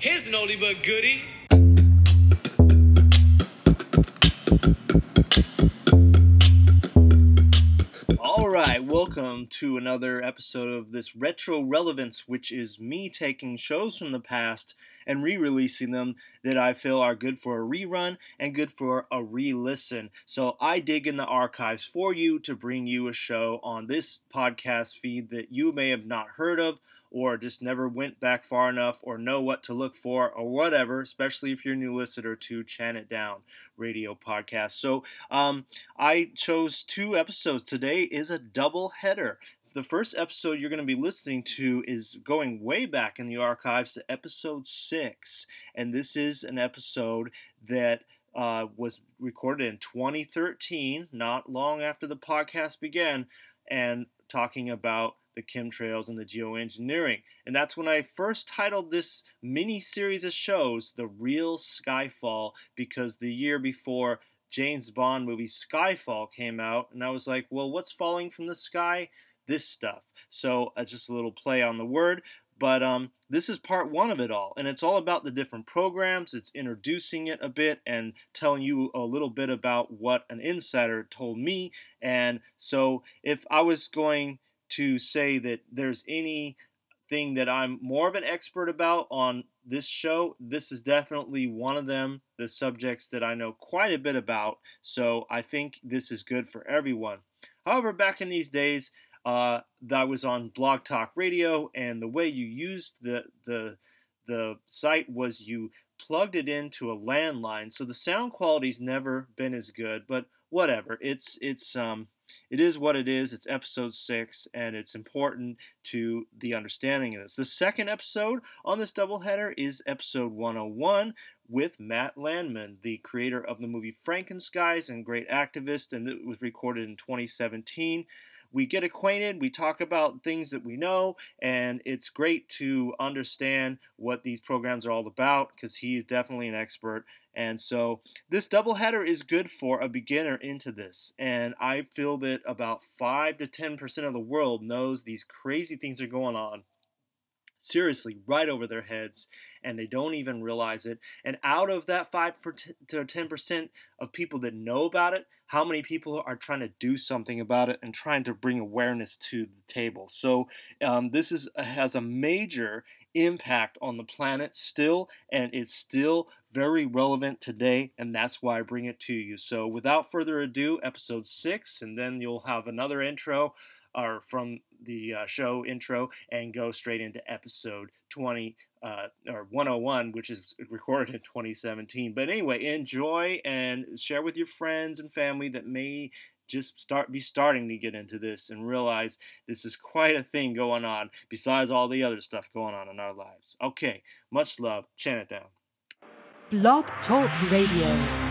Here's an oldie but goodie. All right, welcome to another episode of this Retro Relevance, which is me taking shows from the past and re releasing them that I feel are good for a rerun and good for a re listen. So I dig in the archives for you to bring you a show on this podcast feed that you may have not heard of or just never went back far enough or know what to look for or whatever, especially if you're a new listener to Chant It Down radio podcast. So um, I chose two episodes. Today is a double header. The first episode you're going to be listening to is going way back in the archives to episode six. And this is an episode that uh, was recorded in 2013, not long after the podcast began, and talking about the chemtrails and the geoengineering. And that's when I first titled this mini series of shows The Real Skyfall, because the year before James Bond movie Skyfall came out, and I was like, well, what's falling from the sky? This stuff. So uh, just a little play on the word. But um, this is part one of it all, and it's all about the different programs. It's introducing it a bit and telling you a little bit about what an insider told me. And so, if I was going to say that there's anything that I'm more of an expert about on this show, this is definitely one of them, the subjects that I know quite a bit about. So I think this is good for everyone. However, back in these days, uh, that was on Blog Talk Radio, and the way you used the the the site was you plugged it into a landline, so the sound quality's never been as good. But whatever, it's it's um it is what it is. It's episode six, and it's important to the understanding of this. The second episode on this doubleheader is episode 101 with Matt Landman, the creator of the movie Frankenskies and great activist, and it was recorded in 2017 we get acquainted, we talk about things that we know, and it's great to understand what these programs are all about because he's definitely an expert and so this doubleheader is good for a beginner into this. And I feel that about 5 to 10% of the world knows these crazy things are going on seriously right over their heads and they don't even realize it. And out of that 5 to 10% of people that know about it, how many people are trying to do something about it and trying to bring awareness to the table? So um, this is has a major impact on the planet still, and it's still very relevant today, and that's why I bring it to you. So, without further ado, episode six, and then you'll have another intro or from the uh, show intro and go straight into episode 20 uh, or 101, which is recorded in 2017. But anyway, enjoy and share with your friends and family that may just start be starting to get into this and realize this is quite a thing going on besides all the other stuff going on in our lives. Okay, much love. Chant it down. Blog Talk Radio.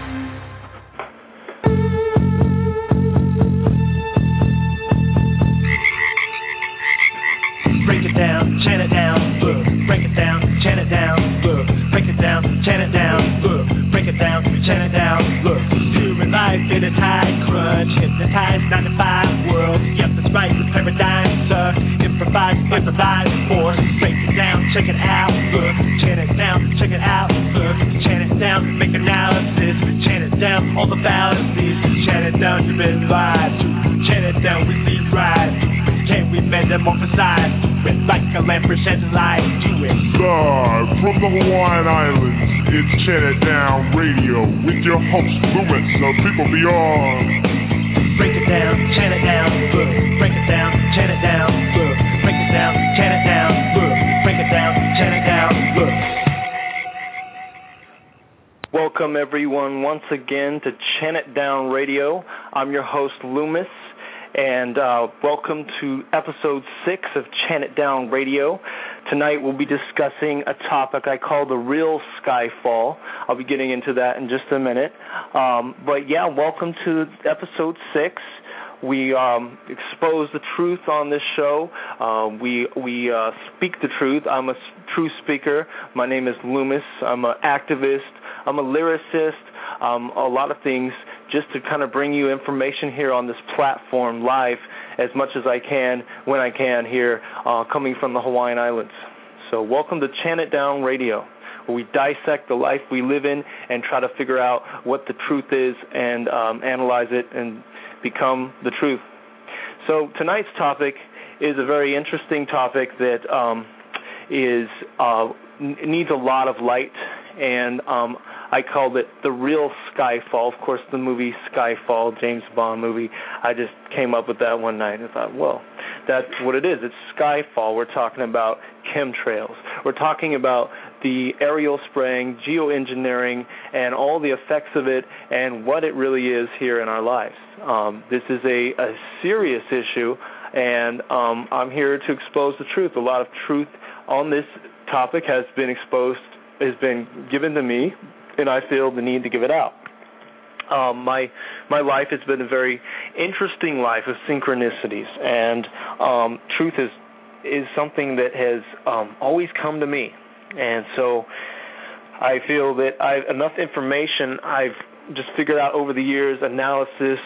Chant it down, look, break it down, chant it down, look. Doing life in a tight crunch, hypnotized 9 to 5 world. Yep, that's right, the paradigm to improvise, improvise for. Break it down, check it out, look, chant it down, check it out, look, chant it down, make analysis, chant it down, all the fallacies, chant it down, you've been lied to, chant it down, we see right. Can we metamorphosize with like a lamp presenting light to it? Live from the Hawaiian Islands, it's Chant Down Radio with your host Loomis of People Beyond. Break it down, chant it down, look. Break it down, chant it down, look. Break it down, chant it down, look. Break it down, chant it down, look. Welcome, everyone, once again to Chant It Down Radio. I'm your host, Loomis, and uh, welcome to episode six of Chant It Down Radio. Tonight, we'll be discussing a topic I call the real Skyfall. I'll be getting into that in just a minute. Um, but yeah, welcome to episode six. We um, expose the truth on this show. Uh, we we uh, speak the truth. I'm a true speaker. My name is Loomis. I'm an activist. I'm a lyricist. Um, a lot of things just to kind of bring you information here on this platform live as much as I can when I can here, uh, coming from the Hawaiian Islands. So welcome to Chant It Down Radio. where we dissect the life we live in and try to figure out what the truth is and um, analyze it and become the truth. So tonight's topic is a very interesting topic that um, is uh, needs a lot of light, and um, I called it the real Skyfall. Of course, the movie Skyfall, James Bond movie. I just came up with that one night and thought, well, that's what it is. It's Skyfall. We're talking about chemtrails. We're talking about the aerial spraying, geoengineering, and all the effects of it, and what it really is here in our lives. Um, this is a, a serious issue, and um, I'm here to expose the truth. A lot of truth on this topic has been exposed, has been given to me, and I feel the need to give it out. Um, my my life has been a very interesting life of synchronicities, and um, truth is is something that has um, always come to me, and so I feel that I've enough information I've just figured out over the years, analysis,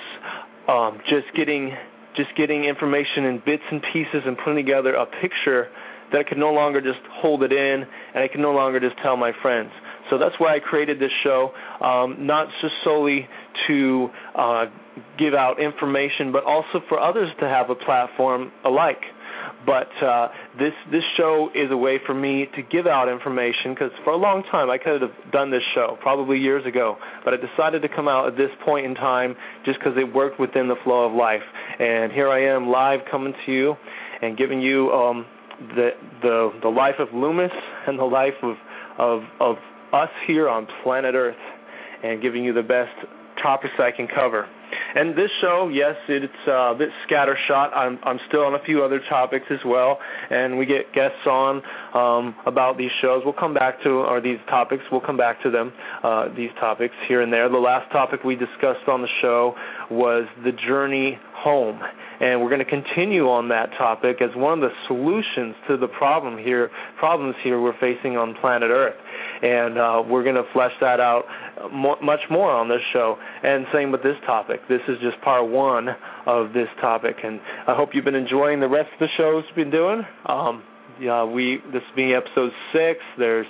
um, just getting just getting information in bits and pieces and putting together a picture that I can no longer just hold it in and I can no longer just tell my friends. So that's why I created this show, um, not just solely to uh, give out information, but also for others to have a platform alike. But uh, this this show is a way for me to give out information because for a long time I could have done this show probably years ago, but I decided to come out at this point in time just because it worked within the flow of life. And here I am live coming to you and giving you um, the the the life of Loomis and the life of of of us here on planet Earth, and giving you the best topics I can cover. And this show, yes, it's a bit scattershot. I'm I'm still on a few other topics as well, and we get guests on um, about these shows. We'll come back to or these topics. We'll come back to them. Uh, these topics here and there. The last topic we discussed on the show was the journey home, and we're going to continue on that topic as one of the solutions to the problem here problems here we're facing on planet Earth and uh, we're going to flesh that out more, much more on this show. And same with this topic. This is just part one of this topic, and I hope you've been enjoying the rest of the shows we've been doing. Um, yeah, we this being episode six. There's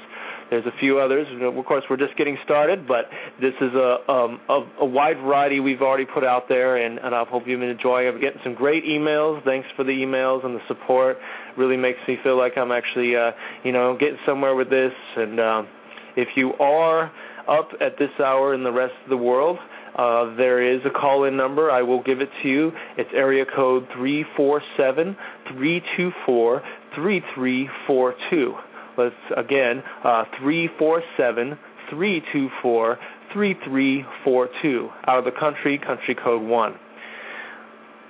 there's a few others. Of course, we're just getting started, but this is a um, a, a wide variety we've already put out there, and, and I hope you've been enjoying. I'm getting some great emails. Thanks for the emails and the support. Really makes me feel like I'm actually, uh, you know, getting somewhere with this. And uh, if you are up at this hour in the rest of the world, uh, there is a call in number. I will give it to you. It's area code 347 324 3342. Let's again, uh, 347 324 3342. Out of the country, country code 1.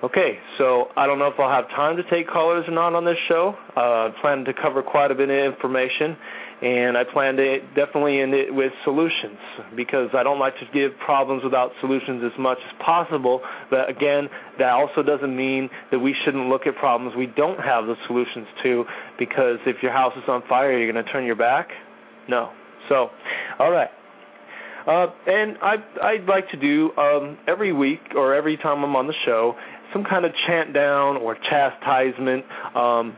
Okay, so I don't know if I'll have time to take callers or not on this show. Uh, I plan to cover quite a bit of information, and I plan to definitely end it with solutions because I don't like to give problems without solutions as much as possible. But again, that also doesn't mean that we shouldn't look at problems we don't have the solutions to because if your house is on fire, you're going to turn your back? No. So, all right. Uh, and I I'd like to do um, every week or every time I'm on the show some kind of chant down or chastisement. Um,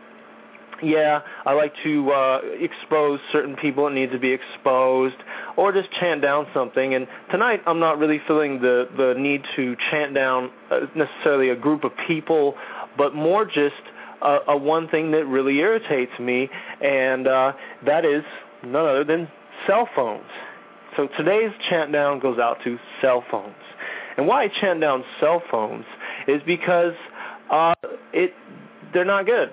yeah, I like to uh, expose certain people that need to be exposed, or just chant down something. And tonight, I'm not really feeling the the need to chant down uh, necessarily a group of people, but more just a, a one thing that really irritates me, and uh, that is none other than cell phones. So today's chant down goes out to cell phones. And why I chant down cell phones is because uh, it they're not good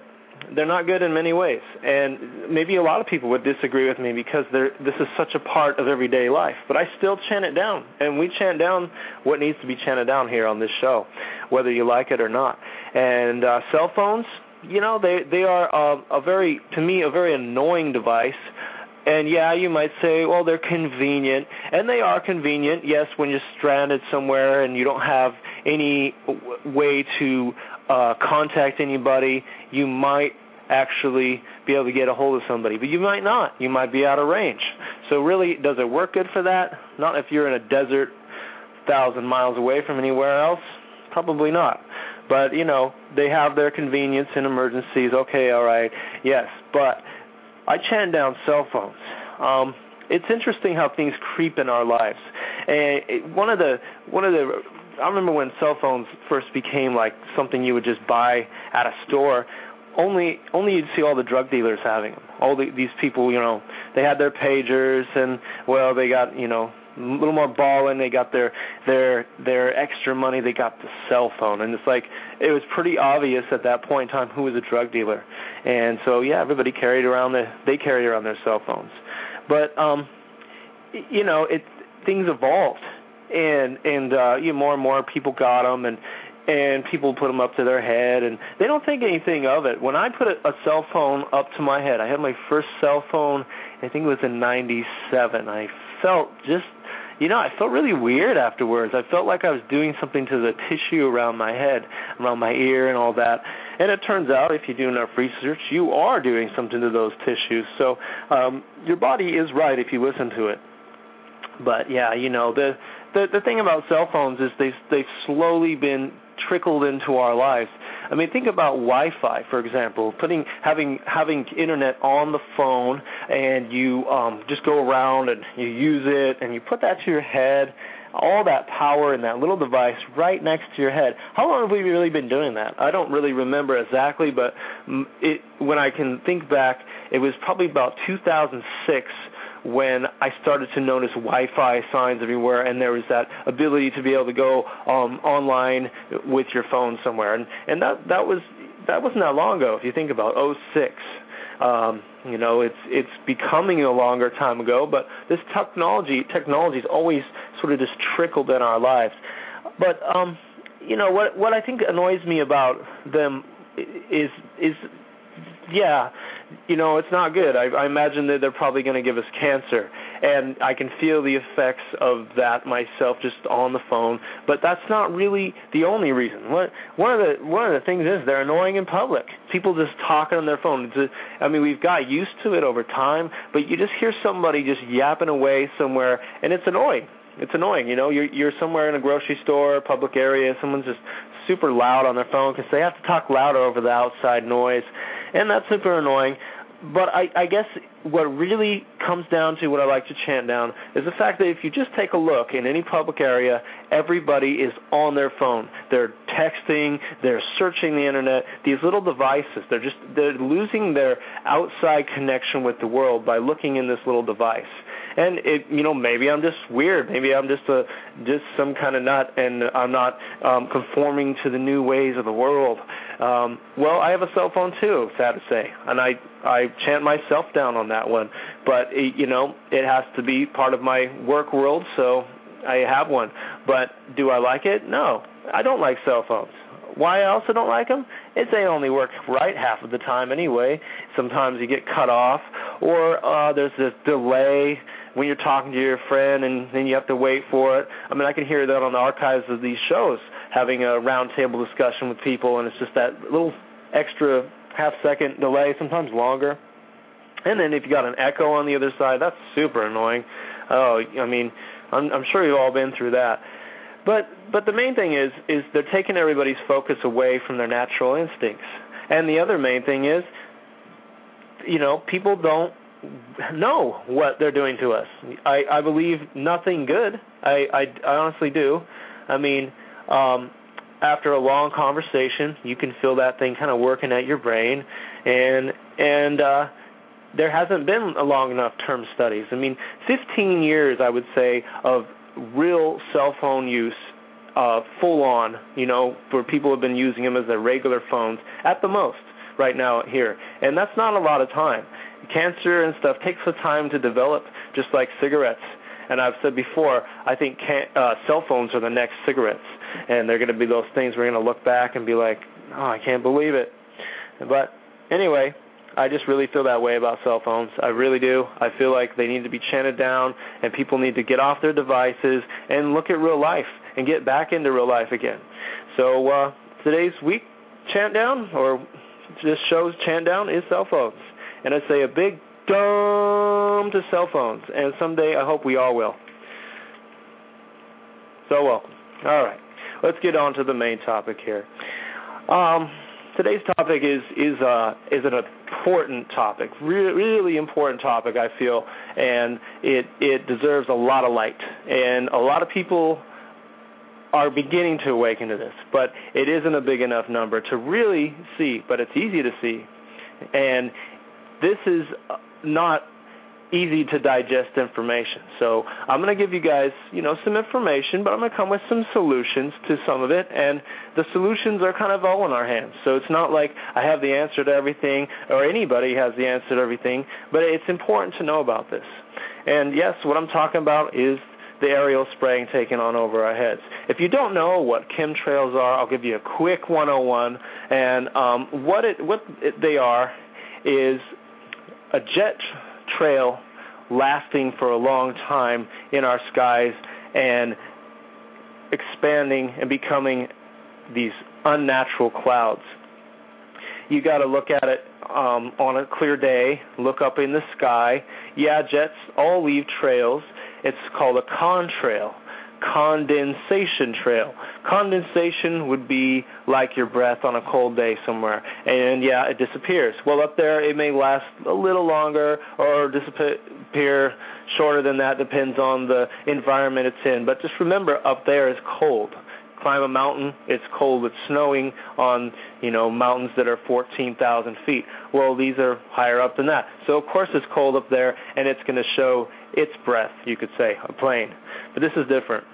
they're not good in many ways, and maybe a lot of people would disagree with me because this is such a part of everyday life. But I still chant it down, and we chant down what needs to be chanted down here on this show, whether you like it or not. And uh, cell phones, you know, they they are uh, a very, to me, a very annoying device. And yeah, you might say, well, they're convenient, and they are convenient. Yes, when you're stranded somewhere and you don't have any way to uh, contact anybody, you might actually be able to get a hold of somebody, but you might not. You might be out of range. So really, does it work good for that? Not if you're in a desert, thousand miles away from anywhere else. Probably not. But you know, they have their convenience in emergencies. Okay, all right, yes. But I chant down cell phones. Um, it's interesting how things creep in our lives. And one of the one of the I remember when cell phones first became like something you would just buy at a store. Only, only you'd see all the drug dealers having them. All the, these people, you know, they had their pagers, and well, they got, you know, a little more balling. They got their their their extra money. They got the cell phone, and it's like it was pretty obvious at that point in time who was a drug dealer. And so yeah, everybody carried around the they carried around their cell phones. But um, you know, it things evolved, and and uh, you know, more and more people got them, and and people put them up to their head, and they don't think anything of it. When I put a, a cell phone up to my head, I had my first cell phone. I think it was in '97. I felt just you know, I felt really weird afterwards. I felt like I was doing something to the tissue around my head, around my ear, and all that. And it turns out, if you do enough research, you are doing something to those tissues. So um, your body is right if you listen to it. But yeah, you know, the the the thing about cell phones is they've they've slowly been trickled into our lives. I mean, think about Wi-Fi, for example. Putting having having internet on the phone, and you um, just go around and you use it, and you put that to your head. All that power in that little device right next to your head. How long have we really been doing that? I don't really remember exactly, but it, when I can think back, it was probably about 2006 when I started to notice Wi-Fi signs everywhere, and there was that ability to be able to go um, online with your phone somewhere, and and that that was that wasn't that long ago. If you think about 06, um, you know, it's it's becoming a longer time ago, but this technology technology's always sort of just trickled in our lives. But um, you know what what I think annoys me about them is is yeah, you know, it's not good. I, I imagine that they're probably going to give us cancer, and I can feel the effects of that myself just on the phone. But that's not really the only reason. What one of the one of the things is they're annoying in public. People just talking on their phone. It's a, I mean, we've got used to it over time, but you just hear somebody just yapping away somewhere, and it's annoying. It's annoying, you know. You're you're somewhere in a grocery store, public area. Someone's just super loud on their phone because they have to talk louder over the outside noise and that's super annoying. But I, I guess what really comes down to what I like to chant down is the fact that if you just take a look in any public area, everybody is on their phone. They're texting, they're searching the internet. These little devices, they're just they're losing their outside connection with the world by looking in this little device and it you know maybe I'm just weird, maybe I'm just a just some kind of nut, and I'm not um, conforming to the new ways of the world. Um, well, I have a cell phone too, sad to say, and I I chant myself down on that one, but it, you know it has to be part of my work world, so I have one. But do I like it? No, I don't like cell phones. Why I also don't like them? It's they only work right half of the time anyway. Sometimes you get cut off, or uh, there's this delay when you're talking to your friend and then you have to wait for it. I mean, I can hear that on the archives of these shows, having a roundtable discussion with people, and it's just that little extra half second delay, sometimes longer. And then if you got an echo on the other side, that's super annoying. Oh, I mean, I'm, I'm sure you've all been through that. But but the main thing is is they're taking everybody's focus away from their natural instincts. And the other main thing is, you know, people don't know what they're doing to us. I I believe nothing good. I I, I honestly do. I mean, um after a long conversation, you can feel that thing kind of working at your brain and and uh there hasn't been a long enough term studies. I mean, 15 years I would say of real cell phone use uh full on, you know, where people have been using them as their regular phones at the most right now here. And that's not a lot of time cancer and stuff takes some time to develop, just like cigarettes. And I've said before, I think can, uh, cell phones are the next cigarettes, and they're going to be those things we're going to look back and be like, oh, I can't believe it. But anyway, I just really feel that way about cell phones. I really do. I feel like they need to be chanted down, and people need to get off their devices and look at real life and get back into real life again. So uh, today's week chant down, or this show's chant down, is cell phones and I say a big dumb to cell phones. And someday I hope we all will. So welcome. All right, let's get on to the main topic here. Um, today's topic is is uh is an important topic, really really important topic I feel, and it it deserves a lot of light, and a lot of people are beginning to awaken to this, but it isn't a big enough number to really see, but it's easy to see, and this is not easy to digest information. So I'm going to give you guys, you know, some information, but I'm going to come with some solutions to some of it, and the solutions are kind of all in our hands. So it's not like I have the answer to everything, or anybody has the answer to everything, but it's important to know about this. And yes, what I'm talking about is the aerial spraying taken on over our heads. If you don't know what chemtrails are, I'll give you a quick 101. And um, what it what it, they are is a jet trail lasting for a long time in our skies and expanding and becoming these unnatural clouds. You got to look at it um, on a clear day, look up in the sky. Yeah, jets all leave trails. It's called a contrail condensation trail. Condensation would be like your breath on a cold day somewhere, and yeah, it disappears. Well, up there, it may last a little longer or disappear shorter than that, depends on the environment it's in. But just remember, up there is cold. Climb a mountain, it's cold. It's snowing on, you know, mountains that are 14,000 feet. Well, these are higher up than that. So, of course, it's cold up there, and it's going to show its breath, you could say, a plane. But this is different.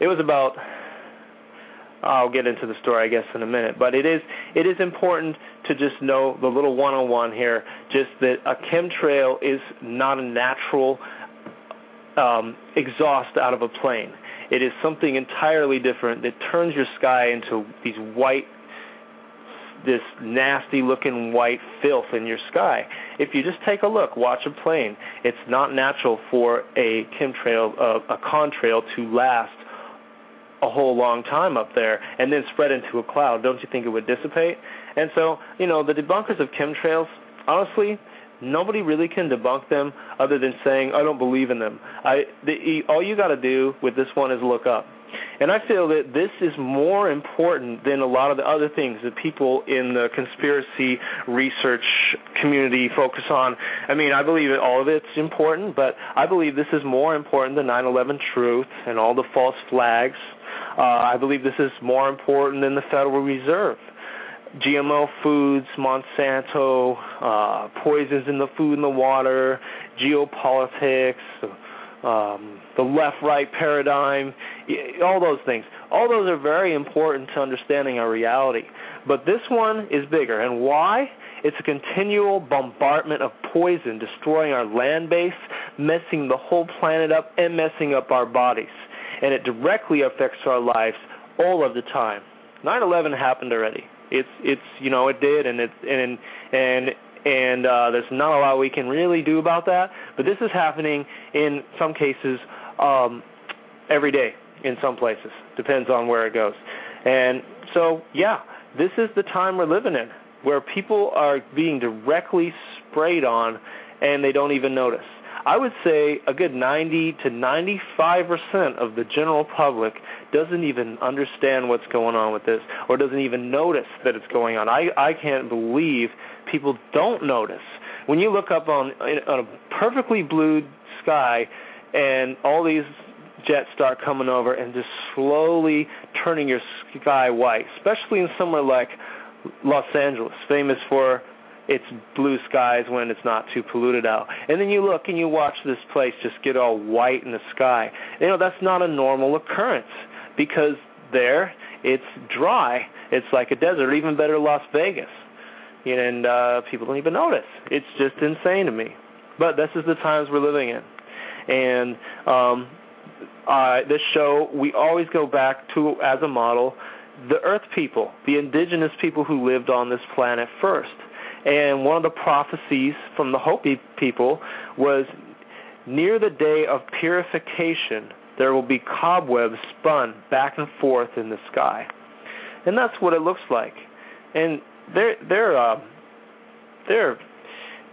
It was about I'll get into the story I guess in a minute, but it is it is important to just know the little one-on-one here, just that a chemtrail is not a natural um, exhaust out of a plane. It is something entirely different that turns your sky into these white this nasty looking white filth in your sky. If you just take a look, watch a plane. It's not natural for a chemtrail, uh, a contrail, to last a whole long time up there and then spread into a cloud. Don't you think it would dissipate? And so, you know, the debunkers of chemtrails, honestly, nobody really can debunk them other than saying I don't believe in them. I the, all you got to do with this one is look up. And I feel that this is more important than a lot of the other things that people in the conspiracy research community focus on. I mean, I believe that all of it's important, but I believe this is more important than 9/11 truth and all the false flags. Uh, I believe this is more important than the Federal Reserve. GMO foods, Monsanto, uh, poisons in the food and the water, geopolitics, um, the left-right paradigm, all those things. All those are very important to understanding our reality. But this one is bigger, and why? It's a continual bombardment of poison, destroying our land base, messing the whole planet up, and messing up our bodies. And it directly affects our lives all of the time. 9/11 happened already. It's it's you know it did, and it and and and uh, there's not a lot we can really do about that. But this is happening in some cases um, every day in some places. Depends on where it goes. And so, yeah, this is the time we're living in, where people are being directly sprayed on, and they don't even notice. I would say a good 90 to 95 percent of the general public doesn't even understand what's going on with this, or doesn't even notice that it's going on. I I can't believe people don't notice. When you look up on on a perfectly blue sky, and all these jets start coming over and just slowly turning your sky white, especially in somewhere like Los Angeles, famous for its blue skies when it's not too polluted out. And then you look and you watch this place just get all white in the sky. You know, that's not a normal occurrence because there it's dry. It's like a desert, even better Las Vegas. And uh people don't even notice. It's just insane to me. But this is the times we're living in. And um uh this show we always go back to as a model the earth people, the indigenous people who lived on this planet first and one of the prophecies from the Hopi people was near the day of purification, there will be cobwebs spun back and forth in the sky. And that's what it looks like. And their their uh, their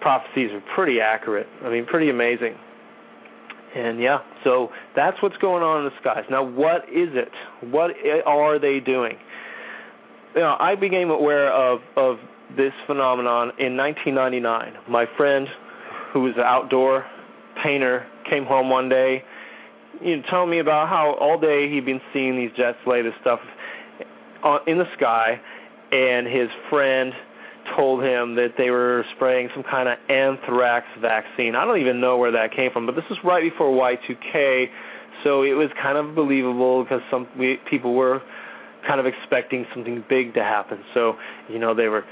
prophecies are pretty accurate. I mean, pretty amazing. And yeah, so that's what's going on in the skies. Now, what is it? What are they doing? you know, I became aware of of this phenomenon in 1999. My friend, who was an outdoor painter, came home one day, you know, telling me about how all day he'd been seeing these jets lay this stuff in the sky, and his friend told him that they were spraying some kind of anthrax vaccine. I don't even know where that came from, but this was right before Y2K, so it was kind of believable because some we, people were kind of expecting something big to happen. So, you know, they were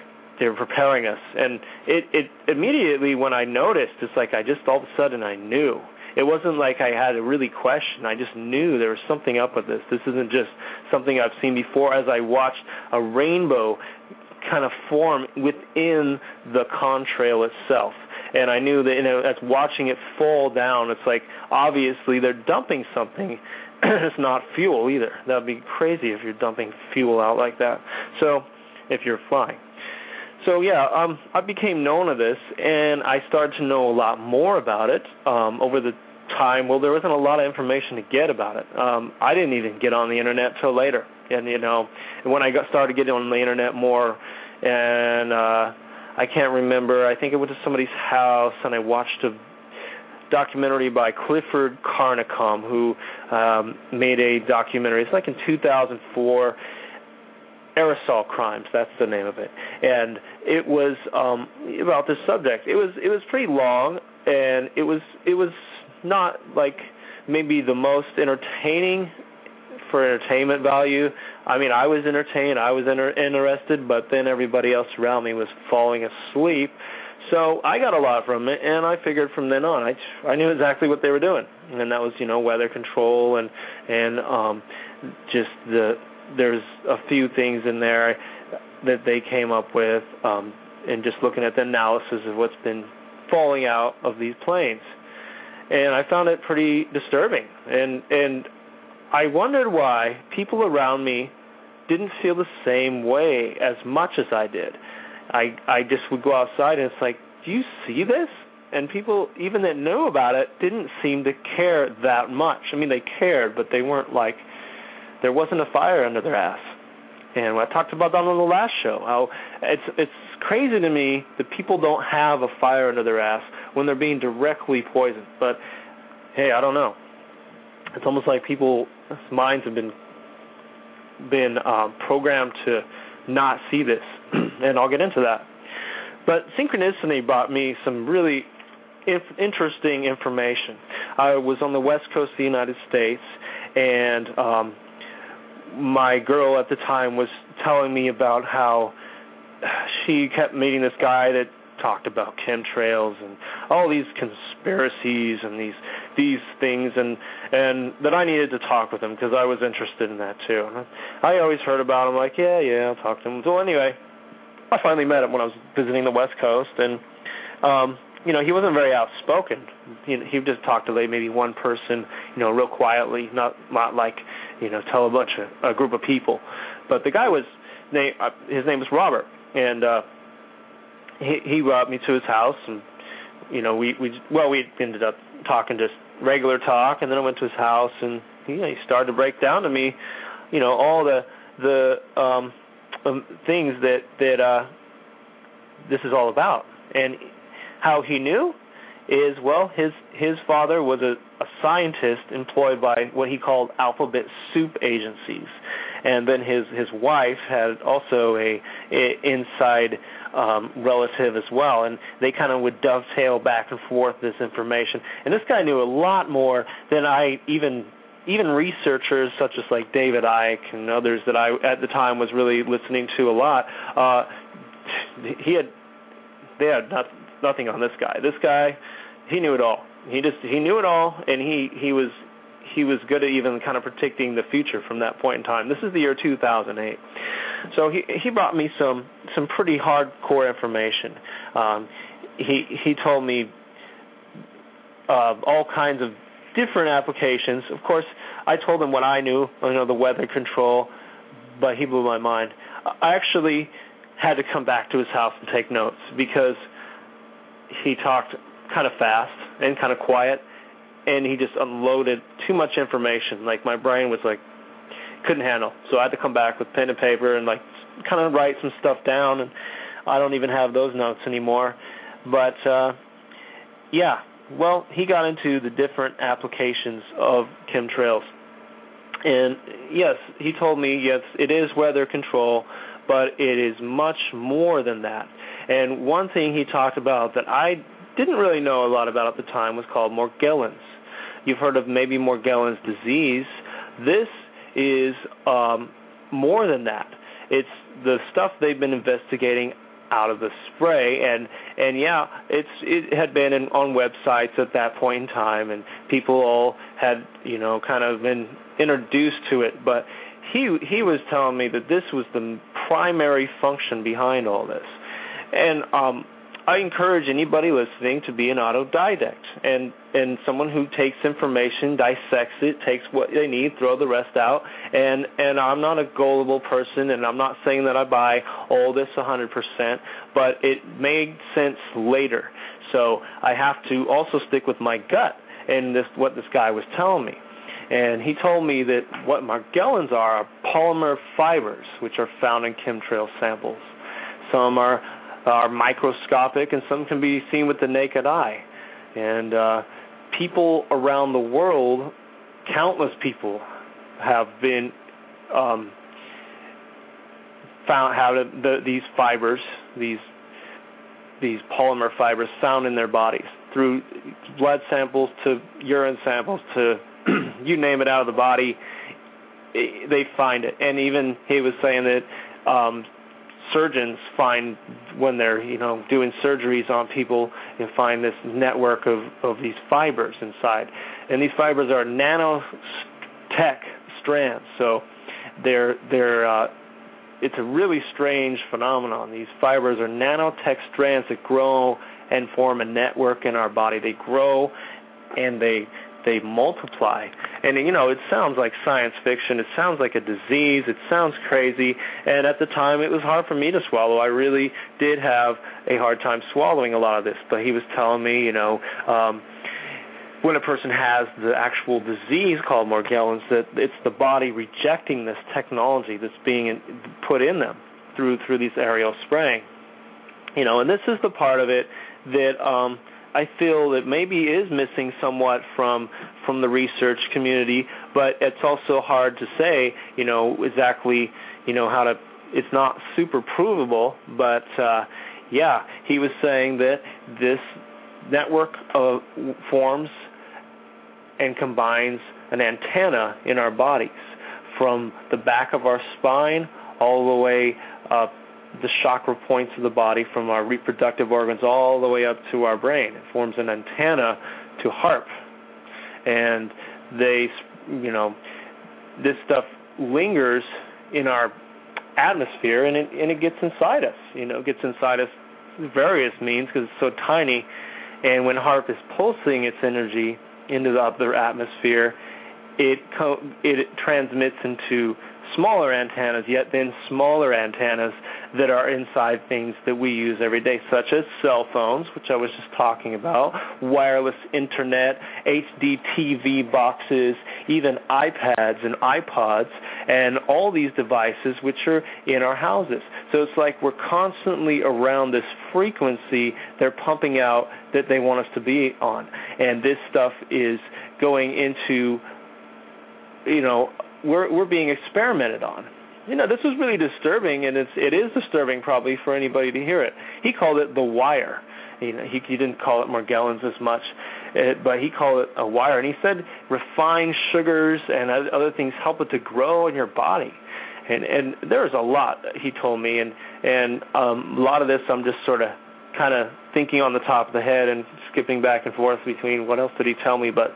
they were preparing us, and it it immediately when I noticed, it's like I just all of a sudden I knew. It wasn't like I had to really question. I just knew there was something up with this. This isn't just something I've seen before. As I watched a rainbow kind of form within the contrail itself. And I knew that you know, as watching it fall down, it's like obviously they're dumping something. it's not fuel either. That would be crazy if you're dumping fuel out like that. So, if you're flying. So yeah, um, I became known of this, and I started to know a lot more about it um, over the time. Well, there wasn't a lot of information to get about it. Um, I didn't even get on the internet till later, and you know, when I got started getting on the internet more, and uh, I can't remember. I think I went to somebody's house and I watched a documentary by Clifford Carnicom, who um, made a documentary. It's like in 2004 aerosol crimes that's the name of it. And it was um about this subject it was it was pretty long and it was it was not like maybe the most entertaining for entertainment value. I mean i was entertained i was inter- interested but then everybody else around me was falling asleep. So i got a lot from it and i figured from then on i i knew exactly what they were doing. And that was you know weather control and and um just the there's a few things in there that they came up with, um, and just looking at the analysis of what's been falling out of these planes, and I found it pretty disturbing, and and I wondered why people around me didn't feel the same way as much as I did. I I just would go outside and it's like, do you see this? And people even that knew about it didn't seem to care that much. I mean, they cared, but they weren't like there wasn't a fire under their ass. And I talked about that on the last show. How it's it's crazy to me that people don't have a fire under their ass when they're being directly poisoned. But hey, I don't know. It's almost like people's minds have been been um, programmed to not see this, and I'll get into that. But synchronicity brought me some really inf- interesting information. I was on the west coast of the United States, and um, my girl at the time was telling me about how she kept meeting this guy that talked about chemtrails and all these conspiracies and these these things and and that I needed to talk with him because I was interested in that too. I always heard about him like yeah yeah I'll talk to him. So anyway, I finally met him when I was visiting the West Coast and um you know he wasn't very outspoken. He he just talked to like maybe one person you know real quietly, not not like you know, tell a bunch of a group of people. But the guy was name uh, his name was Robert, and uh, he he brought me to his house, and you know, we we well we ended up talking just regular talk, and then I went to his house, and you he started to break down to me, you know, all the the um, um things that that uh this is all about, and how he knew is well his his father was a, a scientist employed by what he called alphabet soup agencies. And then his his wife had also a, a inside um relative as well. And they kind of would dovetail back and forth this information. And this guy knew a lot more than I even even researchers such as like David Icke and others that I at the time was really listening to a lot. Uh he had they had not, nothing on this guy. This guy, he knew it all. He just he knew it all, and he he was he was good at even kind of predicting the future from that point in time. This is the year 2008. So he he brought me some some pretty hardcore information. Um, he he told me uh, all kinds of different applications. Of course, I told him what I knew, you know, the weather control, but he blew my mind. I actually had to come back to his house and take notes because he talked kind of fast and kind of quiet, and he just unloaded too much information. Like my brain was like couldn't handle, so I had to come back with pen and paper and like kind of write some stuff down, and I don't even have those notes anymore. But uh, yeah, well, he got into the different applications of chemtrails. And yes, he told me, yes, it is weather control, but it is much more than that. And one thing he talked about that I didn't really know a lot about at the time was called Morgellons. You've heard of maybe Morgellons disease. This is um, more than that. It's the stuff they've been investigating out of the spray and and yeah it's it had been in, on websites at that point in time and people all had you know kind of been introduced to it but he he was telling me that this was the primary function behind all this and um I encourage anybody listening to be an autodidact and and someone who takes information, dissects it, takes what they need, throw the rest out. And and I'm not a gullible person, and I'm not saying that I buy all this 100%, but it made sense later. So I have to also stick with my gut and this what this guy was telling me. And he told me that what Morgellons are are polymer fibers, which are found in chemtrail samples. Some are are microscopic, and some can be seen with the naked eye. And uh, people around the world, countless people, have been um, found have the, these fibers, these these polymer fibers found in their bodies through blood samples to urine samples to you name it out of the body, they find it. And even he was saying that um, surgeons find when they're you know doing surgeries on people and find this network of of these fibers inside. And these fibers are nanotech strands. So they're they're uh it's a really strange phenomenon. These fibers are nanotech strands that grow and form a network in our body. They grow and they they multiply. And you know, it sounds like science fiction. It sounds like a disease. It sounds crazy. And at the time, it was hard for me to swallow. I really did have a hard time swallowing a lot of this. But he was telling me, you know, um, when a person has the actual disease called Morgellons, that it's the body rejecting this technology that's being in, put in them through through these aerial spraying. You know, and this is the part of it that um, I feel that maybe is missing somewhat from from the research community, but it's also hard to say, you know, exactly, you know, how to. It's not super provable, but uh, yeah, he was saying that this network of forms and combines an antenna in our bodies from the back of our spine all the way up the chakra points of the body from our reproductive organs all the way up to our brain. It forms an antenna to HAARP. And they, you know, this stuff lingers in our atmosphere and it, and it gets inside us. You know, it gets inside us various means because it's so tiny. And when HAARP is pulsing its energy into the upper atmosphere, it co- it transmits into smaller antennas, yet then smaller antennas that are inside things that we use every day, such as cell phones, which I was just talking about, wireless internet, HD TV boxes, even iPads and iPods, and all these devices which are in our houses. So it's like we're constantly around this frequency they're pumping out that they want us to be on. And this stuff is going into you know we're we're being experimented on. You know, this was really disturbing, and it's it is disturbing probably for anybody to hear it. He called it the wire. You know, he he didn't call it Morgellons as much, it, but he called it a wire, and he said refined sugars and other things help it to grow in your body. And and there's a lot he told me, and and um, a lot of this I'm just sort of kind of thinking on the top of the head and skipping back and forth between what else did he tell me, but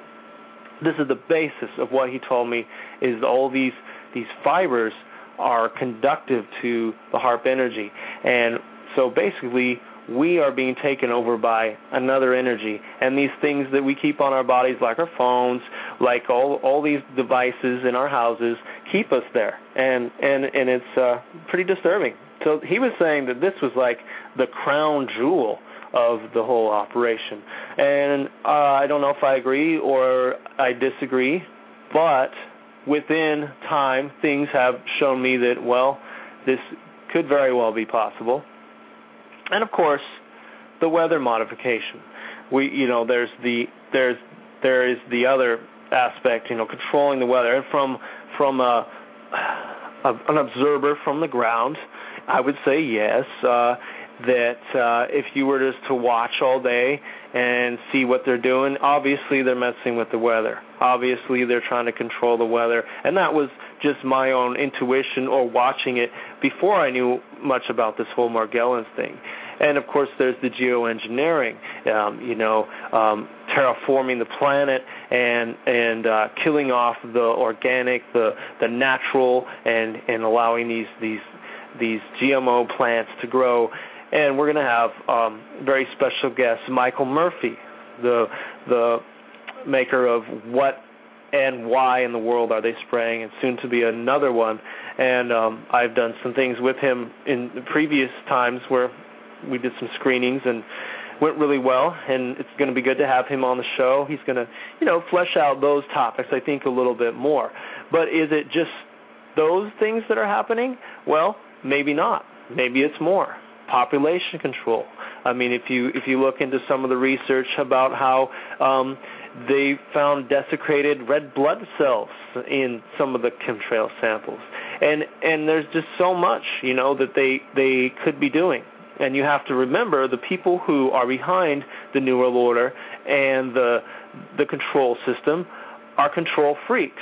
this is the basis of what he told me is all these these fibers are conductive to the HAARP energy. And so basically we are being taken over by another energy. And these things that we keep on our bodies like our phones like all all these devices in our houses keep us there. And and and it's uh pretty disturbing. So he was saying that this was like the crown jewel of the whole operation. And uh, I don't know if I agree or I disagree, but within time, things have shown me that, well, this could very well be possible. And of course, the weather modification. We, you know, there's the there's there is the other aspect, you know, controlling the weather. And from from a, a an observer from the ground, I would say yes. Uh, that uh, if you were just to watch all day and see what they're doing, obviously they're messing with the weather. Obviously they're trying to control the weather, and that was just my own intuition or watching it before I knew much about this whole Morgellons thing. And of course, there's the geoengineering, um, you know, um, terraforming the planet and and uh, killing off the organic, the the natural, and and allowing these these these GMO plants to grow. And we're going to have um, very special guest Michael Murphy, the the maker of what and why in the world are they spraying, and soon to be another one. And um, I've done some things with him in previous times where we did some screenings and went really well. And it's going to be good to have him on the show. He's going to you know flesh out those topics i think a little bit more. But is it just those things that are happening? Well maybe not. Maybe it's more population control. I mean if you if you look into some of the research about how um they found desecrated red blood cells in some of the chemtrail samples. And and there's just so much you know that they they could be doing. And you have to remember the people who are behind the New World Order and the the control system are control freaks.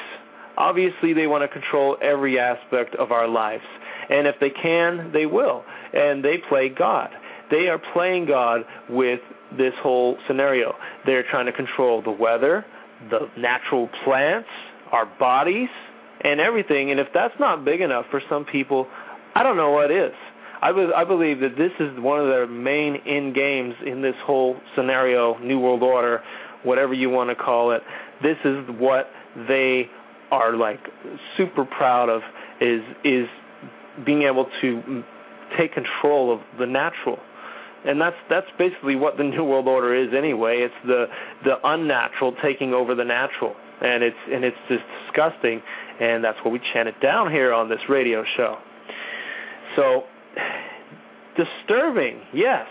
Obviously, they want to control every aspect of our lives, and if they can, they will. And they play God. They are playing God with this whole scenario. They're trying to control the weather, the natural plants, our bodies, and everything. And if that's not big enough for some people, I don't know what is. I, be, I believe that this is one of their main end games in this whole scenario, New World Order, whatever you want to call it. This is what they are like super proud of is is being able to take control of the natural. And that's that's basically what the new world order is anyway. It's the the unnatural taking over the natural. And it's and it's just disgusting. And that's what we chant it down here on this radio show. So disturbing, yes.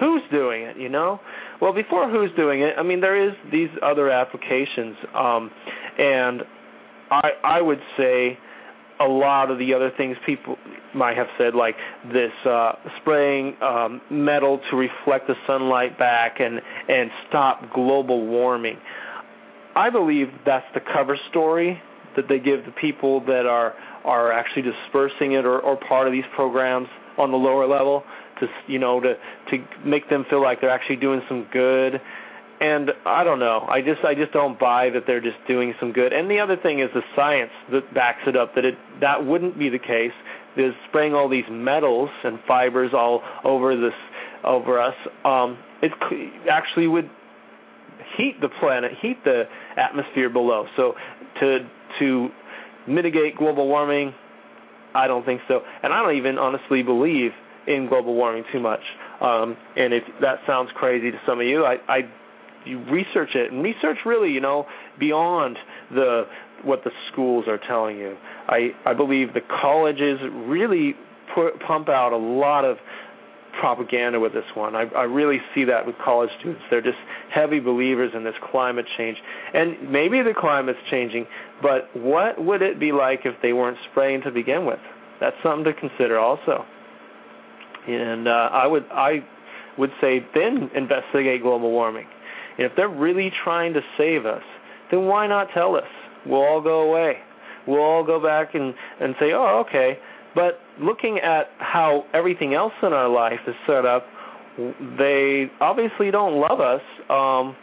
Who's doing it, you know? Well, before who's doing it, I mean there is these other applications. Um and I I would say a lot of the other things people might have said like this uh spraying um metal to reflect the sunlight back and and stop global warming. I believe that's the cover story that they give the people that are are actually dispersing it or, or part of these programs on the lower level to you know to to make them feel like they're actually doing some good and I don't know. I just I just don't buy that they're just doing some good. And the other thing is the science that backs it up that it that wouldn't be the case. Is spraying all these metals and fibers all over this over us. Um, it actually would heat the planet, heat the atmosphere below. So to to mitigate global warming? I don't think so. And I don't even honestly believe in global warming too much. Um, and if that sounds crazy to some of you, I, I you research it and research really, you know, beyond the what the schools are telling you. I I believe the colleges really put, pump out a lot of propaganda with this one. I, I really see that with college students. They're just heavy believers in this climate change. And maybe the climate's changing, but what would it be like if they weren't spraying to begin with? That's something to consider also. And uh, I would I would say then investigate global warming. And if they're really trying to save us, then why not tell us? We'll all go away. We'll all go back and and say, "Oh, okay, but looking at how everything else in our life is set up, they obviously don't love us. Um,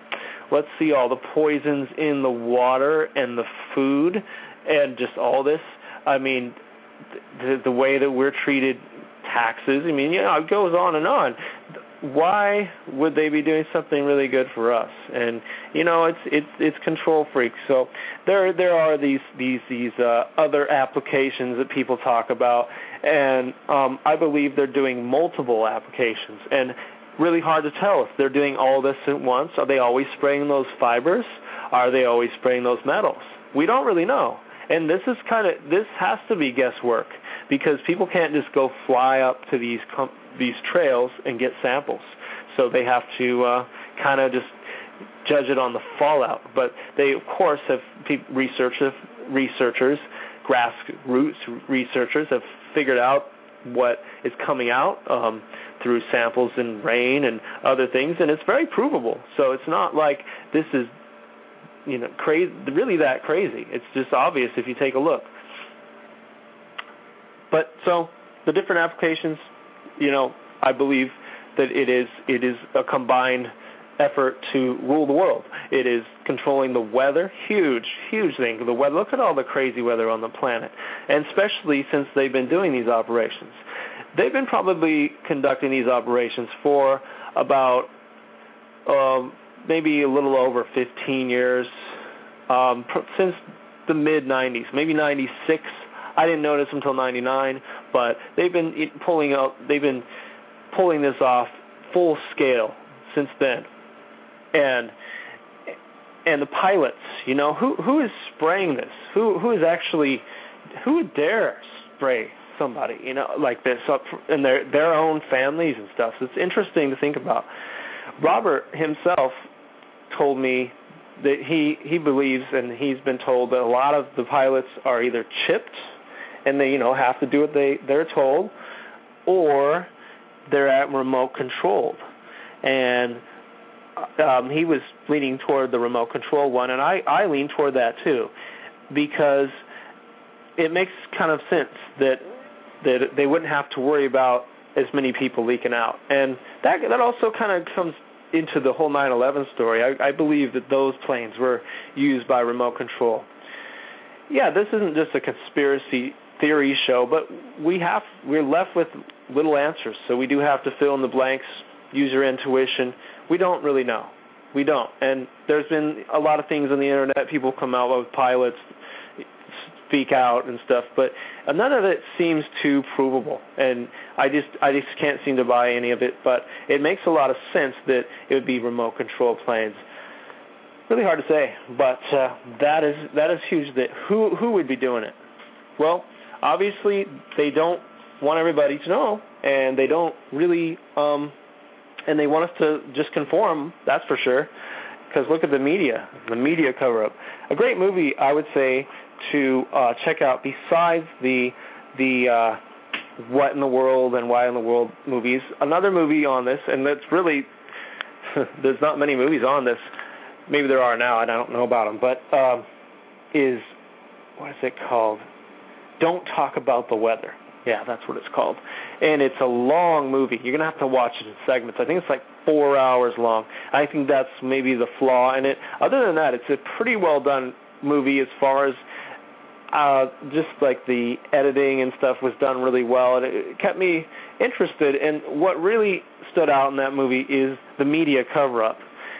let's see all the poisons in the water and the food and just all this. I mean, the, the way that we're treated, taxes. I mean, you know, it goes on and on why would they be doing something really good for us? And you know, it's it's it's control freaks. So there there are these these these uh, other applications that people talk about, and um, I believe they're doing multiple applications. And really hard to tell if they're doing all this at once. Are they always spraying those fibers? Are they always spraying those metals? We don't really know. And this is kind of this has to be guesswork because people can't just go fly up to these com- these trails and get samples. So they have to uh, kind of just judge it on the fallout. But they, of course, have pe- researchers, researchers, grassroots researchers have figured out what is coming out um, through samples and rain and other things, and it's very provable. So it's not like this is, you know, crazy, really that crazy. It's just obvious if you take a look. But so the different applications, you know, I believe that it is it is a combined effort to rule the world. It is controlling the weather, huge, huge thing. The weather. Look at all the crazy weather on the planet, and especially since they've been doing these operations. They've been probably conducting these operations for about um, maybe a little over 15 years, um, since the mid 90s, maybe 96. I didn't notice until 99, but they've been pulling out. They've been pulling this off full scale since then and and the pilots, you know, who who is spraying this? Who who is actually who would dare spray somebody, you know, like this up in their their own families and stuff. So it's interesting to think about. Robert himself told me that he he believes and he's been told that a lot of the pilots are either chipped and they you know have to do what they they're told or they're at remote controlled and um, he was leaning toward the remote control one, and I I lean toward that too, because it makes kind of sense that that they wouldn't have to worry about as many people leaking out, and that that also kind of comes into the whole 9/11 story. I, I believe that those planes were used by remote control. Yeah, this isn't just a conspiracy theory show, but we have we're left with little answers, so we do have to fill in the blanks, use your intuition we don't really know. We don't. And there's been a lot of things on the internet. People come out with pilots speak out and stuff, but none of it seems too provable. And I just I just can't seem to buy any of it. But it makes a lot of sense that it would be remote control planes. Really hard to say, but uh, that is that is huge. That who who would be doing it? Well, obviously they don't want everybody to know, and they don't really um, and they want us to just conform. That's for sure. Because look at the media, the media cover up. A great movie, I would say, to uh, check out besides the the uh, what in the world and why in the world movies. Another movie on this, and that's really there's not many movies on this. Maybe there are now, and I don't know about them. But um, is what is it called? Don't talk about the weather. Yeah, that's what it's called. And it's a long movie. You're gonna have to watch it in segments. I think it's like four hours long. I think that's maybe the flaw in it. Other than that, it's a pretty well done movie as far as uh just like the editing and stuff was done really well and it kept me interested and what really stood out in that movie is the media cover up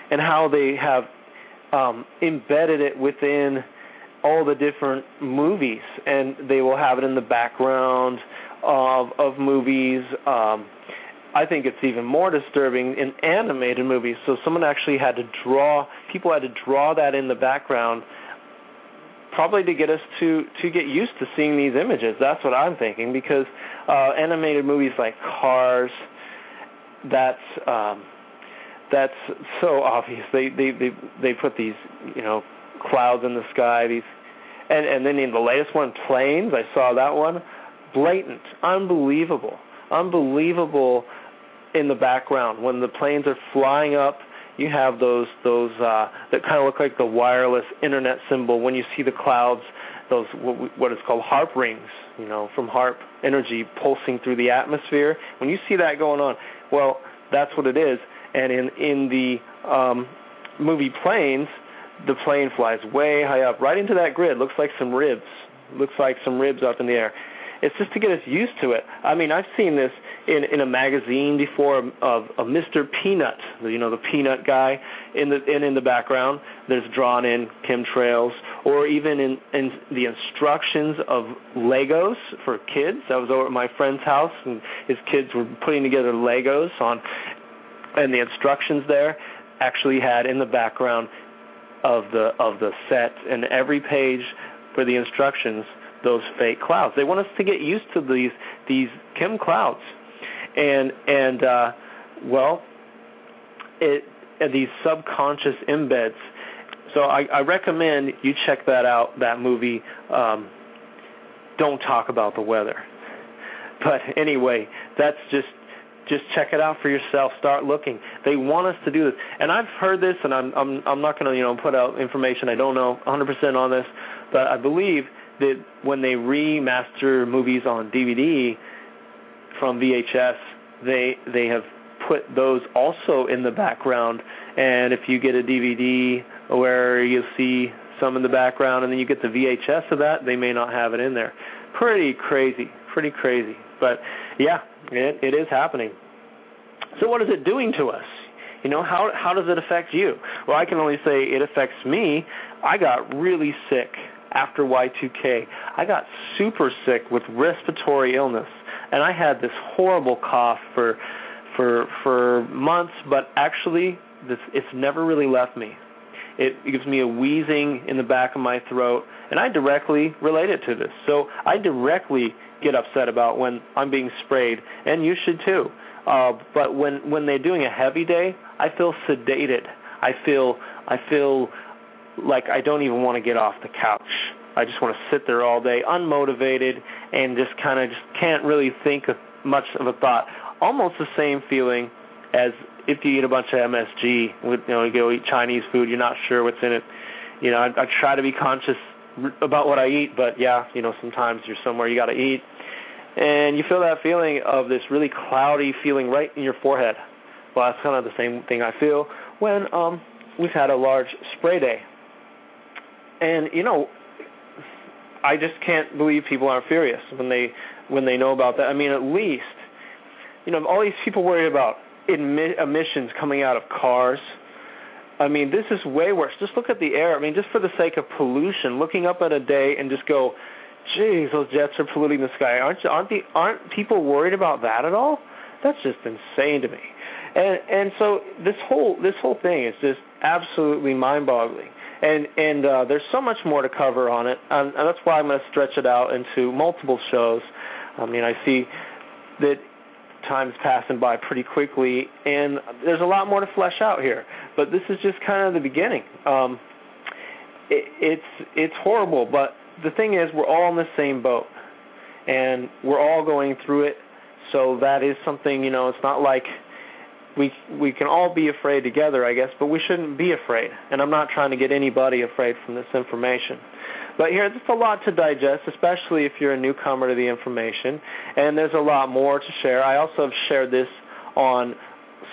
and how they have um embedded it within all the different movies, and they will have it in the background of of movies. Um, I think it's even more disturbing in animated movies. So someone actually had to draw. People had to draw that in the background, probably to get us to to get used to seeing these images. That's what I'm thinking because uh, animated movies like Cars, that's um, that's so obvious. They they they they put these you know clouds in the sky. These, and and then in the latest one, planes. I saw that one. Blatant, unbelievable, unbelievable. In the background, when the planes are flying up, you have those those uh, that kind of look like the wireless internet symbol. When you see the clouds, those what, what is called HAARP rings, you know, from HAARP energy pulsing through the atmosphere. When you see that going on, well, that's what it is. And in in the um, movie Planes, the plane flies way high up, right into that grid. Looks like some ribs. Looks like some ribs up in the air. It's just to get us used to it. I mean, I've seen this in in a magazine before of, of Mr. Peanut, you know, the peanut guy in the and in the background. There's drawn in chemtrails, or even in in the instructions of Legos for kids. I was over at my friend's house, and his kids were putting together Legos on, and the instructions there actually had in the background of the of the set and every page for the instructions those fake clouds. They want us to get used to these these chem clouds, and and uh, well, it these subconscious embeds. So I, I recommend you check that out. That movie. Um, Don't talk about the weather. But anyway, that's just just check it out for yourself. Start looking. They want us to do this, and I've heard this, and I'm I'm I'm not going to you know put out information I don't know 100% on this, but I believe that when they remaster movies on DVD from VHS, they they have put those also in the background. And if you get a DVD where you see some in the background, and then you get the VHS of that, they may not have it in there. Pretty crazy, pretty crazy. But yeah, it, it is happening. So what is it doing to us? You know, how how does it affect you? Well, I can only say it affects me. I got really sick after Y2K. I got super sick with respiratory illness, and I had this horrible cough for for for months, but actually this it's never really left me. It gives me a wheezing in the back of my throat, and I directly relate it to this. So I directly get upset about when I'm being sprayed, and you should too. Uh, but when when they're doing a heavy day, I feel sedated. I feel I feel like I don't even want to get off the couch. I just want to sit there all day, unmotivated, and just kind of just can't really think of much of a thought. Almost the same feeling as if you eat a bunch of MSG. You know, you go eat Chinese food, you're not sure what's in it. You know, I, I try to be conscious about what I eat, but yeah, you know, sometimes you're somewhere you got to eat, and you feel that feeling of this really cloudy feeling right in your forehead. Well, that's kind of the same thing I feel when um we've had a large spray day. And you know, I just can't believe people aren't furious when they when they know about that. I mean, at least you know all these people worried about emi- emissions coming out of cars. I mean, this is way worse. Just look at the air. I mean, just for the sake of pollution, looking up at a day and just go, "Geez, those jets are polluting the sky." Aren't aren't the aren't people worried about that at all? That's just insane to me. And and so this whole this whole thing is just absolutely mind-boggling and and uh, there's so much more to cover on it, and, and that's why I'm going to stretch it out into multiple shows. I mean, I see that time's passing by pretty quickly, and there's a lot more to flesh out here. But this is just kind of the beginning. Um, it, it's it's horrible, but the thing is, we're all in the same boat, and we're all going through it. So that is something you know. It's not like we we can all be afraid together, I guess, but we shouldn't be afraid. And I'm not trying to get anybody afraid from this information. But here, it's a lot to digest, especially if you're a newcomer to the information, and there's a lot more to share. I also have shared this on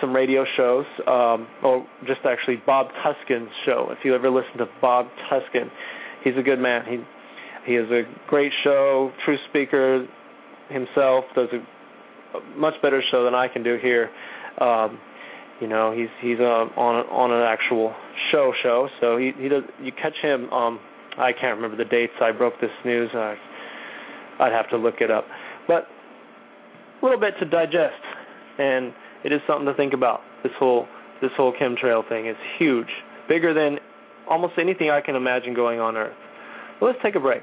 some radio shows, um, or just actually Bob Tuskin's show. If you ever listen to Bob Tuskin, he's a good man. He he has a great show, true speaker himself. Does a, much better show than I can do here. Um, you know, he's he's uh, on on an actual show show, so he he does. You catch him. Um, I can't remember the dates. I broke this news. Uh, I'd have to look it up, but a little bit to digest, and it is something to think about. This whole this whole chemtrail thing is huge, bigger than almost anything I can imagine going on Earth. Let's take a break.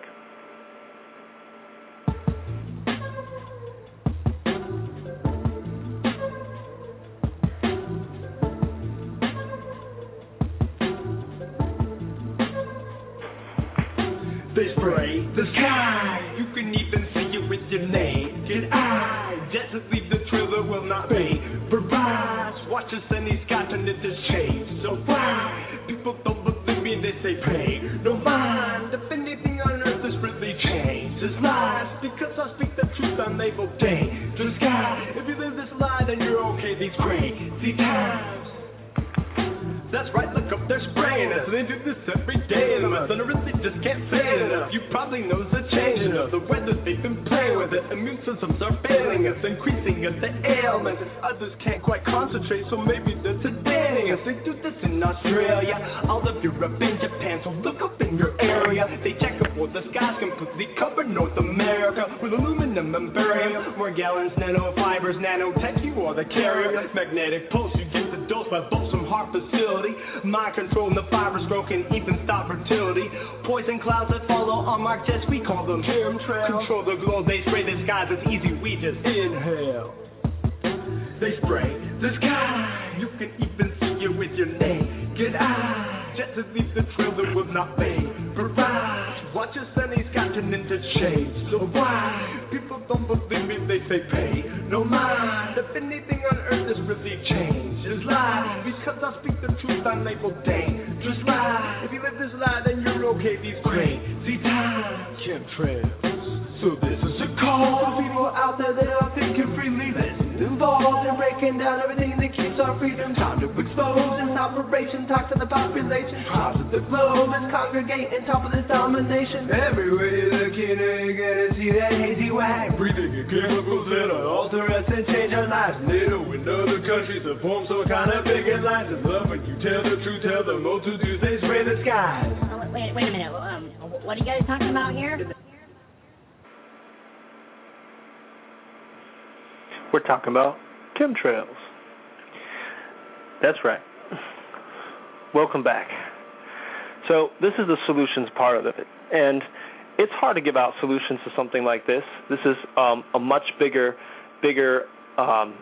The dose by HAARP Facility. Mind controlling the fibers, broken, even stop fertility. Poison clouds that follow on mark jets, we call them chemtrails. Control the glow, they spray the skies, it's easy, we just inhale. They spray the sky, you can even see it with your naked eye. Just to leave the trail that will not fade. Provide watch your sunny's gotten into shade. So why people don't believe me? They say pay no mind. If anything on earth is really changed, lie. Because I speak the truth, I'm able dangerous lie. If you live this lie, then you're okay. These crazy times, chemtrails. So this is a call for people out there that are thinking freely. Let's involved in breaking down everything that keeps our freedom. Time to expose this operation. Talk to the population. Tribes of the globe. Let's congregate and top of this domination. Everywhere you look, you know you're gonna see that hazy wag. Breathing in chemicals that'll alter us and change our lives. NATO and other countries have formed some kind of big alliance. It's love when you tell the truth, tell the multitudes they spray the skies. Oh, wait, wait a minute. Um, what are you guys talking about here? We're talking about chemtrails. That's right. Welcome back. So, this is the solutions part of it. And it's hard to give out solutions to something like this. This is um, a much bigger, bigger um,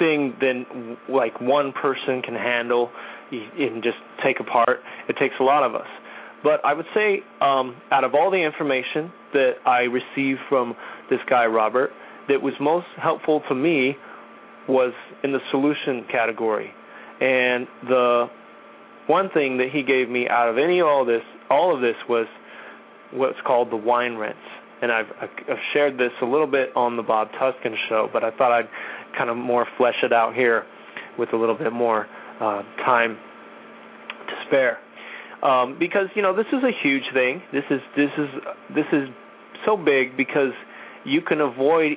thing than like one person can handle and just take apart. It takes a lot of us. But I would say, um, out of all the information that I received from this guy Robert, that was most helpful to me was in the solution category. And the one thing that he gave me out of any all this all of this was what's called the wine rinse. And I've, I've shared this a little bit on the Bob Tuskin show, but I thought I'd kind of more flesh it out here with a little bit more uh, time to spare. Um, because you know this is a huge thing. This is this is this is so big because you can avoid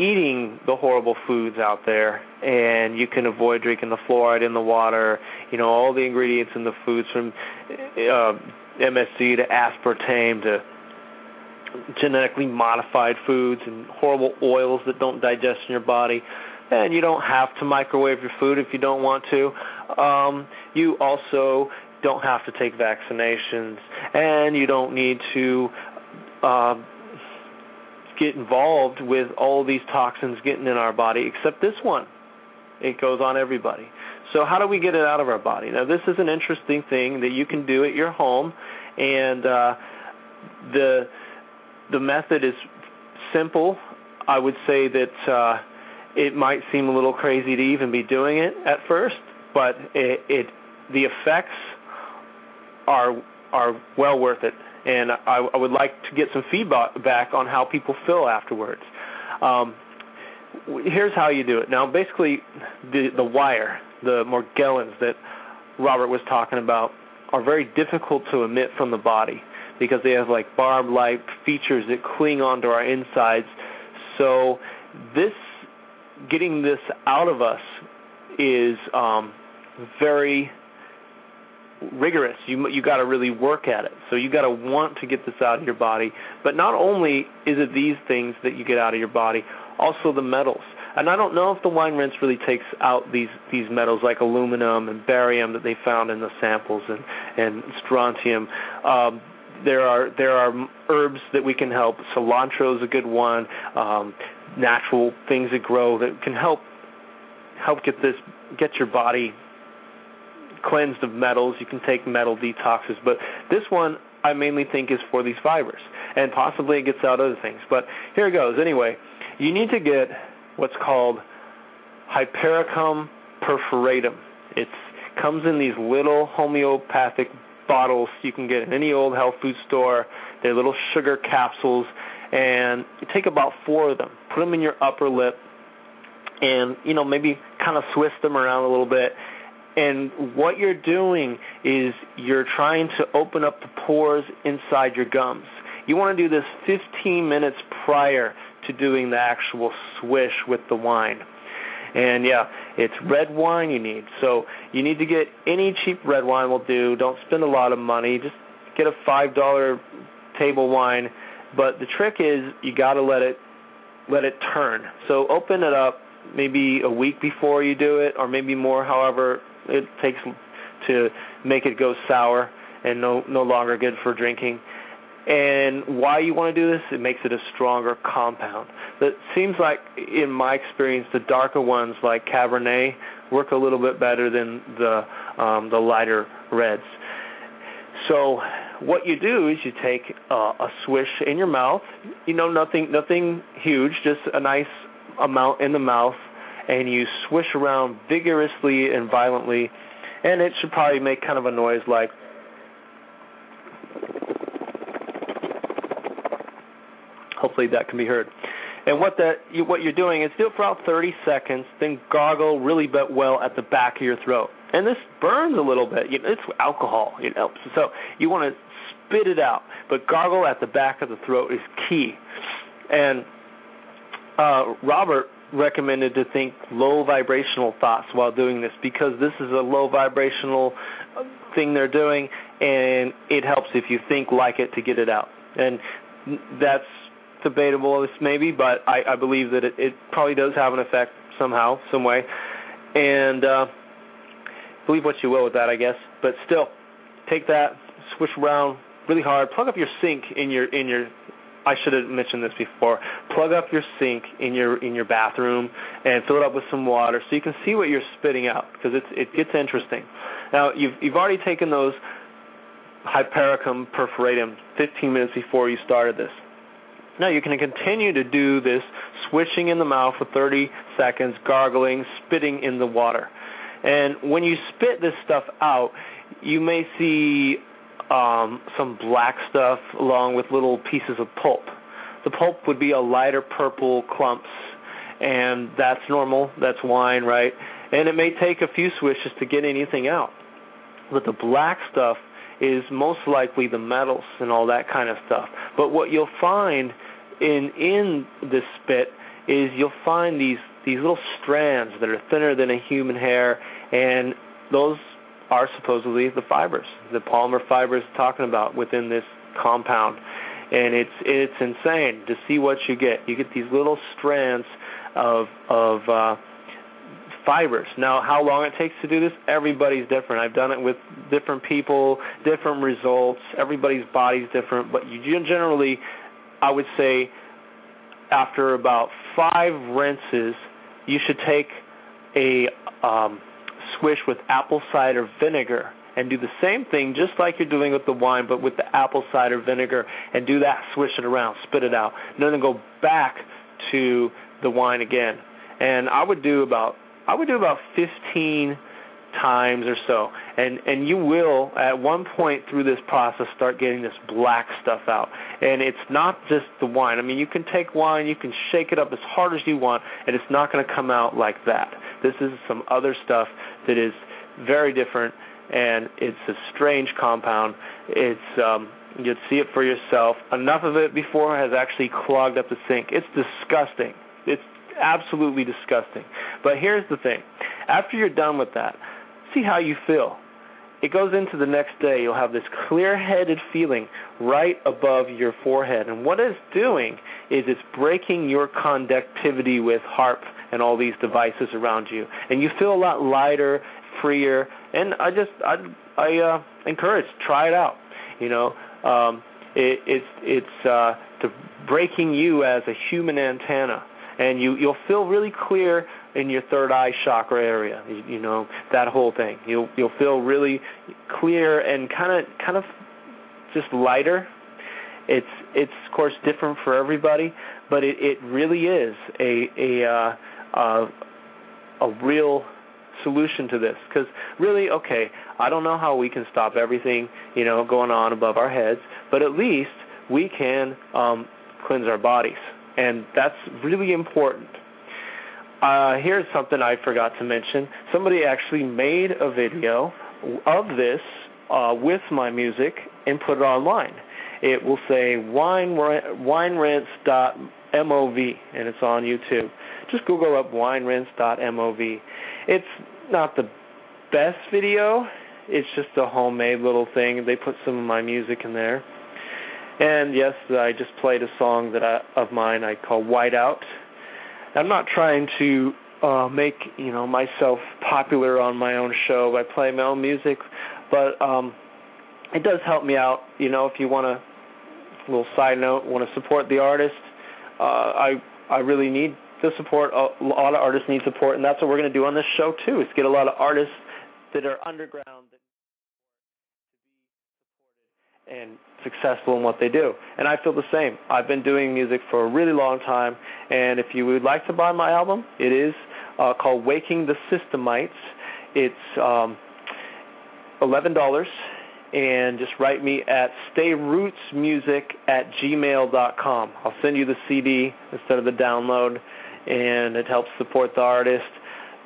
eating the horrible foods out there and you can avoid drinking the fluoride in the water you know all the ingredients in the foods from uh, MSG to aspartame to genetically modified foods and horrible oils that don't digest in your body. And you don't have to microwave your food if you don't want to. Um you also don't have to take vaccinations. And you don't need to uh get involved with all these toxins getting in our body except this one. It goes on everybody. So how do we get it out of our body? Now this is an interesting thing that you can do at your home and uh the the method is simple. I would say that uh it might seem a little crazy to even be doing it at first, but it, it the effects are are well worth it and I, I would like to get some feedback back on how people feel afterwards. Um, here's how you do it. Now, basically, the the wire, the Morgellons that Robert was talking about, are very difficult to emit from the body because they have like barb-like features that cling onto our insides. So, this getting this out of us is um, very rigorous. You you got to really work at it. So you got to want to get this out of your body. But not only is it these things that you get out of your body, also the metals. And I don't know if the wine rinse really takes out these these metals like aluminum and barium that they found in the samples and and strontium. Um, there are there are herbs that we can help. Cilantro is a good one. Um, natural things that grow that can help help get this get your body cleansed of metals. You can take metal detoxes, but this one I mainly think is for these fibers, and possibly it gets out other things. But here it goes. Anyway, you need to get what's called Hypericum perforatum. It comes in these little homeopathic bottles you can get in any old health food store. They're little sugar capsules, and you take about four of them, put them in your upper lip, and you know maybe kind of twist them around a little bit and what you're doing is you're trying to open up the pores inside your gums. You want to do this 15 minutes prior to doing the actual swish with the wine. And yeah, it's red wine you need. So you need to get any cheap red wine will do. Don't spend a lot of money. Just get a $5 table wine. But the trick is you got to let it let it turn. So open it up maybe a week before you do it, or maybe more. However, it takes to make it go sour and no no longer good for drinking. And why you want to do this? It makes it a stronger compound. It seems like, in my experience, the darker ones like Cabernet work a little bit better than the um, the lighter reds. So what you do is you take uh, a swish in your mouth. You know, nothing nothing huge, just a nice amount in the mouth, and you swish around vigorously and violently, and it should probably make kind of a noise like hopefully that can be heard. And what that you, what you're doing is do it for about 30 seconds, then gargle really but well at the back of your throat. And this burns a little bit. You know, it's alcohol, you know. So you want to spit it out, but gargle at the back of the throat is key. And uh, Robert recommended to think low vibrational thoughts while doing this because this is a low vibrational thing they're doing, and it helps if you think like it to get it out. And that's debatable, maybe, but I, I believe that it, it probably does have an effect somehow, some way. And uh, believe what you will with that, I guess. But still, take that, swish around really hard, plug up your sink in your in your. I should have mentioned this before. Plug up your sink in your in your bathroom and fill it up with some water so you can see what you're spitting out because it's it gets interesting. Now you've you've already taken those Hypericum perforatum 15 minutes before you started this. Now you can continue to do this swishing in the mouth for 30 seconds, gargling, spitting in the water. And when you spit this stuff out, you may see um, some black stuff along with little pieces of pulp. The pulp would be a lighter purple clumps, and that's normal. That's wine, right? And it may take a few swishes to get anything out. But the black stuff is most likely the metals and all that kind of stuff. But what you'll find in in this spit is you'll find these these little strands that are thinner than a human hair, and those are supposedly the fibers, the polymer fibers talking about within this compound. And it's it's insane to see what you get. You get these little strands of of uh, fibers. Now, how long it takes to do this, everybody's different. I've done it with different people, different results. Everybody's body's different, but you generally, I would say, after about five rinses, you should take a um, swish with apple cider vinegar and do the same thing just like you're doing with the wine, but with the apple cider vinegar, and do that, swish it around, spit it out, and then go back to the wine again. And I would do about I would do about 15 times or so, and and you will at one point through this process start getting this black stuff out. And it's not just the wine. I mean, you can take wine, you can shake it up as hard as you want, and it's not going to come out like that. This is some other stuff that is very different, and it's a strange compound. It's um, you'd see it for yourself. Enough of it before has actually clogged up the sink. It's disgusting. It's absolutely disgusting. But here's the thing: after you're done with that, see how you feel. It goes into the next day. You'll have this clear-headed feeling right above your forehead, and what it's doing is it's breaking your conductivity with HAARP and all these devices around you, and you feel a lot lighter, freer. And I just I I uh, encourage try it out. You know, um, it, it's it's uh, to breaking you as a human antenna, and you you'll feel really clear in your third eye chakra area. You, you know that whole thing. You'll you'll feel really clear and kind of kind of just lighter. It's it's of course different for everybody, but it it really is a a uh, uh, a real solution to this. Because really okay i don't know how we can stop everything you know going on above our heads but at least we can um cleanse our bodies and that's really important. Uh here's something i forgot to mention. Somebody actually made a video of this uh with my music and put it online. It will say wine wine winerinse dot mov and it's on youtube just Google up winerinse.mov. It's not the best video. It's just a homemade little thing. They put some of my music in there. And yes, I just played a song that I, of mine I call Whiteout. I'm not trying to uh make you know myself popular on my own show by playing my own music, but um it does help me out. You know, if you want to, little side note, want to support the artist, uh, I I really need the support. A lot of artists need support, and that's what we're going to do on this show too. Is get a lot of artists that are underground that and successful in what they do. And I feel the same. I've been doing music for a really long time, and if you would like to buy my album, it is uh, called Waking the Systemites. It's um, eleven dollars and just write me at stayrootsmusic at gmail dot com. I'll send you the CD instead of the download, and it helps support the artist.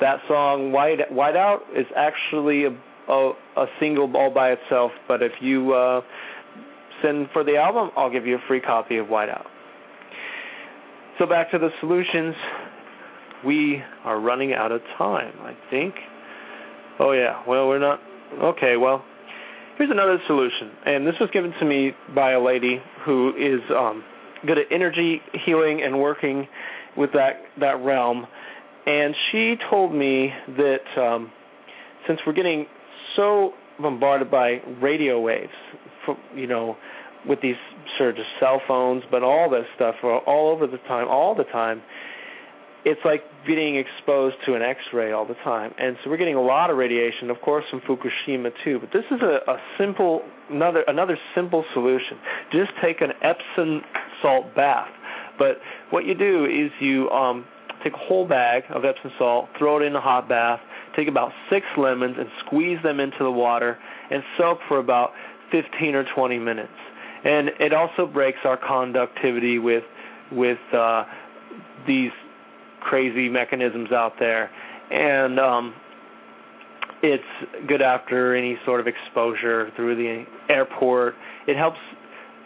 That song, White White Out, is actually a, a, a single all by itself, but if you uh, send for the album, I'll give you a free copy of White Out. So back to the solutions. We are running out of time, I think. Oh yeah, well we're not okay, well Here's another solution, and this was given to me by a lady who is um, good at energy healing and working with that that realm. And she told me that um, since we're getting so bombarded by radio waves, from, you know, with these surge of cell phones, but all this stuff all over the time, all the time, it's like being exposed to an X-ray all the time, and so we're getting a lot of radiation, of course, from Fukushima too. But this is a, a simple, another another simple solution. Just take an Epsom salt bath. But what you do is you um, take a whole bag of Epsom salt, throw it in a hot bath, take about six lemons and squeeze them into the water, and soak for about 15 or 20 minutes. And it also breaks our conductivity with with uh, these crazy mechanisms out there, and um, it's good after any sort of exposure through the airport. It helps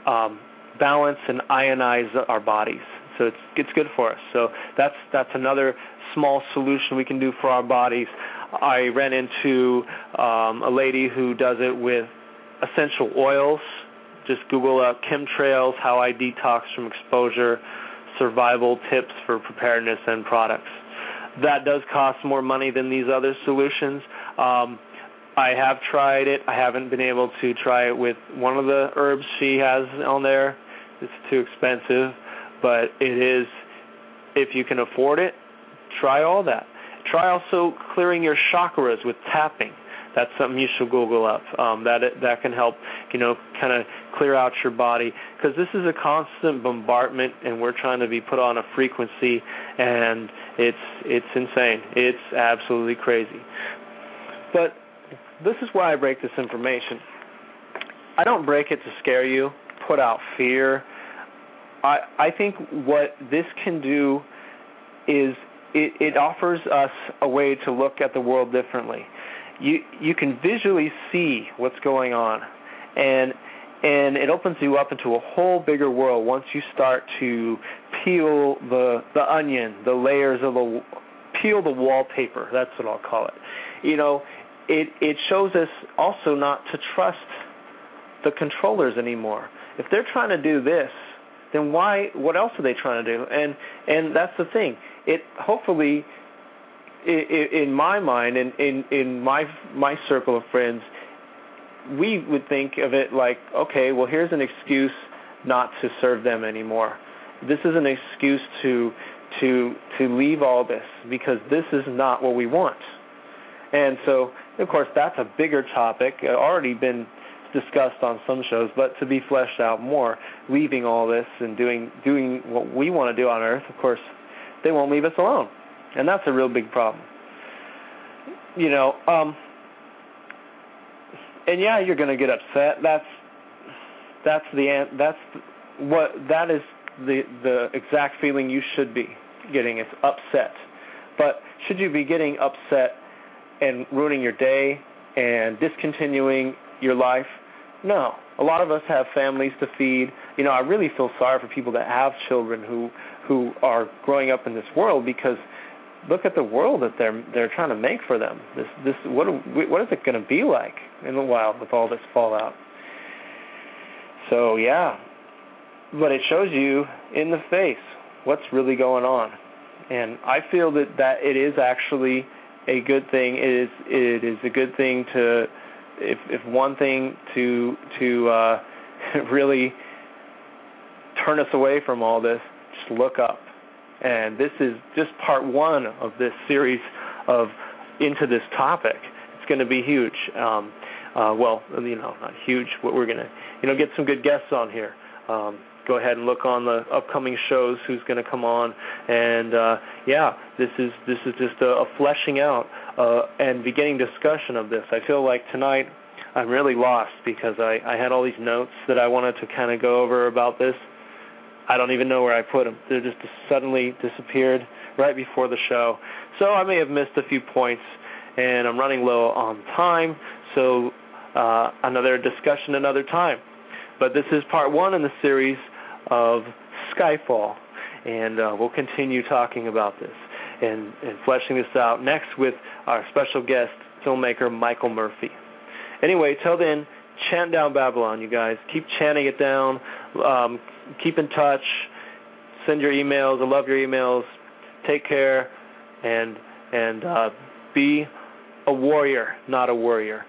um, balance and ionize our bodies, so it's it's good for us. So that's that's another small solution we can do for our bodies. I ran into um, a lady who does it with essential oils. Just Google up chemtrails, how I detox from exposure survival tips for preparedness and products. That does cost more money than these other solutions. Um, I have tried it. I haven't been able to try it with one of the herbs she has on there. It's too expensive, but it is if you can afford it, try all that. Try also clearing your chakras with tapping that's something you should Google up. Um, that that can help, you know, kind of clear out your body because this is a constant bombardment, and we're trying to be put on a frequency, and it's it's insane. It's absolutely crazy. But this is why I break this information. I don't break it to scare you, put out fear. I I think what this can do is it, it offers us a way to look at the world differently. You you can visually see what's going on and and it opens you up into a whole bigger world once you start to peel the the onion the layers of the peel the wallpaper that's what I'll call it. You know it it shows us also not to trust the controllers anymore if they're trying to do this then why what else are they trying to do and and that's the thing it hopefully in my mind and in, in my my circle of friends, we would think of it like, okay, well, here's an excuse not to serve them anymore. This is an excuse to to to leave all this because this is not what we want. And so, of course, that's a bigger topic, already been discussed on some shows, but to be fleshed out more, leaving all this and doing doing what we want to do on Earth. Of course, they won't leave us alone and that's a real big problem. You know, um, and yeah, you're going to get upset. That's that's the that's what that is the the exact feeling you should be getting. It's upset. But should you be getting upset and ruining your day and discontinuing your life? No. A lot of us have families to feed. You know, I really feel sorry for people that have children who who are growing up in this world because look at the world that they're they're trying to make for them. This this what what is it going to be like in the wild with all this fallout? So yeah, but it shows you in the face what's really going on, and I feel that that it is actually a good thing. It is it is a good thing to if if one thing to to uh, really turn us away from all this, just look up. And this is just part one of this series of into this topic. It's going to be huge. Um, uh, well, you know, not huge. But we're going to, you know, get some good guests on here. Um, go ahead and look on the upcoming shows who's going to come on and uh yeah this is this is just a, a fleshing out uh and beginning discussion of this i feel like tonight i'm really lost because i i had all these notes that i wanted to kind of go over about this. I don't even know where i put them they just suddenly disappeared right before the show. So i may have missed a few points and i'm running low on time so uh another discussion another time. But this is part one in the series of Skyfall, and uh, we'll continue talking about this and, and fleshing this out next with our special guest, filmmaker Michael Murphy. Anyway, till then, chant down Babylon, you guys. Keep chanting it down. Um, keep in touch. Send your emails. I love your emails. Take care, and and uh, be a warrior, not a worrier.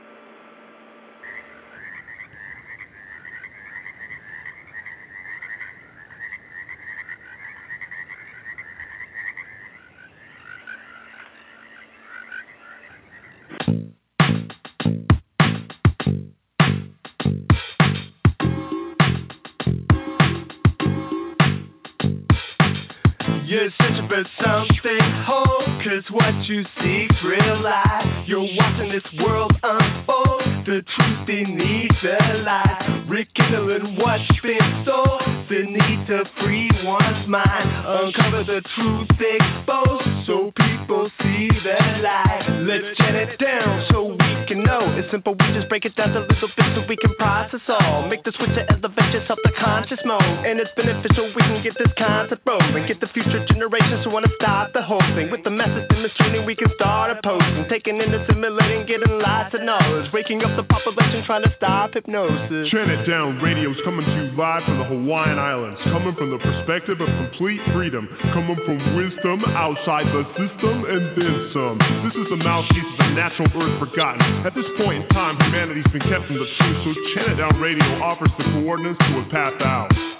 The truth exposed, so people see the light. Let's get it down so we can know. It's simple, we just break it down to little bits so we can process all. Make the switch to elevate yourself to conscious mode. And it's beneficial, we can get this concept rolling. Get the future generations who wanna stop the whole thing. With the message in the demonstrating, we can start opposing. Taking in, assimilating, getting lots of knowledge. Waking up the population, trying to stop hypnosis. Chant It Down Radio's coming to you live from the Hawaiian Islands, coming from the perspective of complete freedom, coming from wisdom outside the system and then some. This is the mouthpiece of the natural earth forgotten. At this point in time, humanity's been kept from the truth, so Chant It Down Radio offers the coordinates to a path out.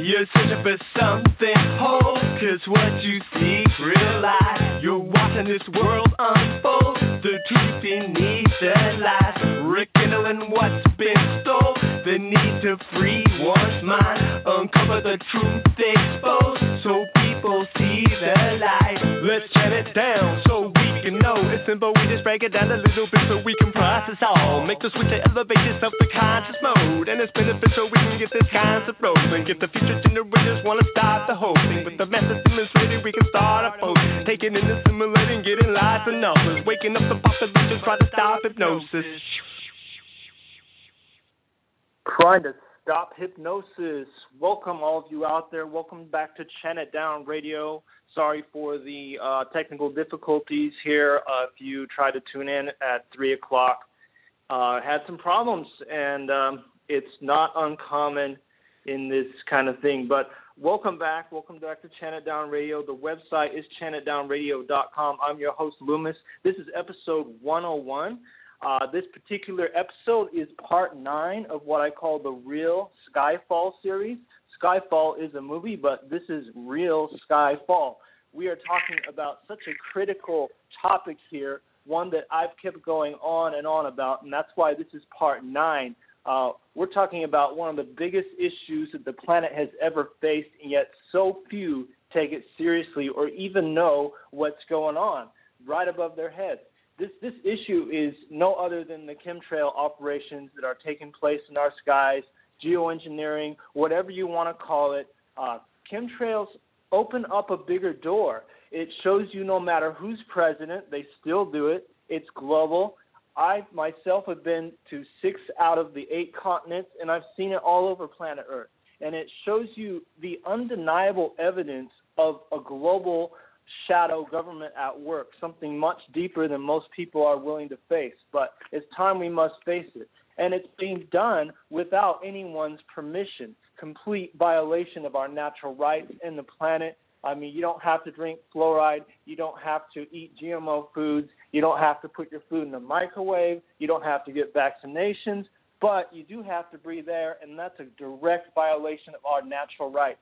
You're searching for something whole, cause what you seek real life. You're watching this world unfold, the truth beneath the lies. Rekindling what's been stole, the need to free one's mind. Uncover the truth exposed, so people see the light. Let's shut it down know. It's simple, we just break it down a little bit so we can process all. Make the switch to elevate yourself to conscious mode. And it's beneficial, we can get this concept rolling. Get the future generations wanna stop the whole thing. With the message demonstrated, we can start a post. Taking in, assimilating, getting lots of knowledge. Waking up the population, try to stop hypnosis. trying to stop hypnosis. Welcome, all of you out there. Welcome back to Chant It Down Radio. Sorry for the uh, technical difficulties here. Uh, if you try to tune in at 3 o'clock, uh, had some problems, and um, it's not uncommon in this kind of thing. But welcome back. Welcome back to Chant Down Radio. The website is chantitdownradio.com. I'm your host, Loomis. This is episode 101. Uh, this particular episode is part nine of what I call the Real Skyfall series. Skyfall is a movie, but this is Real Skyfall. We are talking about such a critical topic here, one that I've kept going on and on about, and that's why this is part nine. Uh, we're talking about one of the biggest issues that the planet has ever faced, and yet so few take it seriously or even know what's going on right above their heads this this issue is no other than the chemtrail operations that are taking place in our skies, geoengineering, whatever you want to call it. Uh, chemtrails open up a bigger door. It shows you no matter who's president, they still do it. It's global. I myself have been to six out of the eight continents, and I've seen it all over planet Earth. And it shows you the undeniable evidence of a global shadow government at work, something much deeper than most people are willing to face. But it's time we must face it. And it's being done without anyone's permission, complete violation of our natural rights and the planet I mean, you don't have to drink fluoride. You don't have to eat GMO foods. You don't have to put your food in the microwave. You don't have to get vaccinations. But you do have to breathe air, and that's a direct violation of our natural rights.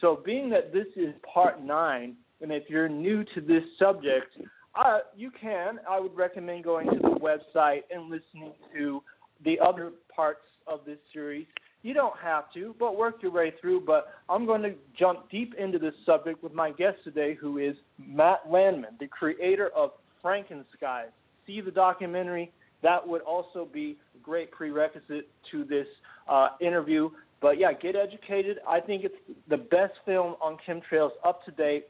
So, being that this is part nine, and if you're new to this subject, uh, you can. I would recommend going to the website and listening to the other parts of this series. You don't have to, but work your way through. But I'm going to jump deep into this subject with my guest today, who is Matt Landman, the creator of Frankenskies. See the documentary. That would also be a great prerequisite to this uh, interview. But yeah, get educated. I think it's the best film on chemtrails up to date.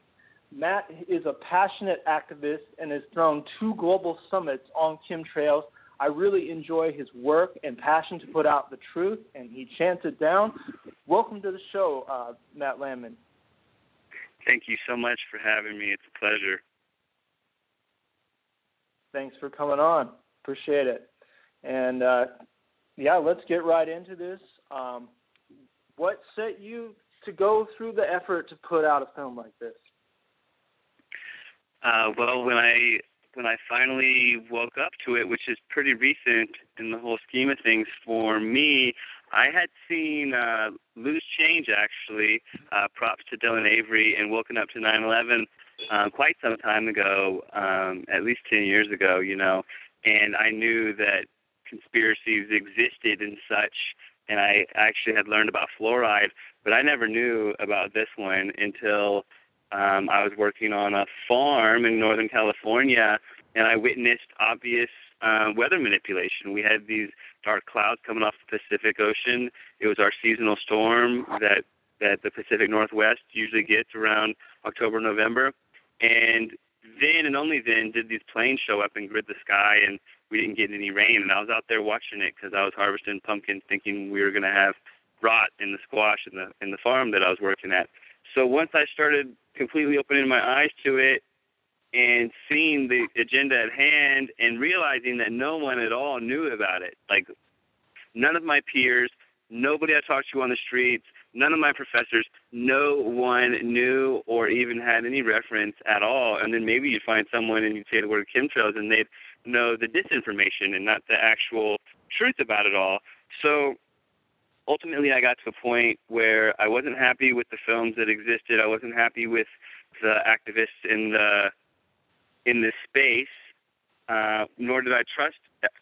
Matt is a passionate activist and has thrown two global summits on chemtrails. I really enjoy his work and passion to put out the truth, and he chants it down. Welcome to the show, uh, Matt Landman. Thank you so much for having me. It's a pleasure. Thanks for coming on. Appreciate it. And uh, yeah, let's get right into this. Um, what set you to go through the effort to put out a film like this? Uh, well, when I when I finally woke up to it, which is pretty recent in the whole scheme of things for me, I had seen uh, Loose Change actually. Uh, props to Dylan Avery and Woken Up to 9/11 uh, quite some time ago, um, at least 10 years ago, you know, and I knew that conspiracies existed and such. And I actually had learned about fluoride, but I never knew about this one until um, I was working on a farm in Northern California, and I witnessed obvious uh, weather manipulation. We had these dark clouds coming off the Pacific Ocean. It was our seasonal storm that that the Pacific Northwest usually gets around October, November, and then and only then did these planes show up and grid the sky, and we didn't get any rain. And I was out there watching it because I was harvesting pumpkins, thinking we were going to have rot in the squash in the in the farm that I was working at. So once I started completely opening my eyes to it and seeing the agenda at hand and realizing that no one at all knew about it, like none of my peers, nobody I talked to on the streets, none of my professors, no one knew or even had any reference at all. And then maybe you'd find someone and you'd say the word chemtrails and they'd know the disinformation and not the actual truth about it all. So ultimately I got to a point where I wasn't happy with the films that existed. I wasn't happy with the activists in the in this space, uh, nor did I trust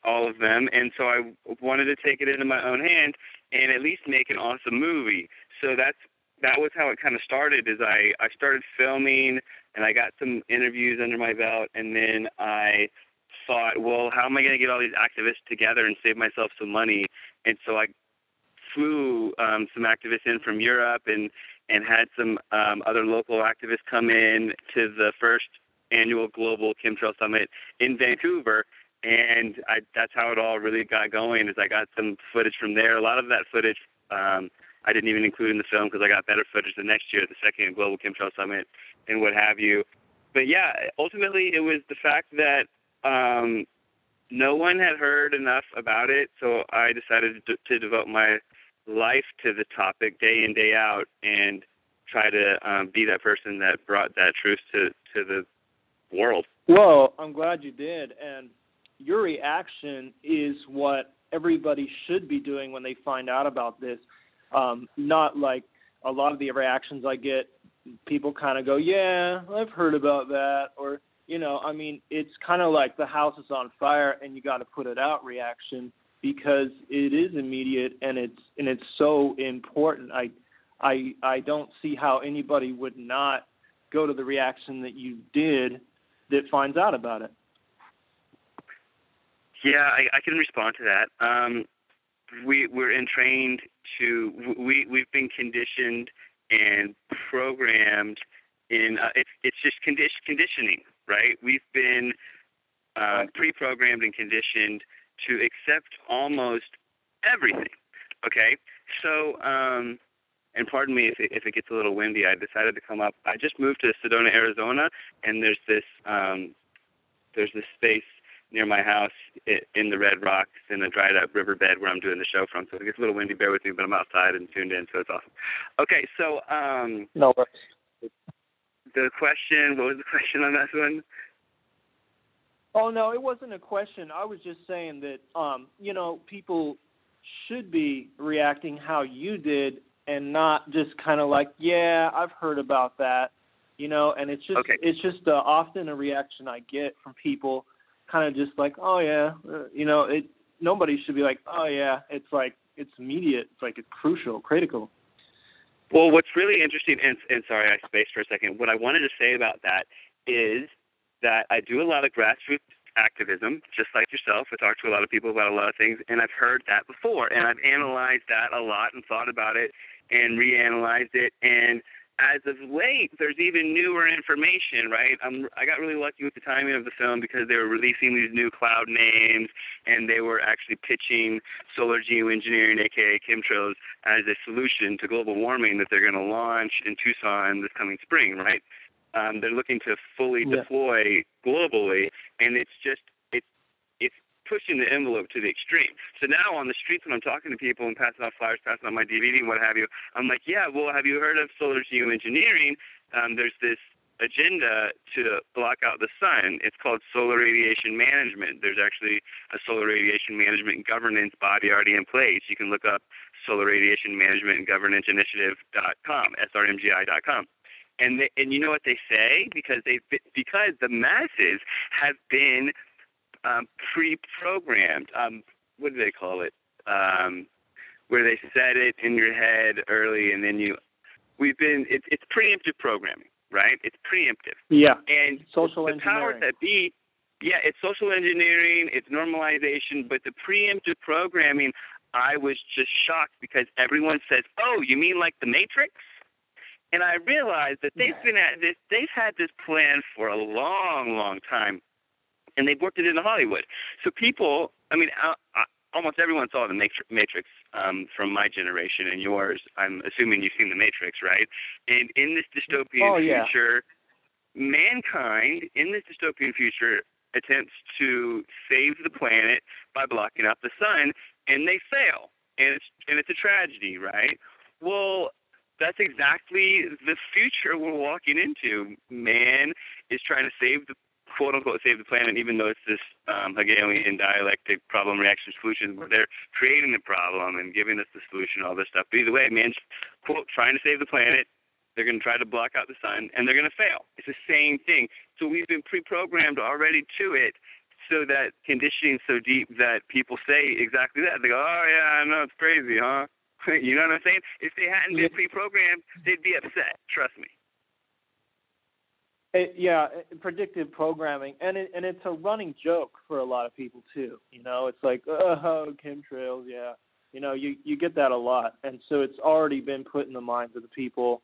all of them. And so I wanted to take it into my own hand and at least make an awesome movie. So that's that was how it kind of started. Is I I started filming and I got some interviews under my belt, and then I thought, well, how am I going to get all these activists together and save myself some money? And so I flew um, some activists in from Europe and and had some um, other local activists come in to the first annual Global Chemtrail Summit in Vancouver. And I, that's how it all really got going. Is I got some footage from there. A lot of that footage um, I didn't even include in the film because I got better footage the next year, at the second Global Chemtrail Summit, and what have you. But yeah, ultimately it was the fact that um, no one had heard enough about it, so I decided to, to devote my life to the topic day in day out and try to um, be that person that brought that truth to to the world. Well, I'm glad you did, and your reaction is what everybody should be doing when they find out about this. Um, not like a lot of the reactions I get, people kind of go, "Yeah, I've heard about that," or you know, I mean, it's kind of like the house is on fire and you got to put it out reaction because it is immediate and it's and it's so important. I I I don't see how anybody would not go to the reaction that you did that finds out about it. Yeah, I, I can respond to that. Um, we we're entrained to we we've been conditioned and programmed in uh, it's it's just condition conditioning, right? We've been uh, pre-programmed and conditioned to accept almost everything. Okay, so um, and pardon me if it, if it gets a little windy. I decided to come up. I just moved to Sedona, Arizona, and there's this um, there's this space near my house in the Red Rocks in a dried up riverbed where I'm doing the show from. So it gets a little windy, bear with me, but I'm outside and tuned in, so it's awesome. Okay, so um, no. the question. What was the question on that one? Oh no, it wasn't a question. I was just saying that um, you know people should be reacting how you did and not just kind of like, yeah, I've heard about that, you know. And it's just Okay. it's just uh, often a reaction I get from people, kind of just like, oh yeah, uh, you know. It nobody should be like, oh yeah. It's like it's immediate. It's like it's crucial, critical. Well, what's really interesting, and, and sorry, I spaced for a second. What I wanted to say about that is that I do a lot of grassroots activism, just like yourself. I talk to a lot of people about a lot of things, and I've heard that before, and I've analyzed that a lot and thought about it and reanalyzed it. And as of late, there's even newer information, right? I'm, I got really lucky with the timing of the film because they were releasing these new cloud names, and they were actually pitching solar geoengineering, aka chemtrails, as a solution to global warming that they're going to launch in Tucson this coming spring, right? Um, they're looking to fully Yeah. deploy globally, and it's just it's it's pushing the envelope to the extreme. So now on the streets when I'm talking to people and passing out flyers, passing out my DVD and what have you, I'm like, yeah, well, have you heard of solar geoengineering? Um, there's this agenda to block out the sun. It's called solar radiation management. There's actually a solar radiation management governance body already in place. You can look up solar radiation management and governance initiative.com, srmgi.com. And they, and you know what they say because they because the masses have been um, pre-programmed. Um, what do they call it? Um, where they set it in your head early, and then you. We've been. It's it's preemptive programming, right? It's preemptive. Yeah. And Social the powers engineering. that be, yeah, it's social engineering, it's normalization, but the preemptive programming, I was just shocked because everyone says, "Oh, you mean like the Matrix?" And I realized that they've been at this, they've had this plan for a long, long time, and they've worked it into Hollywood. So people, I mean, uh, uh, almost everyone saw the Matrix, Matrix um, from my generation and yours. I'm assuming you've seen the Matrix, right? And in this dystopian Oh, yeah. future, mankind in this dystopian future attempts to save the planet by blocking out the sun, and they fail, and it's and it's a tragedy, right? Well, that's exactly the future we're walking into. Man is trying to save the quote unquote save the planet, even though it's this um, Hegelian dialectic problem reaction solution where they're creating the problem and giving us the solution, all this stuff. But either way, man's quote trying to save the planet. They're going to try to block out the sun, and they're going to fail. It's the same thing. So we've been pre-programmed already to it, so that conditioning so deep that people say exactly that. They go, "Oh yeah, I know it's crazy, huh?" you know what I'm saying? If they hadn't been pre-programmed, they'd be upset. Trust me. It, yeah, it- predictive programming, and it, and it's a running joke for a lot of people too. You know, it's like, oh, chemtrails, yeah. You know, you you get that a lot, and so it's already been put in the minds of the people,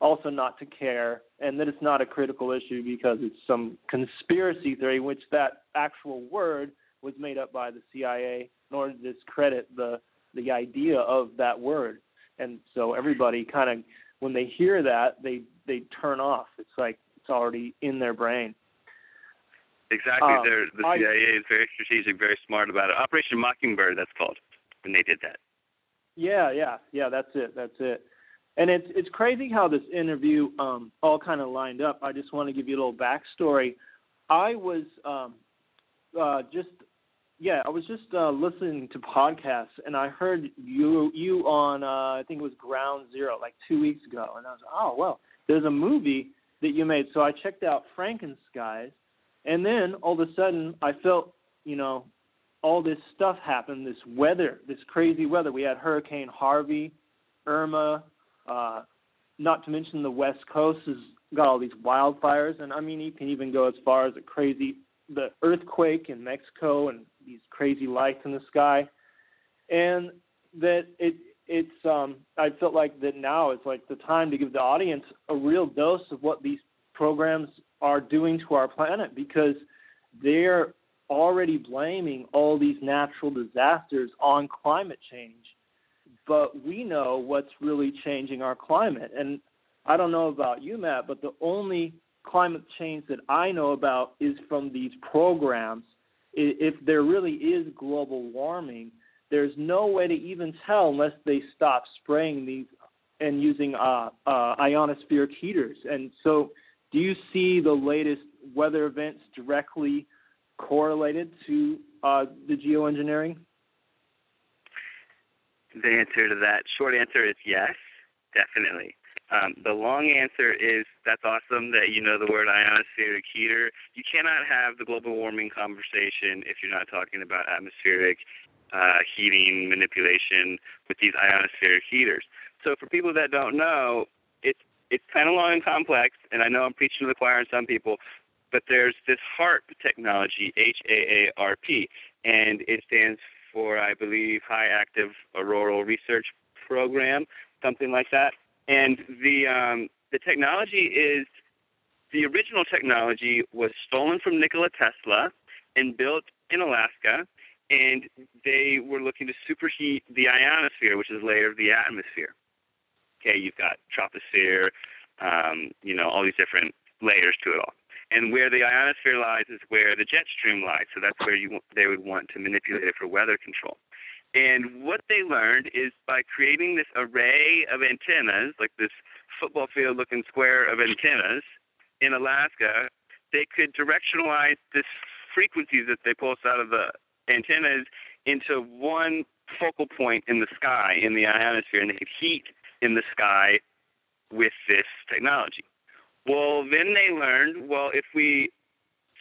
also not to care, and that it's not a critical issue because it's some conspiracy theory, which that actual word was made up by the CIA in order to discredit the the idea of that word, and so everybody kind of when they hear that they they turn off. It's like it's already in their brain. Exactly. Um, They're, the I- CIA is very strategic, very smart about it. Operation Mockingbird, that's called, and they did that. Yeah, yeah, yeah. That's it. That's it. And it's it's crazy how this interview um, all kind of lined up. I just want to give you a little backstory. I was um, uh, just yeah, I was just uh, listening to podcasts, and I heard you you on uh, I think it was Ground Zero like two weeks ago, and I was oh well, there's a movie that you made. So I checked out Frankenskies, and then all of a sudden I felt you know all this stuff happened, this weather, this crazy weather. We had Hurricane Harvey, Irma, uh, not to mention the West Coast has got all these wildfires, and I mean you can even go as far as a crazy the earthquake in Mexico and these crazy lights in the sky, and that it it's um I felt like that now is like the time to give the audience a real dose of what these programs are doing to our planet because they're already blaming all these natural disasters on climate change. But we know what's really changing our climate. And I don't know about you, Matt, but the only climate change that I know about is from these programs. If there really is global warming, there's no way to even tell unless they stop spraying these and using uh, uh, ionosphere heaters. And so do you see the latest weather events directly correlated to uh, the geoengineering? The answer to that short answer is yes, definitely. Um, the long answer is that's awesome that you know the word ionospheric heater. You cannot have the global warming conversation if you're not talking about atmospheric uh, heating manipulation with these ionospheric heaters. So for people that don't know, it's it's kind of long and complex, and I know I'm preaching to the choir on some people, but there's this HAARP technology, H-A-A-R-P, and it stands for, I believe, High Active Auroral Research Program, something like that. And the um, the technology is the original technology was stolen from Nikola Tesla and built in Alaska, and they were looking to superheat the ionosphere, which is a layer of the atmosphere. Okay, you've got troposphere, um, you know, all these different layers to it all. And where the ionosphere lies is where the jet stream lies. So that's where you they would want to manipulate it for weather control. And what they learned is by creating this array of antennas, like this football field looking square of antennas in Alaska, they could directionalize this frequencies that they pulse out of the antennas into one focal point in the sky in the ionosphere, and they could heat in the sky with this technology. Well, then they learned, well, if we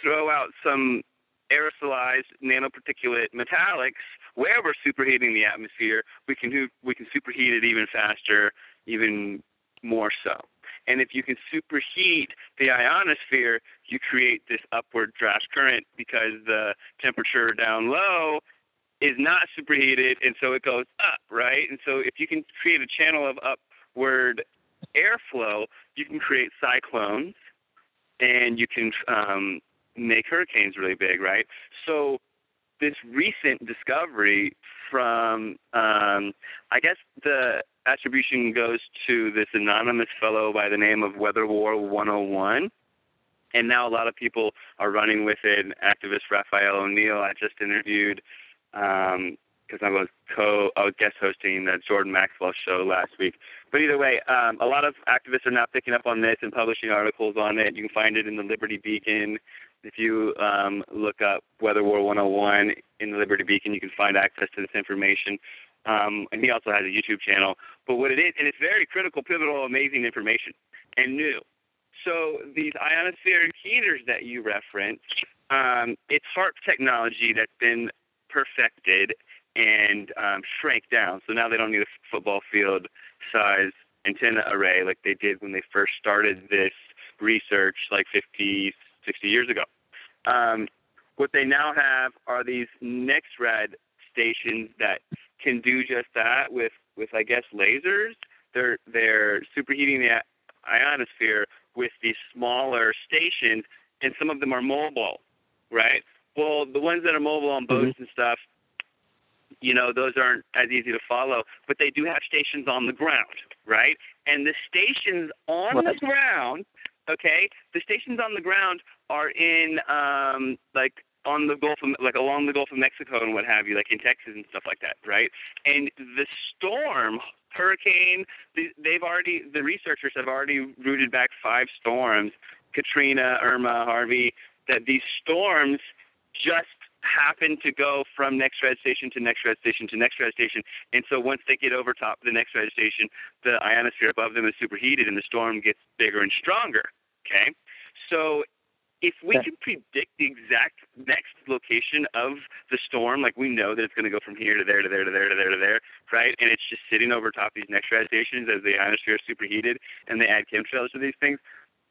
throw out some aerosolized nanoparticulate metallics where we're superheating the atmosphere, we can we can superheat it even faster, even more so. And if you can superheat the ionosphere, you create this upward draft current because the temperature down low is not superheated, and so it goes up, right? And so if you can create a channel of upward airflow, you can create cyclones, and you can um, make hurricanes really big, right? So this recent discovery from, um, I guess the attribution goes to this anonymous fellow by the name of Weather War 101. And now a lot of people are running with it. Activist Raphael O'Neill, I just interviewed because um, I was co I was guest hosting the Jordan Maxwell show last week. But either way, um, a lot of activists are now picking up on this and publishing articles on it. You can find it in the Liberty Beacon. If you um, look up Weather War 101 in the Liberty Beacon, you can find access to this information. Um, and he also has a YouTube channel. But what it is, and it's very critical, pivotal, amazing information and new. So these ionospheric heaters that you reference, um, it's HAARP technology that's been perfected and um, shrank down. So now they don't need a football field size antenna array like they did when they first started this research like 50, 60 years ago. Um, what they now have are these NexRad stations that can do just that with, with I guess lasers. They're they're superheating the ionosphere with these smaller stations, and some of them are mobile, right? Well, the ones that are mobile on boats mm-hmm. and stuff, you know, those aren't as easy to follow, but they do have stations on the ground, right? And the stations on right. the ground, okay, the stations on the ground are in um like on the Gulf of like along the Gulf of Mexico and what have you, like in Texas and stuff like that, right? And the storm, hurricane, they've already the researchers have already rooted back five storms, Katrina, Irma, Harvey, that these storms just happen to go from NexRad station to NexRad station to NexRad station. And so once they get over top the NexRad station, the ionosphere above them is superheated and the storm gets bigger and stronger. Okay? So if we can predict the exact next location of the storm, like we know that it's going to go from here to there to there to there to there to there, right? And it's just sitting over top of these NexRad stations as the ionosphere is superheated and they add chemtrails to these things.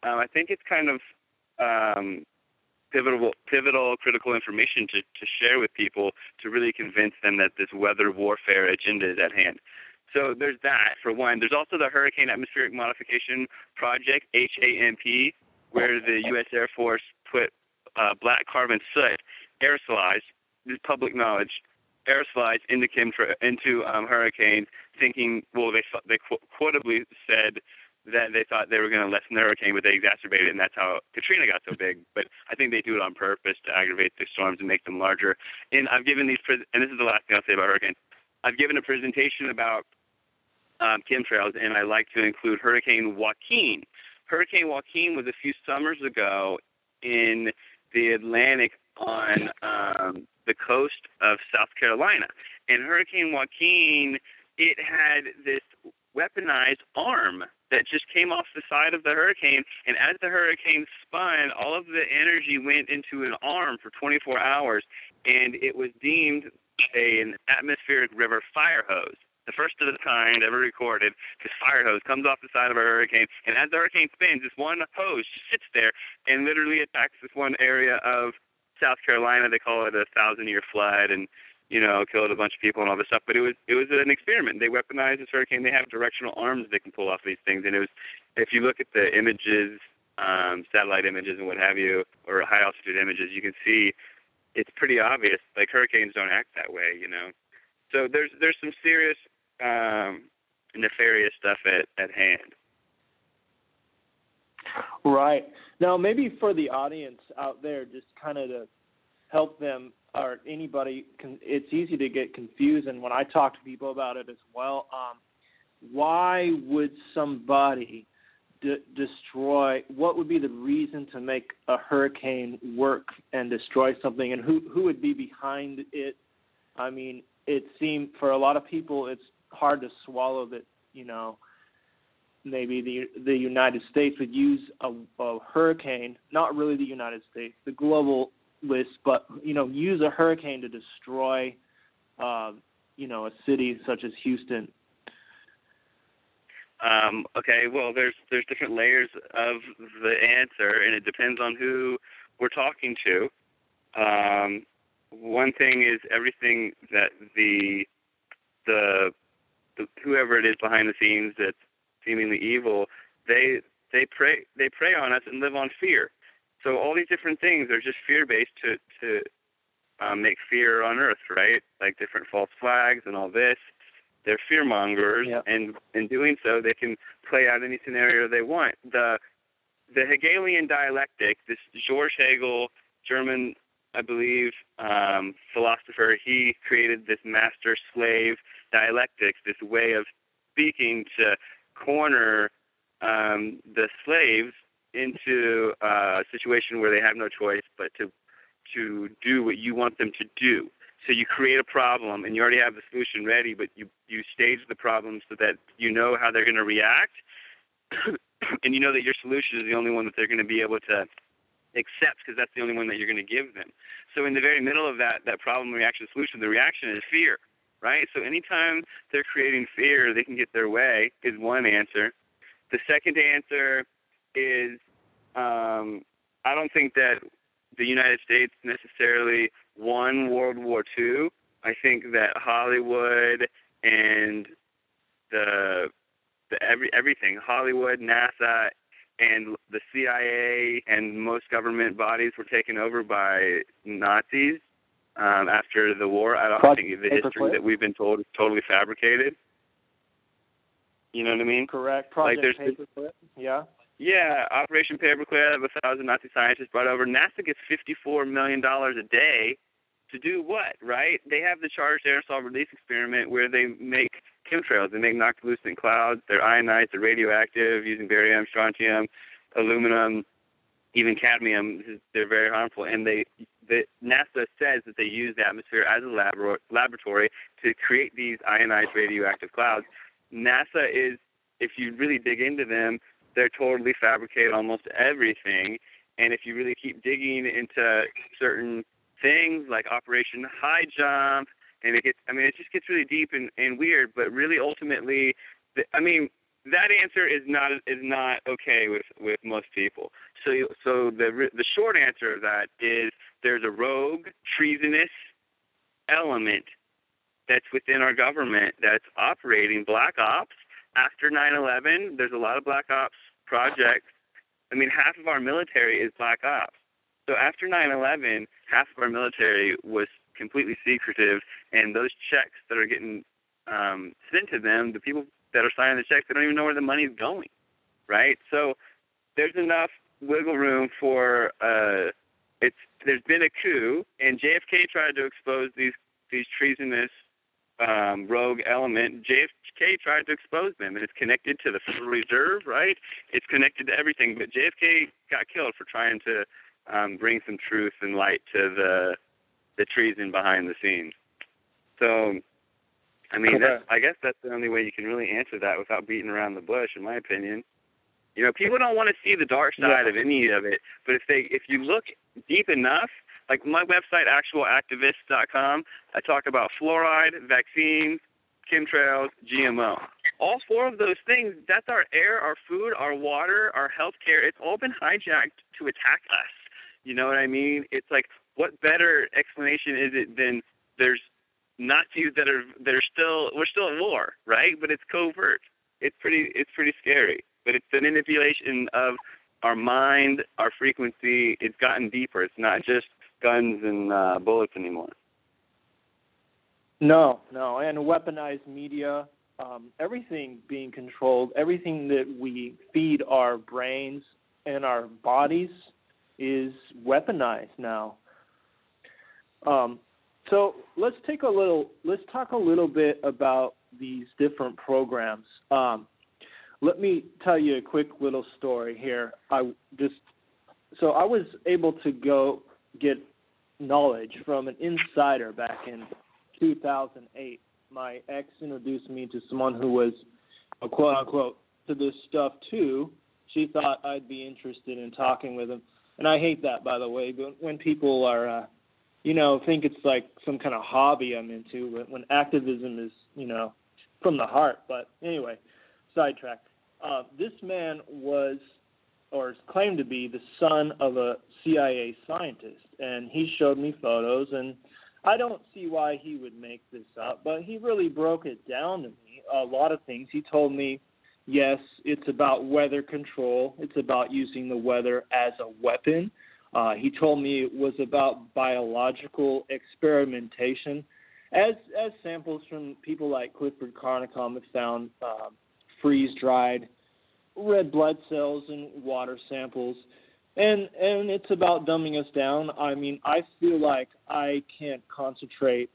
Um, I think it's kind of um, pivotal, pivotal, critical information to, to share with people to really convince them that this weather warfare agenda is at hand. So there's that for one. There's also the Hurricane Atmospheric Modification Project (HAMP), where the U.S. Air Force put uh, black carbon soot, aerosolized, this public knowledge, aerosolized into chemtra- into um, hurricanes, thinking well they they qu- quotably said that they thought they were going to lessen the hurricane, but they exacerbated it, and that's how Katrina got so big. But I think they do it on purpose to aggravate the storms and make them larger. And I've given these, and this is the last thing I'll say about hurricanes. I've given a presentation about um, chemtrails, and I like to include Hurricane Joaquin, Hurricane Joaquin was a few summers ago in the Atlantic on um, the coast of South Carolina. And Hurricane Joaquin, it had this weaponized arm that just came off the side of the hurricane. And as the hurricane spun, all of the energy went into an arm for 24 hours, and it was deemed an atmospheric river fire hose. The first of its kind ever recorded. This fire hose comes off the side of a hurricane, and as the hurricane spins, this one hose just sits there and literally attacks this one area of South Carolina. They call it a thousand-year flood, and you know, killed a bunch of people and all this stuff. But it was it was an experiment. They weaponized this hurricane. They have directional arms they can pull off these things. And it was, if you look at the images, um, satellite images and what have you, or high altitude images, you can see it's pretty obvious. Like hurricanes don't act that way, you know. So there's there's some serious um, nefarious stuff at at hand. Right. Now, maybe for the audience out there, just kind of to help them or anybody it's easy to get confused and when I talk to people about it as well um why would somebody de- destroy what would be the reason to make a hurricane work and destroy something and who who would be behind it I mean it seemed for a lot of people it's hard to swallow that you know maybe the the United States would use a, a hurricane not really the United States the global list, but you know, use a hurricane to destroy, uh, you know, a city such as Houston. Um, okay, well, there's there's different layers of the answer, and it depends on who we're talking to. Um, one thing is everything that the, the the whoever it is behind the scenes that's seemingly evil, they they prey they prey on us and live on fear. So all these different things are just fear based to to um, make fear on earth, right? Like different false flags and all this. They're fear mongers, yep. and in doing so, they can play out any scenario they want. The the Hegelian dialectic, this George Hegel, German, I believe, um, philosopher, he created this master slave dialectics, this way of speaking to corner um, the slaves into a situation where they have no choice but to to do what you want them to do. So you create a problem and you already have the solution ready, but you you stage the problem so that you know how they're going to react, and you know that your solution is the only one that they're going to be able to accept because that's the only one that you're going to give them. So in the very middle of that that problem reaction solution, the reaction is fear, right? So anytime they're creating fear, they can get their way is one answer. The second answer is um, I don't think that the United States necessarily won World War II. I think that Hollywood and the the every everything Hollywood, NASA, and the CIA and most government bodies were taken over by Nazis um, after the war. I don't Project think the history that we've been told is totally fabricated. You know what I mean? Correct. Project like there's Paperclip. Yeah. Yeah, Operation Paperclip, a thousand Nazi scientists brought over. NASA gets $54 million a day to do what, right? They have the charged aerosol release experiment where they make chemtrails. They make noctilucent clouds. They're ionized, they're radioactive using barium, strontium, aluminum, even cadmium. They're very harmful. And they, the, NASA says that they use the atmosphere as a labor- laboratory to create these ionized radioactive clouds. NASA is, if you really dig into them, they're totally fabricate almost everything. And if you really keep digging into certain things like Operation High Jump, and it gets, I mean, it just gets really deep and, and weird. But really, ultimately, the, I mean, that answer is not is not okay with with most people. So so the the short answer of that is there's a rogue, treasonous element that's within our government that's operating black ops after 9/11. There's a lot of black ops projects. I mean, half of our military is black ops. So after 9/11, half of our military was completely secretive, and those checks that are getting um, sent to them, the people that are signing the checks, they don't even know where the money's going, right? So there's enough wiggle room for uh, it's. There's been a coup, and JFK tried to expose these these treasonous um, rogue element. JFK tried to expose them, and it's connected to the Federal Reserve, right? It's connected to everything. But JFK got killed for trying to um, bring some truth and light to the the treason behind the scenes. So, I mean, that's, I guess that's the only way you can really answer that without beating around the bush, in my opinion. You know, people don't want to see the dark side Yeah. of any of it, but if they if you look deep enough, like my website actualactivist.com, I talk about fluoride, vaccines, chemtrails, GMO. All four of those things, that's our air, our food, our water, our health care. It's all been hijacked to attack us. You know what I mean? It's like what better explanation is it than there's Nazis that are that are still we're still at war, right? But it's covert. It's pretty it's pretty scary. But it's the manipulation of our mind, our frequency. It's gotten deeper. It's not just guns and uh, bullets anymore. No, no, and weaponized media, um, everything being controlled, everything that we feed our brains and our bodies is weaponized now. Um, so let's take a little, let's talk a little bit about these different programs. Um, let me tell you a quick little story here. I just, so I was able to go get knowledge from an insider back in 2008. My ex introduced me to someone who was, a quote unquote, to this stuff too. She thought I'd be interested in talking with him. And I hate that, by the way, but when people are, uh, you know, think it's like some kind of hobby I'm into, when, when activism is, you know, from the heart. But anyway, sidetrack. Uh, this man was, or claimed to be, the son of a CIA scientist, and he showed me photos and I don't see why he would make this up, but he really broke it down to me. A lot of things. He told me, yes, it's about weather control, it's about using the weather as a weapon. Uh, he told me it was about biological experimentation, as as samples from people like Clifford Carnicom have found um, freeze dried red blood cells and water samples and and it's about dumbing us down. I mean, I feel like I can't concentrate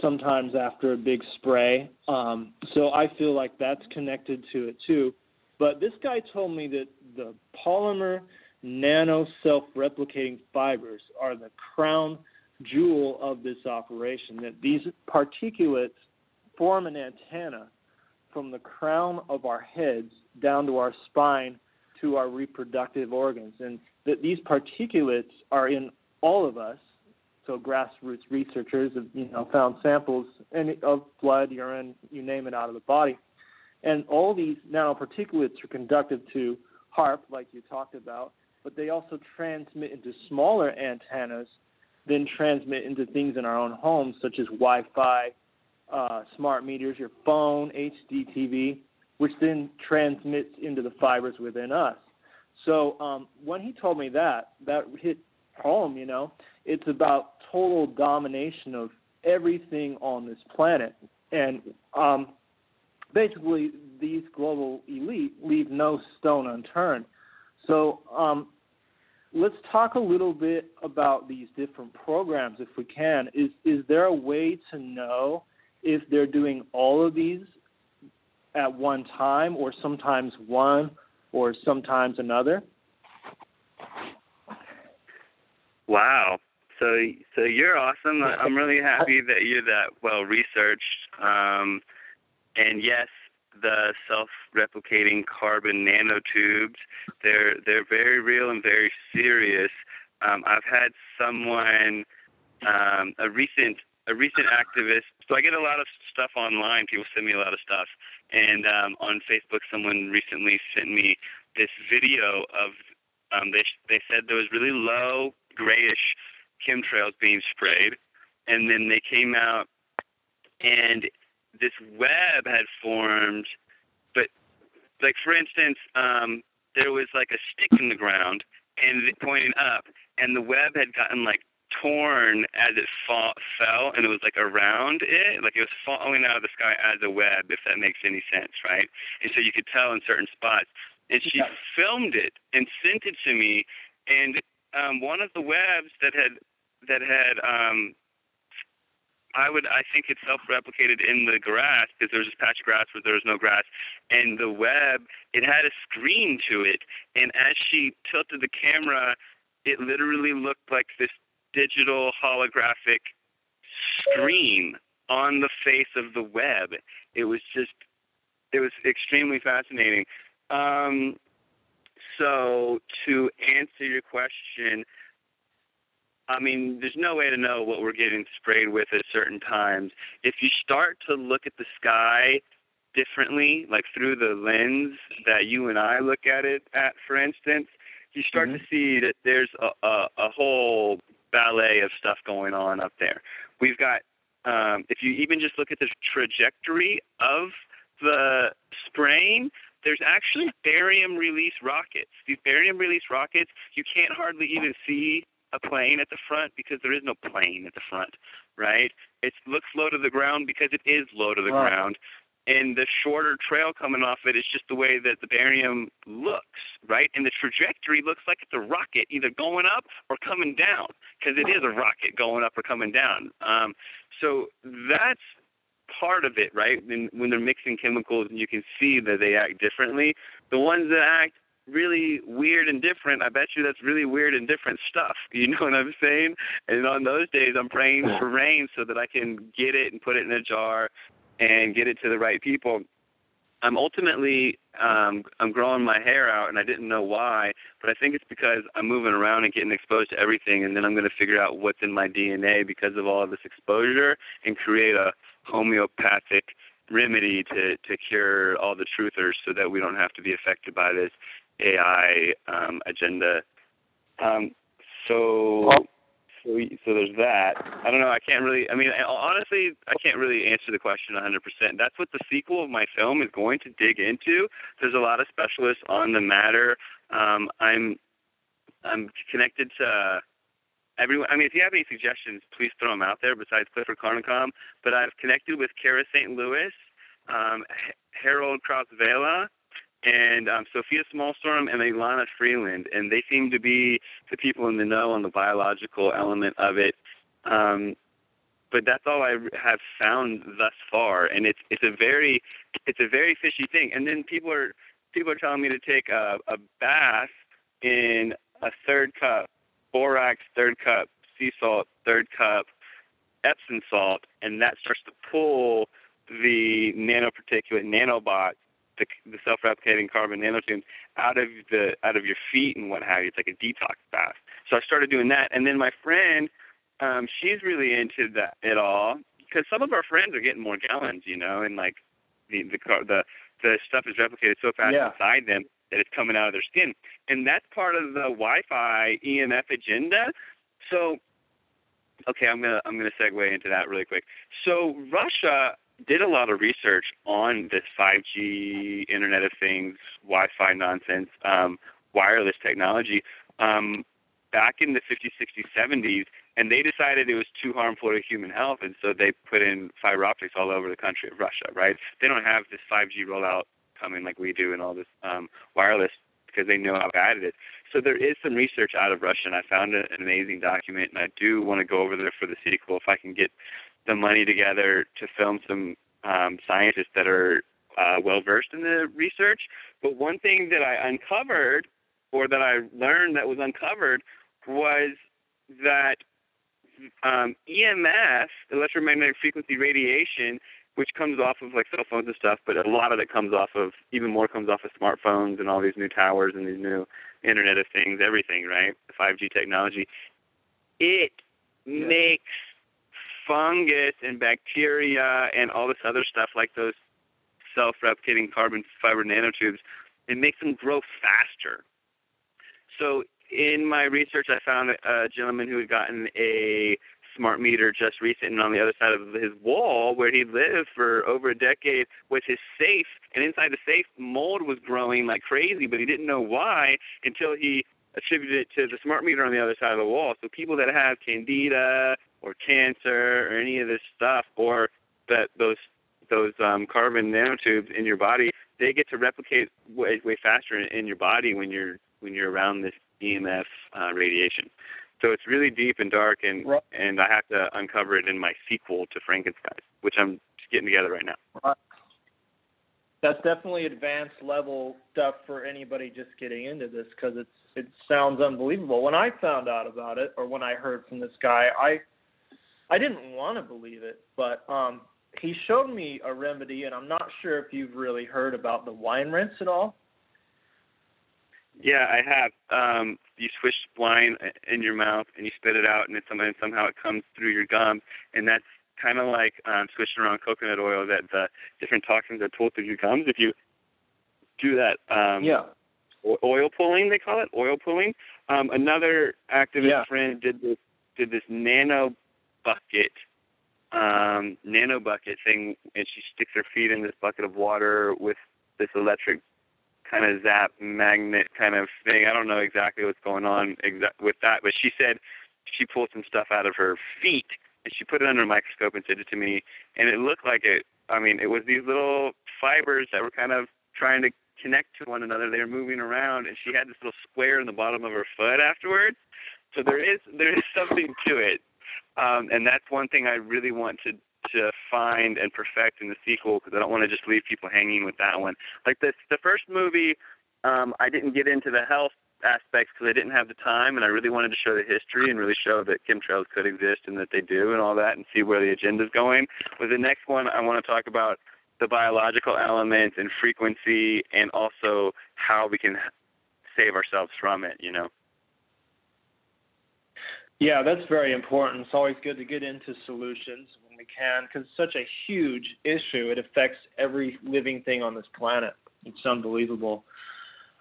sometimes after a big spray, um, so I feel like that's connected to it too. But this guy told me that the polymer nano self-replicating fibers are the crown jewel of this operation. That these particulates form an antenna from the crown of our heads down to our spine to our reproductive organs, and that these particulates are in all of us. So grassroots researchers have you know found samples of blood, urine, you name it, out of the body, and all these nanoparticulates are conducted to HAARP, like you talked about, but they also transmit into smaller antennas, then transmit into things in our own homes, such as Wi-Fi, uh, smart meters, your phone, HD TV, which then transmits into the fibers within us. So um, when he told me that, that hit home. You know, it's about total domination of everything on this planet, and um, basically these global elite leave no stone unturned. So um, let's talk a little bit about these different programs, if we can. Is is there a way to know if they're doing all of these at one time, or sometimes one, or sometimes another? Wow. So so you're awesome. I'm really happy that you're that well researched. Um, and yes, the self-replicating carbon nanotubes they're they're very real and very serious. Um, I've had someone um, a recent a recent activist. So I get a lot of stuff online. People send me a lot of stuff, and um, on Facebook, someone recently sent me this video of um, they they said there was really low grayish chemtrails being sprayed, and then they came out and this web had formed. But like for instance, um, there was like a stick in the ground and it pointing up, and the web had gotten like torn as it fall, fell, and it was like around it, like it was falling out of the sky as a web, if that makes any sense, right? And so you could tell in certain spots. And she Yeah. filmed it and sent it to me, and um, one of the webs that had that had um, I would I think it self-replicated in the grass because there was this patch of grass where there was no grass, and the web it had a screen to it, and as she tilted the camera, it literally looked like this digital holographic screen on the face of the web. It was just it was extremely fascinating. Um, so to answer your question, I mean, there's no way to know what we're getting sprayed with at certain times. If you start to look at the sky differently, like through the lens that you and I look at it at, for instance, you start Mhm. to see that there's a, a, a whole ballet of stuff going on up there. We've got, um, if you even just look at the trajectory of the spraying, there's actually barium release rockets. These barium release rockets, you can't hardly even see a plane at the front because there is no plane at the front, right? It looks low to the ground because it is low to the Right. ground. And the shorter trail coming off it is just the way that the barium looks, right? And the trajectory looks like it's a rocket either going up or coming down because it is a rocket going up or coming down. Um, so that's part of it, right? And when they're mixing chemicals, and you can see that they act differently. The ones that act really weird and different, I bet you that's really weird and different stuff. You know what I'm saying? And on those days, I'm praying for rain so that I can get it and put it in a jar and get it to the right people. I'm ultimately um I'm growing my hair out and I didn't know why, but I think it's because I'm moving around and getting exposed to everything and then I'm going to figure out what's in my DNA because of all of this exposure and create a homeopathic remedy to to cure all the truthers so that we don't have to be affected by this AI um agenda. Um so so so there's that. I don't know. I can't really. I mean, honestly, I can't really answer the question 100%. That's what the sequel of my film is going to dig into. There's a lot of specialists on the matter. Um, I'm I'm connected to everyone. I mean, if you have any suggestions, please throw them out there. Besides Clifford Carnicom, but I've connected with Kara St. Louis, um, H- Harold Kraus Vela, and um, Sophia Smallstorm and Elana Freeland, and they seem to be the people in the know on the biological element of it. Um, but that's all I have found thus far, and it's it's a very it's a very fishy thing. And then people are people are telling me to take a, a bath in a third cup borax, third cup sea salt, third cup Epsom salt, and that starts to pull the nanoparticulate nanobots the, the self-replicating carbon nanotubes out of the out of your feet and what have you. It's like a detox bath. So I started doing that, and then my friend, um, she's really into that it all because some of our friends are getting Morgellons, you know, and like the the car the the stuff is replicated so fast Yeah. inside them that it's coming out of their skin, and that's part of the Wi-Fi EMF agenda. So okay, I'm gonna I'm gonna segue into that really quick. So Russia did a lot of research on this 5G Internet of Things, Wi-Fi nonsense, um, wireless technology um, back in the 50s, 60s, 70s, and they decided it was too harmful to human health, and so they put in fiber optics all over the country of Russia. Right? They don't have this 5G rollout coming like we do and all this um, wireless because they know how bad it is. So there is some research out of Russia, and I found an amazing document, and I do want to go over there for the sequel if I can get the money together to film some um, scientists that are uh, well versed in the research. But one thing that I uncovered, or that I learned that was uncovered, was that um, EMF, electromagnetic frequency radiation, which comes off of like cell phones and stuff, but a lot of it comes off of, even more comes off of smartphones and all these new towers and these new Internet of Things, everything, right? The 5G technology. It makes fungus and bacteria and all this other stuff like those self-replicating carbon fiber nanotubes, it makes them grow faster. So in my research, I found a gentleman who had gotten a smart meter just recent, and on the other side of his wall, where he lived for over a decade, was his safe. And inside the safe, mold was growing like crazy, but he didn't know why until he attributed it to the smart meter on the other side of the wall. So people that have candida or cancer or any of this stuff, or that those those um, carbon nanotubes in your body, they get to replicate way, way faster in, in your body when you're when you're around this EMF uh, radiation. So it's really deep and dark, and Right. and I have to uncover it in my sequel to Frankenstein, which I'm just getting together right now. Right. That's definitely advanced level stuff for anybody just getting into this because it's it sounds unbelievable. When I found out about it, or when I heard from this guy, I I didn't want to believe it, but um, he showed me a remedy, and I'm not sure if you've really heard about the wine rinse at all. Yeah, I have. Um, you swish wine in your mouth and you spit it out, and, it some, and somehow it comes through your gums, and that's kind of like um, swishing around coconut oil. That the different toxins are pulled through your gums. If you do that, um, yeah. Oil pulling they call it, oil pulling. Um, another activist Yeah. friend did this did this nano bucket, um, nano bucket thing, and she sticks her feet in this bucket of water with this electric kind of zap magnet kind of thing. I don't know exactly what's going on exa- with that, but she said she pulled some stuff out of her feet and she put it under a microscope and sent it to me, and it looked like it. I mean, it was these little fibers that were kind of trying to connect to one another. They were moving around, and she had this little square in the bottom of her foot afterwards. So there is there is something to it, um, and that's one thing I really want to to find and perfect in the sequel because I don't want to just leave people hanging with that one. Like this, the first movie, um, I didn't get into the health aspects because I didn't have the time, and I really wanted to show the history and really show that chemtrails could exist and that they do and all that, and see where the agenda's going. With the next one, I want to talk about the biological elements and frequency, and also how we can save ourselves from it. You know. Yeah, that's very important. It's always good to get into solutions when we can because it's such a huge issue. It affects every living thing on this planet. It's unbelievable.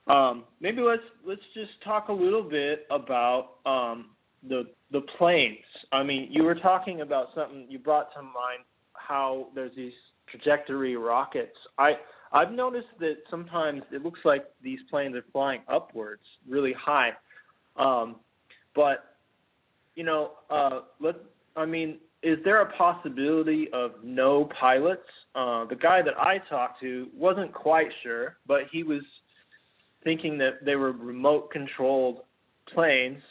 Um, maybe let's let's just talk a little bit about um, the the planes. I mean, you were talking about something you brought to mind how there's these trajectory rockets. I I've noticed that sometimes it looks like these planes are flying upwards, really high. Um, but you know, uh, let I mean, is there a possibility of no pilots? Uh, the guy that I talked to wasn't quite sure, but he was thinking that they were remote controlled planes.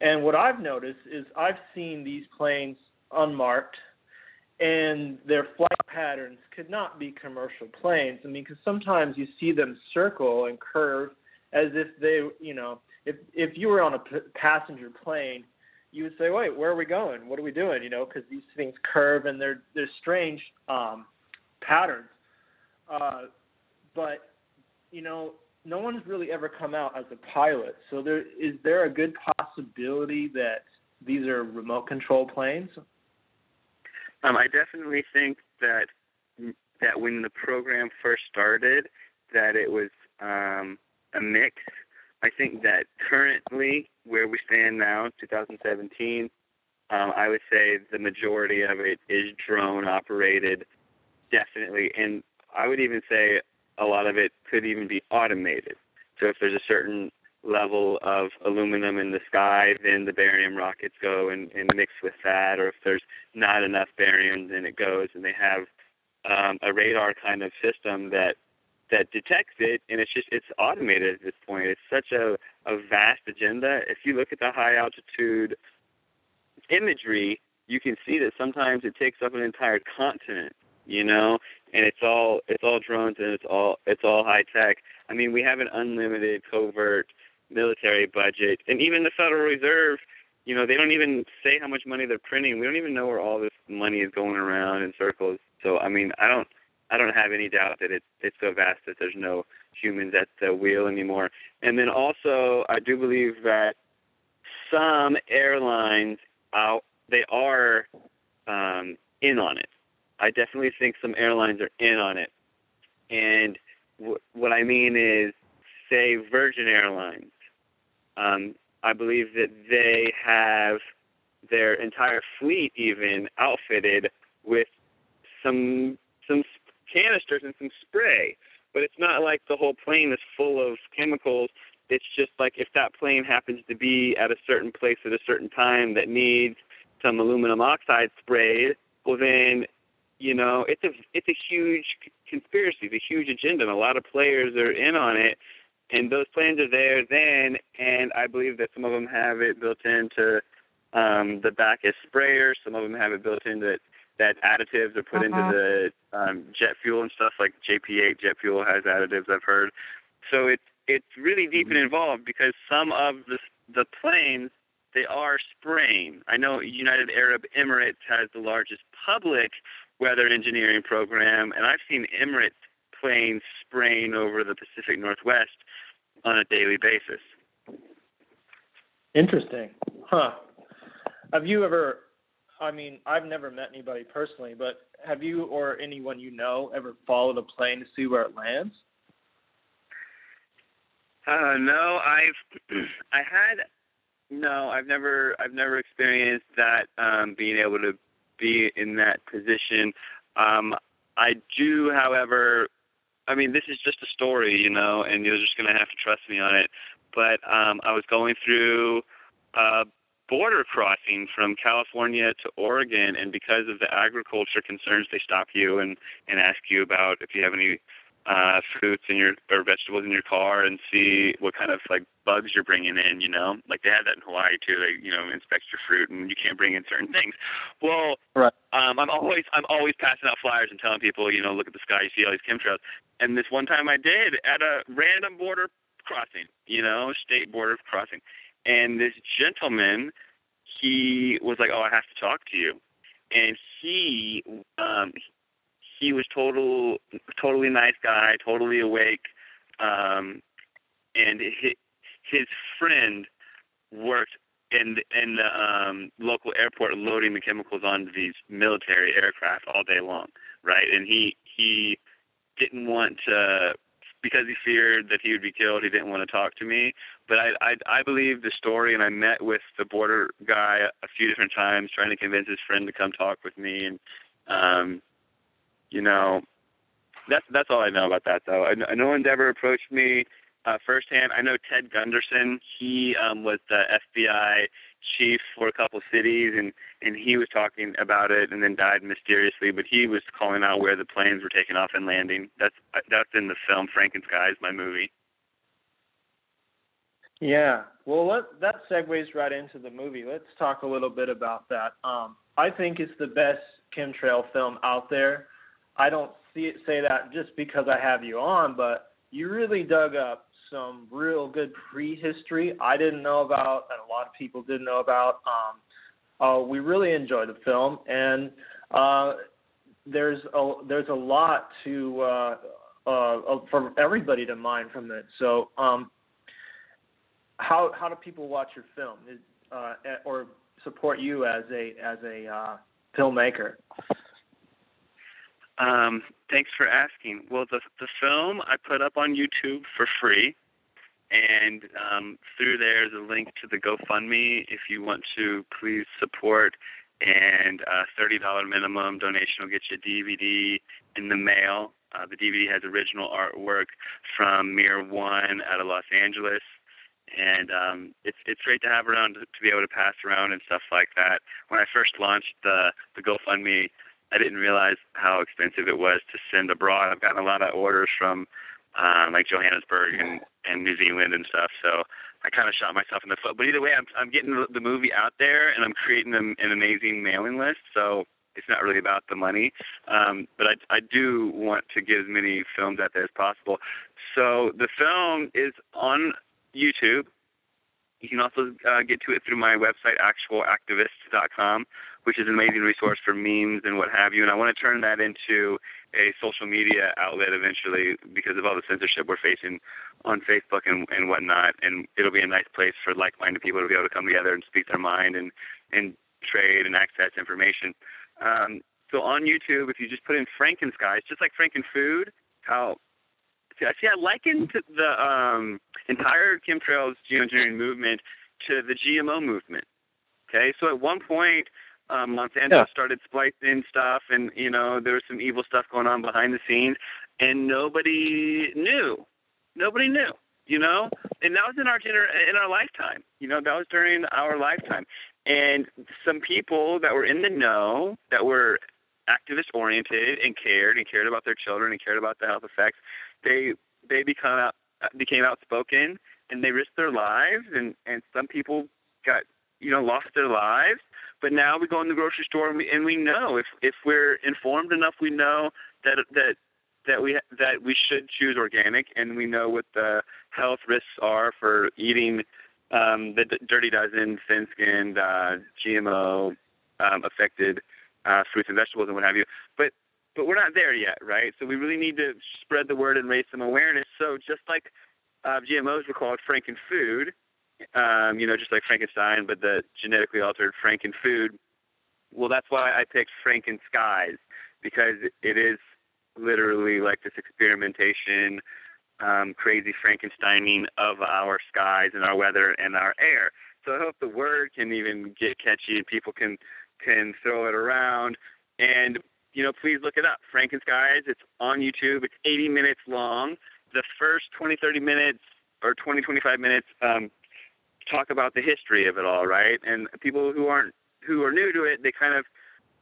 And what I've noticed is I've seen these planes unmarked, and their flight patterns could not be commercial planes. I mean, because sometimes you see them circle and curve as if they, you know, if if you were on a p- passenger plane you would say, "Wait, where are we going? What are we doing?" You know, because these things curve and they're they're strange um, patterns. Uh, but you know, no one's really ever come out as a pilot. So there is there a good possibility that these are remote control planes? Um, I definitely think that that when the program first started, that it was um, a mix. I think that currently, where we stand now, 2017, um, I would say the majority of it is drone operated, definitely, and I would even say a lot of it could even be automated. So if there's a certain level of aluminum in the sky, then the barium rockets go and, and mix with that. Or if there's not enough barium, then it goes and they have um, a radar kind of system that that detects it, and it's just it's automated at this point. It's such a a vast agenda. If you look at the high altitude imagery, you can see that sometimes it takes up an entire continent. You know, and it's all it's all drones and it's all it's all high tech. I mean, we have an unlimited covert military budget, and even the Federal Reserve, you know, they don't even say how much money they're printing. We don't even know where all this money is going around in circles. So, I mean, I don't, I don't have any doubt that it's it's so vast that there's no humans at the wheel anymore. And then also, I do believe that some airlines out they are um, in on it. I definitely think some airlines are in on it. And w- what I mean is, say, Virgin Airlines. Um, I believe that they have their entire fleet even outfitted with some some canisters and some spray. But it's not like the whole plane is full of chemicals. It's just like if that plane happens to be at a certain place at a certain time that needs some aluminum oxide sprayed, well then you know it's a it's a huge conspiracy, it's a huge agenda, and a lot of players are in on it. And those planes are there then, and I believe that some of them have it built into um, the back as sprayers. Some of them have it built into that, that additives are put Uh-huh. into the um, jet fuel and stuff. Like JP8 jet fuel has additives. I've heard. So it's it's really deep and involved because some of the the planes they are spraying. I know United Arab Emirates has the largest public weather engineering program, and I've seen Emirates planes spraying over the Pacific Northwest on a daily basis. Interesting. Huh. Have you ever I mean, I've never met anybody personally, but have you or anyone you know ever followed a plane to see where it lands? Uh, no, I've I had no, I've never I've never experienced that um, being able to be in that position. Um, I do, however, I mean this is just a story, you know, and you're just gonna have to trust me on it. But um, I was going through a border crossing from California to Oregon, and because of the agriculture concerns, they stop you and and ask you about if you have any uh fruits in your or vegetables in your car and see what kind of like bugs you're bringing in you know? Like they have that in hawaii too. They you know inspect your fruit and you can't bring in certain things. Well Right. um i'm always i'm always passing out flyers and telling people you know look at the sky you see all these chemtrails. And this one time i did at a random border crossing you know state border crossing. And this gentleman he was like oh i have to talk to you. And he um he was total totally nice guy, totally awake, um, and his, his friend worked in in the um, local airport loading the chemicals onto these military aircraft all day long, right? And he he didn't want to because he feared that he would be killed. He didn't want to talk to me, but I I, I believe the story, and I met with the border guy a few different times, trying to convince his friend to come talk with me, and um, you know, that's that's all I know about that though. I, no one's ever approached me uh, firsthand. I know Ted Gunderson. He um, was the FBI chief for a couple cities, and and he was talking about it, and then died mysteriously. But he was calling out where the planes were taking off and landing. That's that's in the film Frankenskies, my movie. Yeah. Well, let, that segues right into the movie. Let's talk a little bit about that. Um, I think it's the best chemtrail film out there. I don't see it, say that just because I have you on, but you really dug up some real good prehistory I didn't know about, and a lot of people didn't know about. Um, uh, we really enjoyed the film, and uh, there's a there's a lot to uh, uh, for everybody to mine from it. So, um, how how do people watch your film, uh, or support you as a as a uh, filmmaker? Um, thanks for asking. Well, the the film I put up on YouTube for free, and um, through there is a link to the GoFundMe if you want to please support. And a thirty dollar minimum donation will get you a DVD in the mail. Uh, the DVD has original artwork from Mear One out of Los Angeles, and um, it's it's great to have around to, to be able to pass around and stuff like that. When I first launched the the GoFundMe, I didn't realize how expensive it was to send abroad. I've gotten a lot of orders from um, like Johannesburg and, and New Zealand and stuff. So I kind of shot myself in the foot. But either way, I'm, I'm getting the, movie out there and I'm creating an, an amazing mailing list. So it's not really about the money. Um, but I, I do want to get as many films out there as possible. So the film is on YouTube. You can also uh, get to it through my website, actualactivist.com, which is an amazing resource for memes and what have you. And I want to turn that into a social media outlet eventually because of all the censorship we're facing on Facebook and, and whatnot. And it'll be a nice place for like-minded people to be able to come together and speak their mind and, and trade and access information. Um, so on YouTube, if you just put in Frankenskies, just like Frankenfood, how see, I see I likened the um, entire chemtrails geoengineering movement to the GMO movement. Okay, so at one point, um, Monsanto Yeah. started splicing stuff, and you know there was some evil stuff going on behind the scenes, and nobody knew. Nobody knew. You know, and that was in our gener- in our lifetime. You know, that was during our lifetime, and some people that were in the know, that were activist oriented and cared and cared about their children and cared about the health effects, they they become uh, became outspoken and they risked their lives and and some people got you know lost their lives but now we go in the grocery store and we and we know if if we're informed enough we know that that that we that we should choose organic and we know what the health risks are for eating um the d- dirty dozen thin skinned uh gmo um affected uh fruits and vegetables and what have you. But but we're not there yet right? So we really need to spread the word and raise some awareness. So just like uh, GMOs were called Frankenfood, um, you know, just like Frankenstein, but the genetically altered Frankenfood. Well, that's why I picked Frankenskies because it is literally like this experimentation, um, crazy Frankensteining of our skies and our weather and our air. So I hope the word can even get catchy and people can can throw it around. And you know, please look it up. Frankenskies. It's on YouTube. It's 80 minutes long the first 20, 30 minutes or 20, 25 minutes um, talk about the history of it all, right? And people who aren't who are new to it, they kind of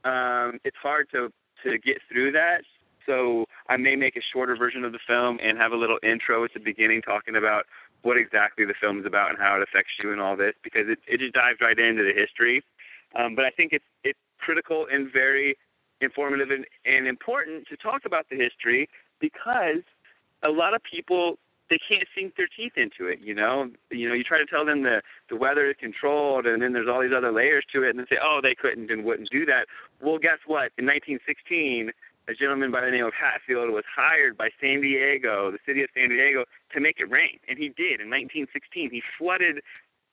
um, it's hard to to get through that. So I may make a shorter version of the film and have a little intro at the beginning talking about what exactly the film is about and how it affects you and all this because it it just dives right into the history. Um, but I think it's it's critical and very informative and, and important to talk about the history because a lot of people they can't sink their teeth into it. You know, you know, you try to tell them the the weather is controlled, and then there's all these other layers to it, and they say, oh, they couldn't and wouldn't do that. Well, guess what? In 1916, a gentleman by the name of Hatfield was hired by San Diego, the city of San Diego, to make it rain, and he did. In 1916, he flooded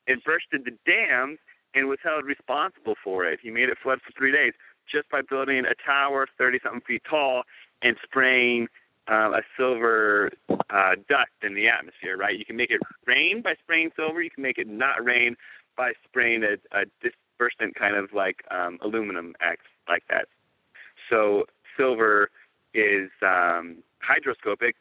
and bursted the dams and was held responsible for it. He made it flood for three days just by building a tower 30 something feet tall and spraying um, a silver uh, dust in the atmosphere, right? You can make it rain by spraying silver. You can make it not rain by spraying a, a dispersant kind of like um, aluminum X like that. So silver is um, hygroscopic,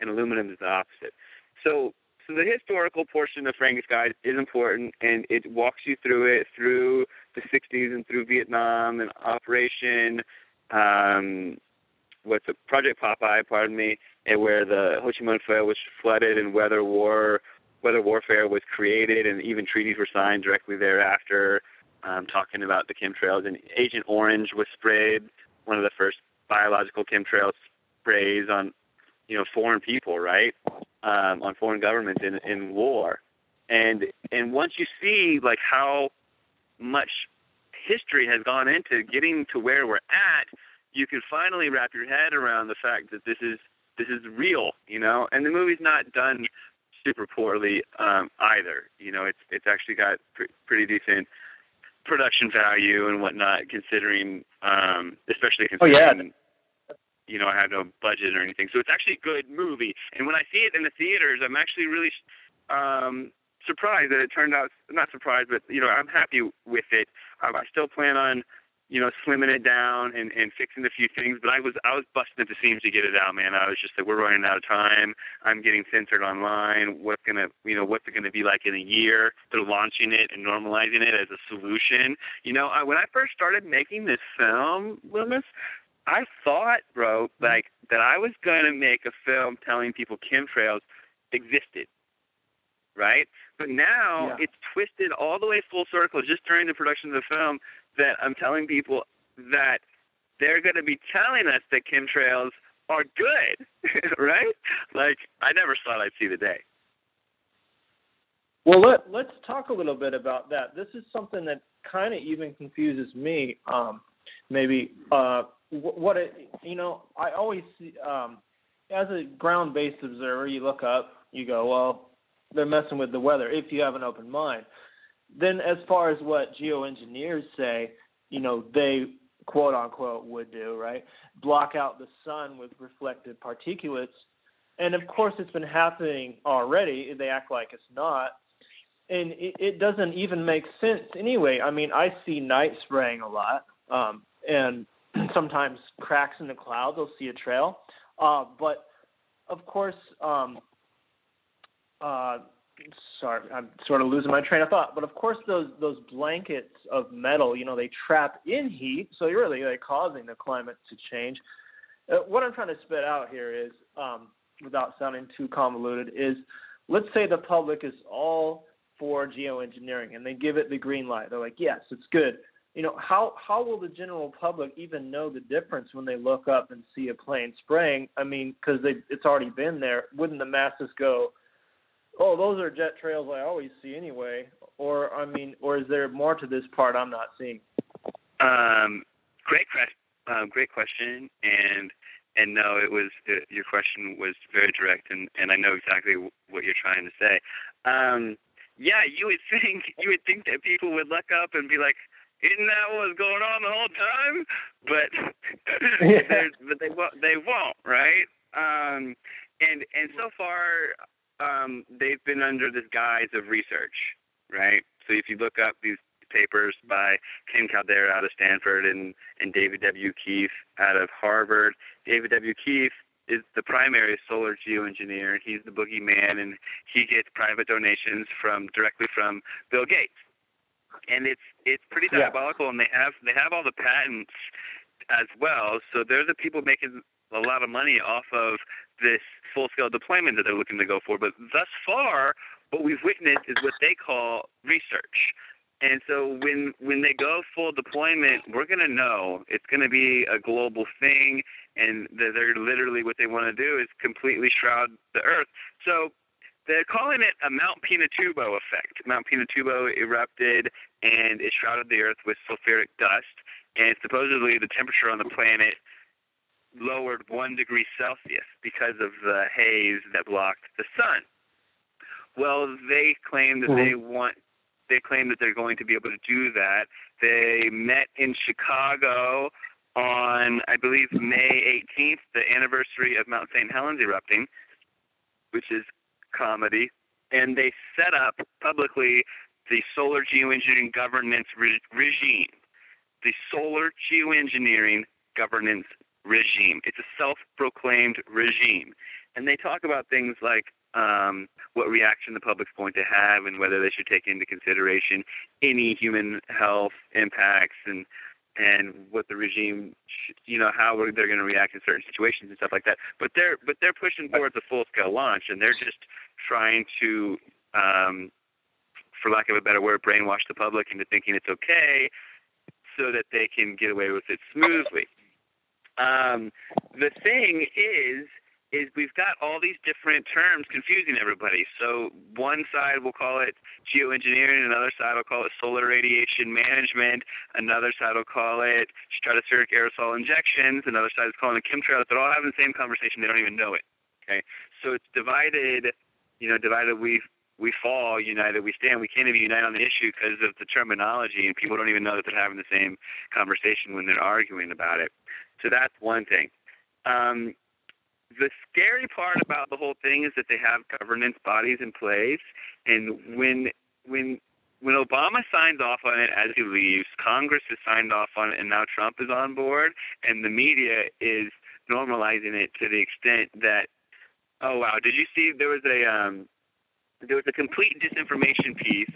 and aluminum is the opposite. So so the historical portion of Frankenskies is important, and it walks you through it through the 60s and through Vietnam and Operation um, what's the Project Popeye, pardon me, and where the Ho Chi Minh Trail was flooded and weather war, weather warfare was created, and even treaties were signed directly thereafter. Um, talking about the chemtrails and Agent Orange was sprayed, one of the first biological chemtrail sprays on, you know, foreign people, right, um, on foreign governments in in war, and and once you see like how much history has gone into getting to where we're at, you can finally wrap your head around the fact that this is this is real, you know. And the movie's not done super poorly um, either. You know, it's it's actually got pr- pretty decent production value and whatnot, considering, um, especially considering. Oh, yeah. You know, I had no budget or anything, so it's actually a good movie. And when I see it in the theaters, I'm actually really um, surprised that it turned out. Not surprised, but you know, I'm happy with it. Um, I still plan on you know, slimming it down and, and fixing a few things. But I was I was busting at the seams to get it out, man. I was just like, we're running out of time. I'm getting censored online. What's gonna you know what's it gonna be like in a year? They're launching it and normalizing it as a solution. You know, I, when I first started making this film, Loomis, I thought, bro, like that I was gonna make a film telling people chemtrails existed right? But now Yeah. it's twisted all the way full circle just during the production of the film that I'm telling people that they're going to be telling us that chemtrails are good, right? Like I never thought I'd see the day. Well, let let's talk a little bit about that. This is something that kind of even confuses me. Um, maybe uh, what it, you know, I always see, um, as a ground-based observer, you look up, you go, well, they're messing with the weather. If you have an open mind, then as far as what geoengineers say, you know, they quote unquote would do, right? Block out the sun with reflected particulates. And of course, it's been happening already. They act like it's not and it, it doesn't even make sense anyway. I mean, I see night spraying a lot, um, and sometimes cracks in the clouds. they'll see a trail, uh, but of course, um, uh, sorry, I'm sort of losing my train of thought. But of course, those those blankets of metal, you know, they trap in heat, so you're really like causing the climate to change. Uh, what I'm trying to spit out here is um, without sounding too convoluted, is let's say the public is all for geoengineering and they give it the green light. They're like, yes, it's good. You know, how how will the general public even know the difference when they look up and see a plane spraying? I mean, because it's already been there. Wouldn't the masses go, oh, those are jet trails I always see anyway? Or I mean, or is there more to this part I'm not seeing? Um, great, uh, great question, and and no, it was it, your question was very direct, and and I know exactly what you're trying to say. Um, yeah, you would think you would think that people would look up and be like, "Isn't that what was going on the whole time?" But yeah. but they won't. They won't, right? Um, and and so far, um, they've been under this guise of research, right? So if you look up these papers by Ken Caldeira out of Stanford and, and David W. Keith out of Harvard. David W. Keith is the primary solar geoengineer. He's the boogeyman, and he gets private donations from directly from Bill Gates. And it's it's pretty diabolical, yeah. and they have they have all the patents as well. So they're the people making a lot of money off of this full scale deployment that they're looking to go for. But thus far, what we've witnessed is what they call research. And so when when they go full deployment, we're going to know it's going to be a global thing, and that they're literally what they want to do is completely shroud the Earth. So they're calling it a Mount Pinatubo effect. Mount Pinatubo erupted and it shrouded the Earth with sulfuric dust, and supposedly the temperature on the planet lowered one degree Celsius because of the haze that blocked the sun. Well, they claim that mm-hmm. they want they claim that they're going to be able to do that. They met in Chicago on, I believe, May 18th, the anniversary of Mount St. Helens erupting, which is comedy. And they set up publicly the solar geoengineering governance re- regime. The solar geoengineering governance regime. It's a self proclaimed regime. And they talk about things like um, what reaction the public's going to have and whether they should take into consideration any human health impacts and and what the regime, sh- you know, how they're going to react in certain situations and stuff like that. But they're but they're pushing towards a full scale launch and they're just trying to, um, for lack of a better word, brainwash the public into thinking it's okay, so that they can get away with it smoothly. Um, the thing is is we've got all these different terms confusing everybody. So one side will call it geoengineering, another side will call it solar radiation management, another side will call it stratospheric aerosol injections, another side is calling it chemtrails. They're all having the same conversation. They don't even know it. Okay, so it's divided. You know, divided we we fall, united we stand. We can't even unite on the issue because of the terminology, and people don't even know that they're having the same conversation when they're arguing about it. So that's one thing. Um, the scary part about the whole thing is that they have governance bodies in place, and when when when Obama signs off on it as he leaves, Congress has signed off on it, and now Trump is on board, and the media is normalizing it to the extent that, oh wow, did you see there was a um, there was a complete disinformation piece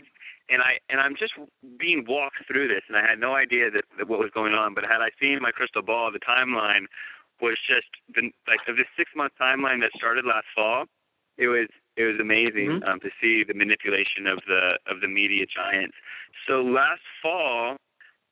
and I and I'm just being walked through this, and I had no idea that, that what was going on. But had I seen my crystal ball, the timeline was just the, like of this six month timeline that started last fall. It was it was amazing mm-hmm. um, to see the manipulation of the of the media giants. So last fall,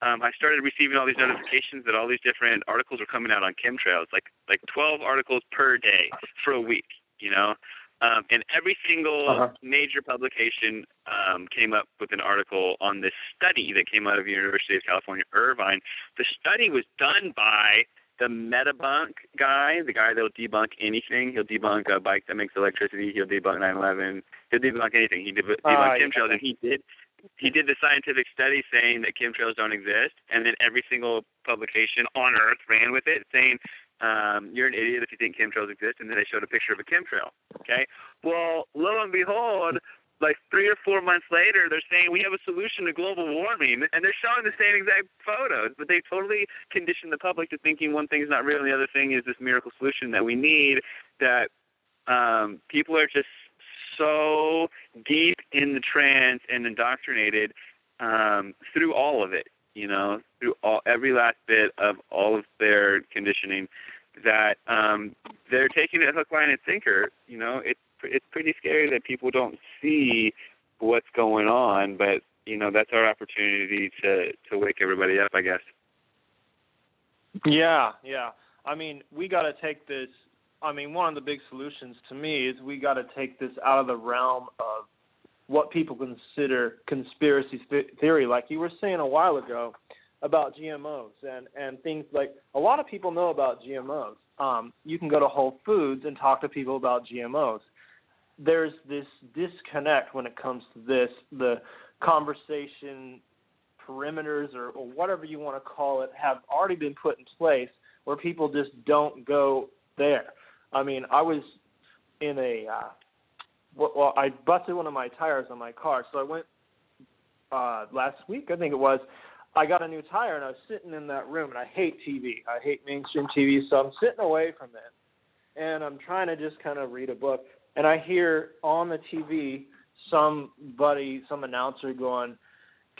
um, I started receiving all these notifications that all these different articles were coming out on chemtrails, like like 12 articles per day for a week. You know, um, and every single uh-huh. major publication um, came up with an article on this study that came out of the University of California, Irvine. The study was done by the Metabunk guy, the guy that'll debunk anything. He'll debunk a bike that makes electricity. He'll debunk 9/11. He'll debunk anything. He deb- uh, debunked yeah. chemtrails, and he did. He did the scientific study saying that chemtrails don't exist, and then every single publication on Earth ran with it, saying um, you're an idiot if you think chemtrails exist, and then they showed a picture of a chemtrail. Okay, well, lo and behold, like three or four months later, they're saying we have a solution to global warming, and they're showing the same exact photos, but they totally conditioned the public to thinking one thing is not real and the other thing is this miracle solution that we need. That um, people are just so deep in the trance and indoctrinated um, through all of it, you know, through all every last bit of all of their conditioning that um, they're taking it hook, line, and sinker. You know, it's it's pretty scary that people don't see what's going on, but you know that's our opportunity to to wake everybody up, I guess. Yeah, yeah. I mean, we got to take this. I mean, one of the big solutions to me is we got to take this out of the realm of what people consider conspiracy theory, like you were saying a while ago about GMOs and and things like a lot of people know about GMOs. Um, you can go to Whole Foods and talk to people about GMOs. There's this disconnect when it comes to this. The conversation perimeters or, or whatever you want to call it have already been put in place where people just don't go there. I mean, I was in a uh, well, I busted one of my tires on my car, so I went uh, last week, I think it was. I got a new tire, and I was sitting in that room, and I hate TV. I hate mainstream TV, so I'm sitting away from it, and I'm trying to just kind of read a book, and I hear on the TV somebody, some announcer going,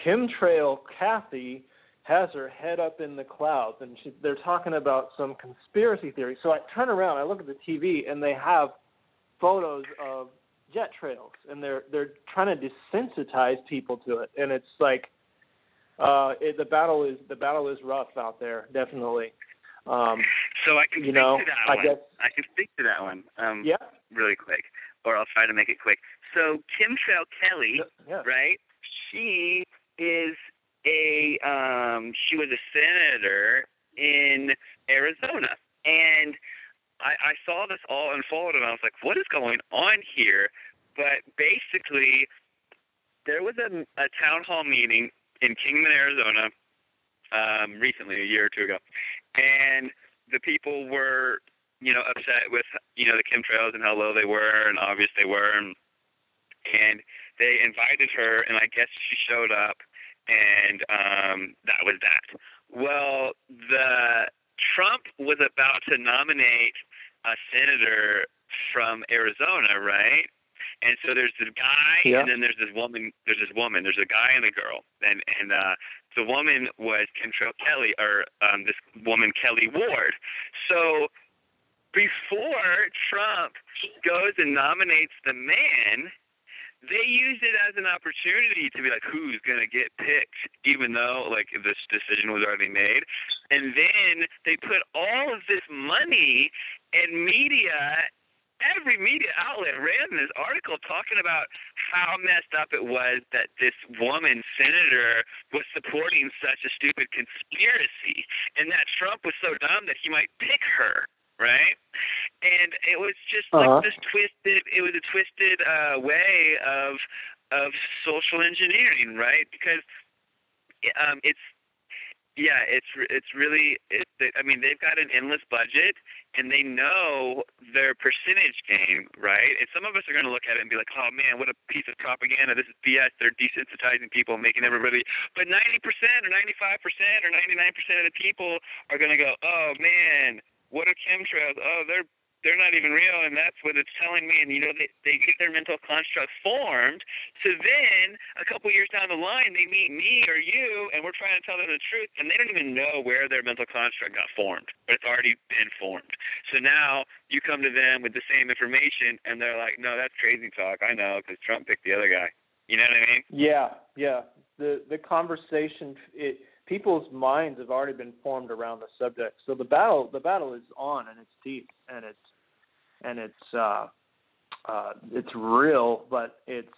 Chemtrail Kathy has her head up in the clouds, and she, they're talking about some conspiracy theory. So I turn around, I look at the TV, and they have photos of jet trails, and they're they're trying to desensitize people to it, and it's like uh, it, the battle is the battle is rough out there, definitely. Um, so I can you know, to that I one. guess I can speak to that one. Um, yeah, really quick, or I'll try to make it quick. So Kim Trail Kelly, yeah. right? She is a um, she was a senator in Arizona, and I, I saw this all unfold, and I was like, "What is going on here?" But basically, there was a, a town hall meeting in Kingman, Arizona, um, recently, a year or two ago, and the people were, you know, upset with, you know, the chemtrails and how low they were and obvious they were, and, and they invited her, and I guess she showed up, and um, that was that. Well, the Trump was about to nominate a senator from Arizona, right? And so there's this guy, Yeah. and then there's this woman. There's this woman. There's a guy and a girl, and and uh, the woman was Chemtrail Kelli, or um, this woman Kelli Ward. So before Trump goes and nominates the man, they used it as an opportunity to be like, who's going to get picked, even though like this decision was already made. And then they put all of this money and media. Every media outlet ran this article talking about how messed up it was that this woman senator was supporting such a stupid conspiracy, and that Trump was so dumb that he might pick her right? And it was just Uh-huh. like this twisted. It was a twisted uh, way of of social engineering, right? Because um, it's yeah, it's it's really. It, I mean, they've got an endless budget, and they know their percentage game, right? And some of us are going to look at it and be like, "Oh man, what a piece of propaganda! This is BS. They're desensitizing people, making everybody." But 90% or 95% or 99% of the people are going to go, "Oh man, what are chemtrails? Oh, they're they're not even real, and that's what it's telling me. And you know, they they get their mental construct formed. So then, a couple years down the line, they meet me or you, and we're trying to tell them the truth, and they don't even know where their mental construct got formed, but it's already been formed. So now you come to them with the same information, and they're like, "No, that's crazy talk. I know, because Trump picked the other guy." You know what I mean? Yeah, yeah. The the conversation, it, people's minds have already been formed around the subject. So the battle, the battle is on and it's deep and it's and it's uh, uh, it's real, but it's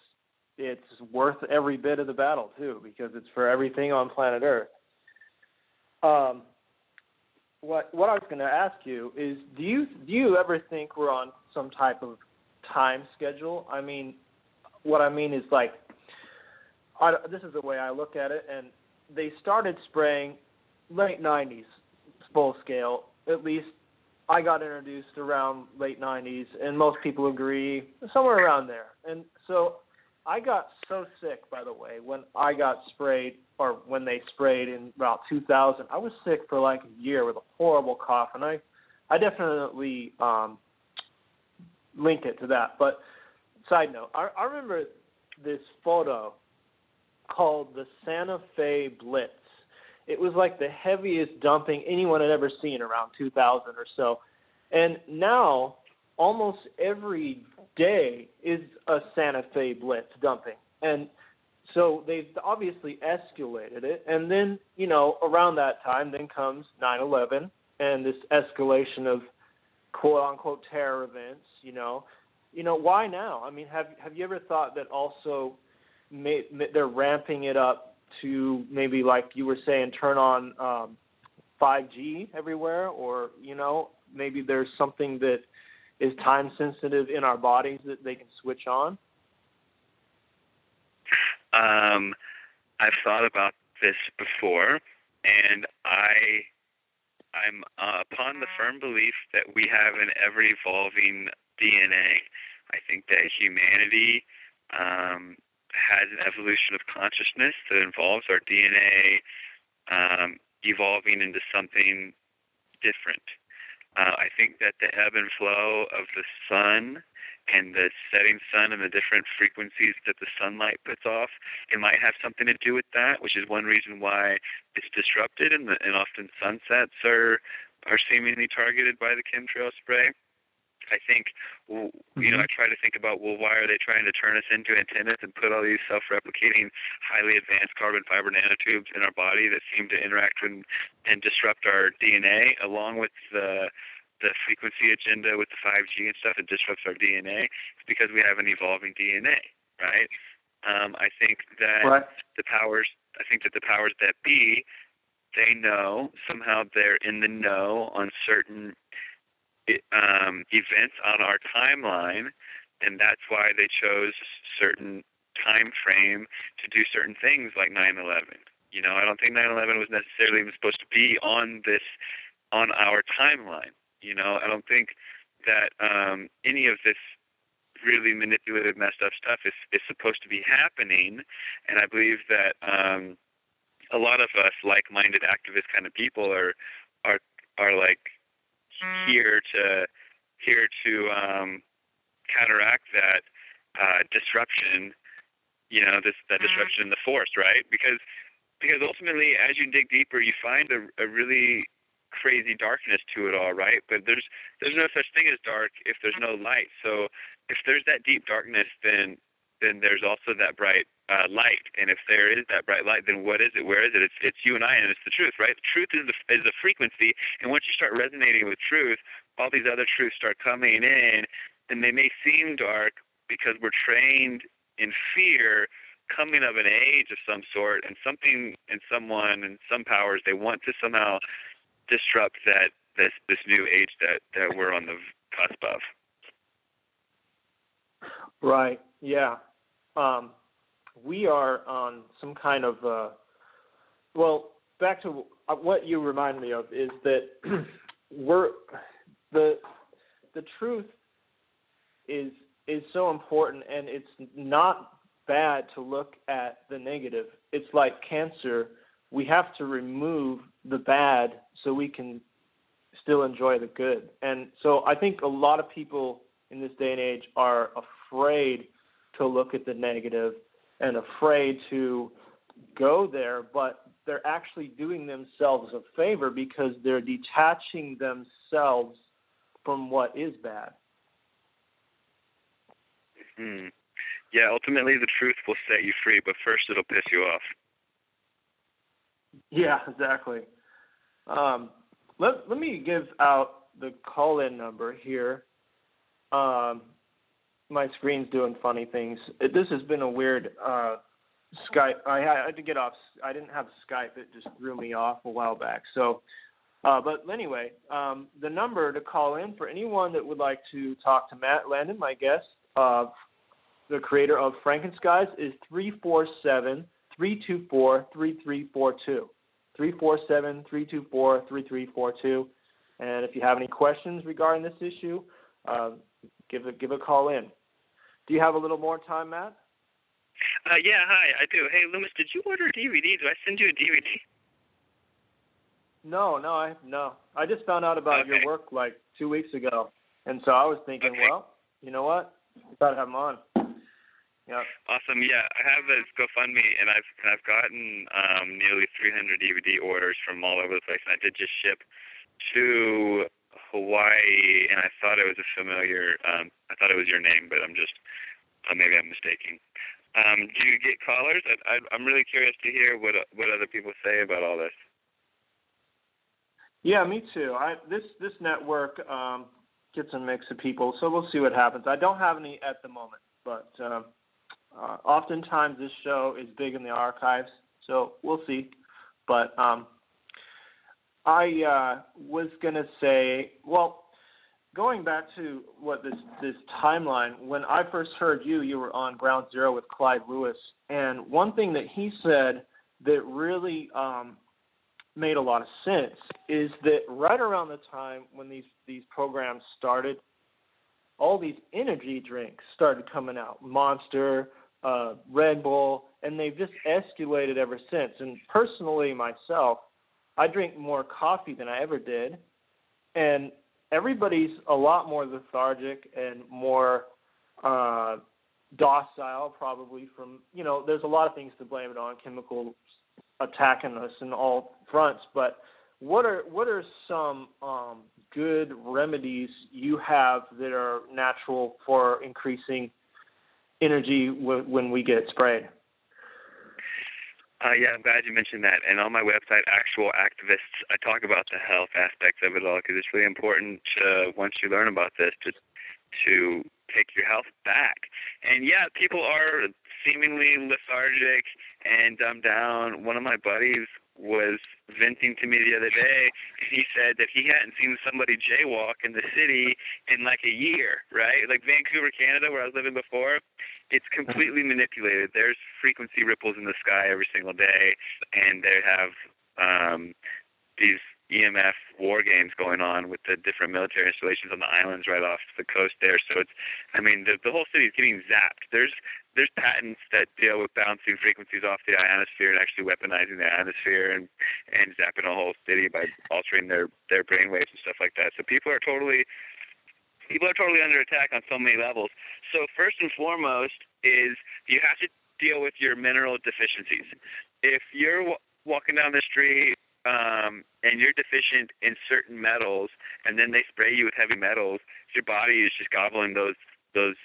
it's worth every bit of the battle too because it's for everything on planet Earth. Um, what what I was going to ask you is, do you do you ever think we're on some type of time schedule? I mean, what I mean is like, I, this is the way I look at it, and they started spraying late '90s full scale. At least I got introduced around late '90s, and most people agree somewhere around there. And so I got so sick, by the way, when I got sprayed or when they sprayed in about 2000. I was sick for like a year with a horrible cough, and I, I definitely um, link it to that. But side note, I, I remember this photo called the Santa Fe Blitz. It was like the heaviest dumping anyone had ever seen around 2000 or so. And now, almost every day is a Santa Fe blitz dumping. And so they've obviously escalated it. And then, you know, around that time, then comes 9 11 and this escalation of quote unquote terror events, you know. You know, why now? I mean, have have you ever thought that also may, they're ramping it up to maybe like you were saying turn on um 5G everywhere or, you know, maybe there's something that is time sensitive in our bodies that they can switch on? Um, I've thought about this before, and I I'm uh, upon the firm belief that we have an ever evolving DNA. I think that humanity um, has an evolution of consciousness that involves our DNA um, evolving into something different. Uh, I think that the ebb and flow of the sun and the setting sun and the different frequencies that the sunlight puts off, it might have something to do with that, which is one reason why it's disrupted and, the, and often sunsets are are seemingly targeted by the chemtrail spray. I think, you know, I try to think about, well, why are they trying to turn us into antennas and put all these self-replicating, highly advanced carbon fiber nanotubes in our body that seem to interact and, and disrupt our DNA, along with the the frequency agenda with the 5G and stuff, it disrupts our DNA. It's because we have an evolving DNA, right? Um, I think that right. the powers, I think that the powers that be, they know somehow they're in the know on certain um, events on our timeline, and that's why they chose certain time frame to do certain things like 9/11. You know, I don't think 9/11 was necessarily even supposed to be on this on our timeline. You know, I don't think that um, any of this really manipulative, messed up stuff is is supposed to be happening, and I believe that um, a lot of us like-minded activist kind of people are are are like here to here to um, counteract that uh, disruption. You know, this that disruption in the force, right? Because because ultimately, as you dig deeper, you find a, a really crazy darkness to it all, right? But there's there's no such thing as dark if there's no light. So if there's that deep darkness, then then there's also that bright uh, light. And if there is that bright light, then what is it? Where is it? It's it's you and I, and it's the truth, right? The truth is the, is a frequency, and once you start resonating with truth, all these other truths start coming in, and they may seem dark because we're trained in fear coming of an age of some sort and something and someone and some powers they want to somehow disrupt that this this new age that that we're on the cusp of. Right. Yeah. Um, we are on some kind of uh, well. Back to what you remind me of is that we're the the truth is is so important, and it's not bad to look at the negative. It's like cancer. We have to remove the bad so we can still enjoy the good. And so I think a lot of people in this day and age are afraid to look at the negative and afraid to go there, but they're actually doing themselves a favor because they're detaching themselves from what is bad. Hmm. Yeah, ultimately the truth will set you free, but first it'll piss you off. Yeah, exactly. Um, let let me give out the call-in number here. Um, my screen's doing funny things. It, this has been a weird uh, Skype. I had to get off. I didn't have Skype. It just threw me off a while back. So, uh, but anyway, um, the number to call in for anyone that would like to talk to Matt Landman, my guest, uh, the creator of Frankenskies, is 347 324 3342. 347 324 3342. And if you have any questions regarding this issue, uh, give, a, give a call in. Do you have a little more time, Matt? Uh, yeah, hi, I do. Hey, Loomis, did you order a DVD? Did I send you a DVD? No, no, I no. I just found out about Okay. your work like two weeks ago, and so I was thinking, Okay. well, you know what? Gotta have them on. Yeah. Awesome. Yeah, I have this GoFundMe, and I've and I've gotten um, nearly 300 DVD orders from all over the place, and I did just ship two Hawaii, and I thought it was a familiar. Um, I thought it was your name, but I'm just uh, maybe I'm mistaken. Um, do you get callers? I, I, I'm really curious to hear what what other people say about all this. Yeah, me too. I this this network um, gets a mix of people, so we'll see what happens. I don't have any at the moment, but um, uh, oftentimes this show is big in the archives, so we'll see. But um, I uh, was gonna say, well, going back to what this this timeline. When I first heard you, you were on Ground Zero with Clyde Lewis, and one thing that he said that really um, made a lot of sense is that right around the time when these these programs started, all these energy drinks started coming out, Monster, uh, Red Bull, and they've just escalated ever since. And personally, myself, I drink more coffee than I ever did, and everybody's a lot more lethargic and more uh, docile, probably from you know. There's a lot of things to blame it on, chemical attacking us in all fronts. But what are what are some um, good remedies you have that are natural for increasing energy w- when we get sprayed? Uh, yeah, I'm glad you mentioned that. And on my website, Actual Activists, I talk about the health aspects of it all because it's really important to, once you learn about this to to take your health back. And yeah, people are seemingly lethargic and dumbed down. One of my buddies was venting to me the other day. and He said that he hadn't seen somebody jaywalk in the city in like a year, right? Like Vancouver, Canada, where I was living before, it's completely manipulated. There's frequency ripples in the sky every single day, and they have um, these EMF war games going on with the different military installations on the islands right off the coast there. So it's, I mean, the the whole city is getting zapped. There's there's patents that deal with bouncing frequencies off the ionosphere and actually weaponizing the ionosphere and and zapping a whole city by altering their their brainwaves and stuff like that. So people are totally people are totally under attack on so many levels. So first and foremost is you have to deal with your mineral deficiencies. If you're walking down the street um, and you're deficient in certain metals, and then they spray you with heavy metals, your body is just gobbling those those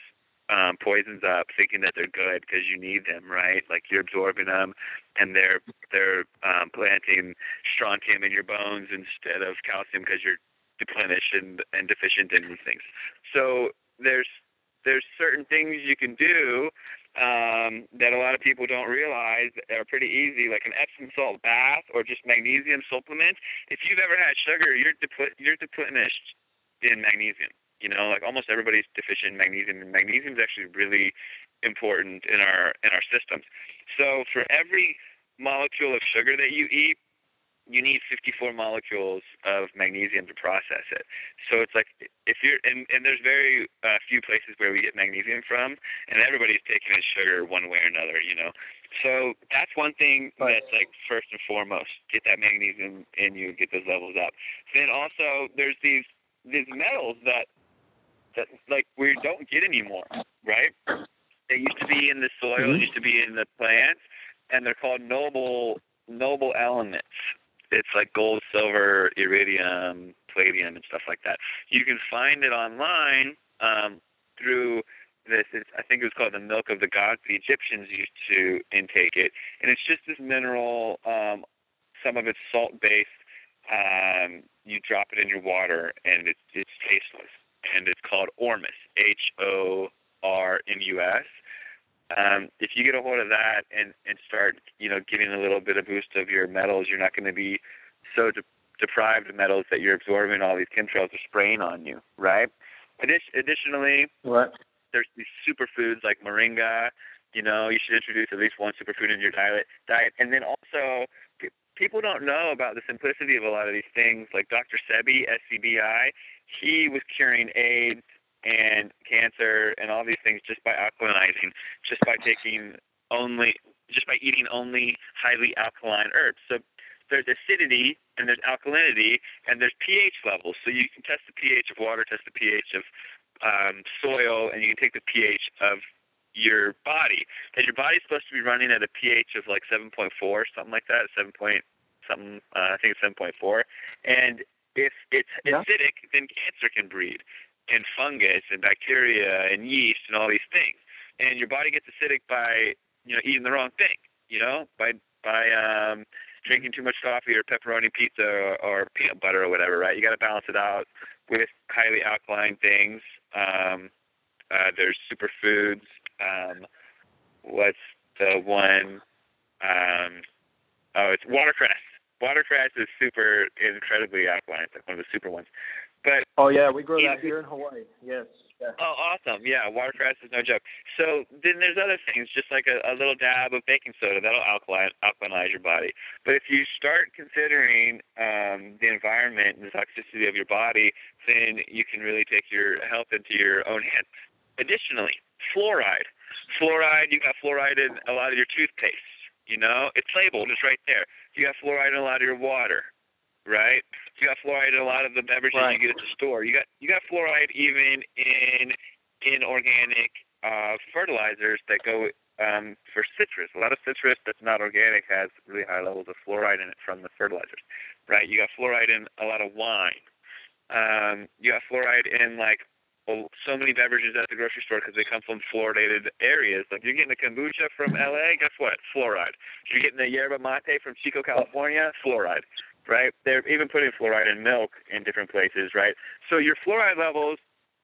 um, poisons up, thinking that they're good because you need them, right? Like you're absorbing them, and they're they're um, planting strontium in your bones instead of calcium because you're deplenished and, and deficient in these things. So there's there's certain things you can do um, that a lot of people don't realize are pretty easy, like an Epsom salt bath or just magnesium supplement. If you've ever had sugar, you're depl- you're depleted in magnesium. You know, like almost everybody's deficient in magnesium, and magnesium is actually really important in our in our systems. So for every molecule of sugar that you eat, you need 54 molecules of magnesium to process it. So it's like if you're and, and there's very uh, few places where we get magnesium from, and everybody's taking in sugar one way or another, you know. So that's one thing that's like first and foremost, get that magnesium in you, get those levels up. Then also there's these these metals that that like we don't get anymore, right? They used to be in the soil, mm-hmm. used to be in the plants, and they're called noble noble elements it's like gold, silver, iridium, palladium, and stuff like that. You can find it online um, through this. It's, I think it was called the milk of the gods. The Egyptians used to intake it, and it's just this mineral. Um, some of it's salt based. Um, you drop it in your water, and it's it's tasteless. And it's called Ormus, H O R M U S um, if you get a hold of that and and start you know giving a little bit of boost of your metals, you're not going to be so de- deprived of metals that you're absorbing all these chemtrails are spraying on you, right? Addi- additionally, what? there's these superfoods like moringa. You know, you should introduce at least one superfood in your diet. Diet, and then also people don't know about the simplicity of a lot of these things. Like Dr. Sebi, S-C-B-I, he was curing AIDS and cancer and all these things just by alkalinizing, just by taking only, just by eating only highly alkaline herbs. So there's acidity and there's alkalinity and there's pH levels. So you can test the pH of water, test the pH of um, soil, and you can take the pH of your body. And your body's supposed to be running at a pH of like 7.4, something like that, 7 point something. Uh, I think it's 7.4. And If it's Yeah. acidic, then cancer can breed, and fungus and bacteria and yeast and all these things. And your body gets acidic by you know eating the wrong thing. You know by by um, drinking too much coffee or pepperoni pizza or, or peanut butter or whatever. Right? You got to balance it out with highly alkaline things. Um, uh, there's superfoods. Um, what's the one? Um, oh, it's watercress. Watercress is super incredibly alkaline. It's like one of the super ones. But Oh yeah, we grow that here in Hawaii. Yes. Yeah. Oh, awesome! Yeah, watercress is no joke. So then there's other things, just like a, a little dab of baking soda that'll alkaline alkalinize your body. But if you start considering um, the environment and the toxicity of your body, then you can really take your health into your own hands. Additionally, fluoride. Fluoride, you got fluoride in a lot of your toothpaste. You know, it's labeled, it's right there. You got fluoride in a lot of your water, right? You got fluoride in a lot of the beverages Right. you get at the store. You got you got fluoride even in inorganic uh, fertilizers that go um, for citrus. A lot of citrus that's not organic has really high levels of fluoride in it from the fertilizers, right? You got fluoride in a lot of wine. Um, you got fluoride in like so many beverages at the grocery store because they come from fluoridated areas. Like you're getting a kombucha from LA, guess what? Fluoride. You're getting a yerba mate from Chico, California, fluoride. Right? They're even putting fluoride in milk in different places, right? So your fluoride levels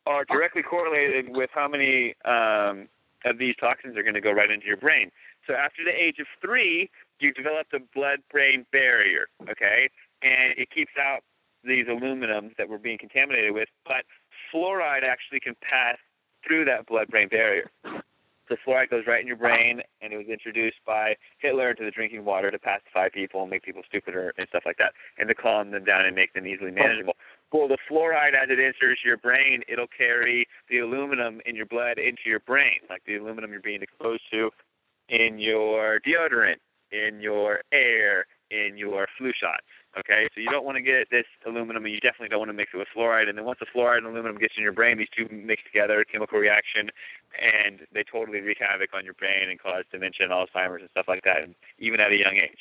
are directly correlated with how many um, of these toxins are going to go right into your brain. So after the age of three, you develop the blood-brain barrier, okay, and it keeps out these aluminums that we're being contaminated with, but fluoride actually can pass through that blood-brain barrier. So fluoride goes right in your brain, and it was introduced by Hitler into the drinking water to pacify people and make people stupider and stuff like that, and to calm them down and make them easily manageable. Well, the fluoride, as it enters your brain, it'll carry the aluminum in your blood into your brain, like the aluminum you're being exposed to in your deodorant, in your air, in your flu shots. Okay, so you don't want to get this aluminum, and you definitely don't want to mix it with fluoride. And then once the fluoride and aluminum gets in your brain, these two mix together, chemical reaction, and they totally wreak havoc on your brain and cause dementia and Alzheimer's and stuff like that, and even at a young age.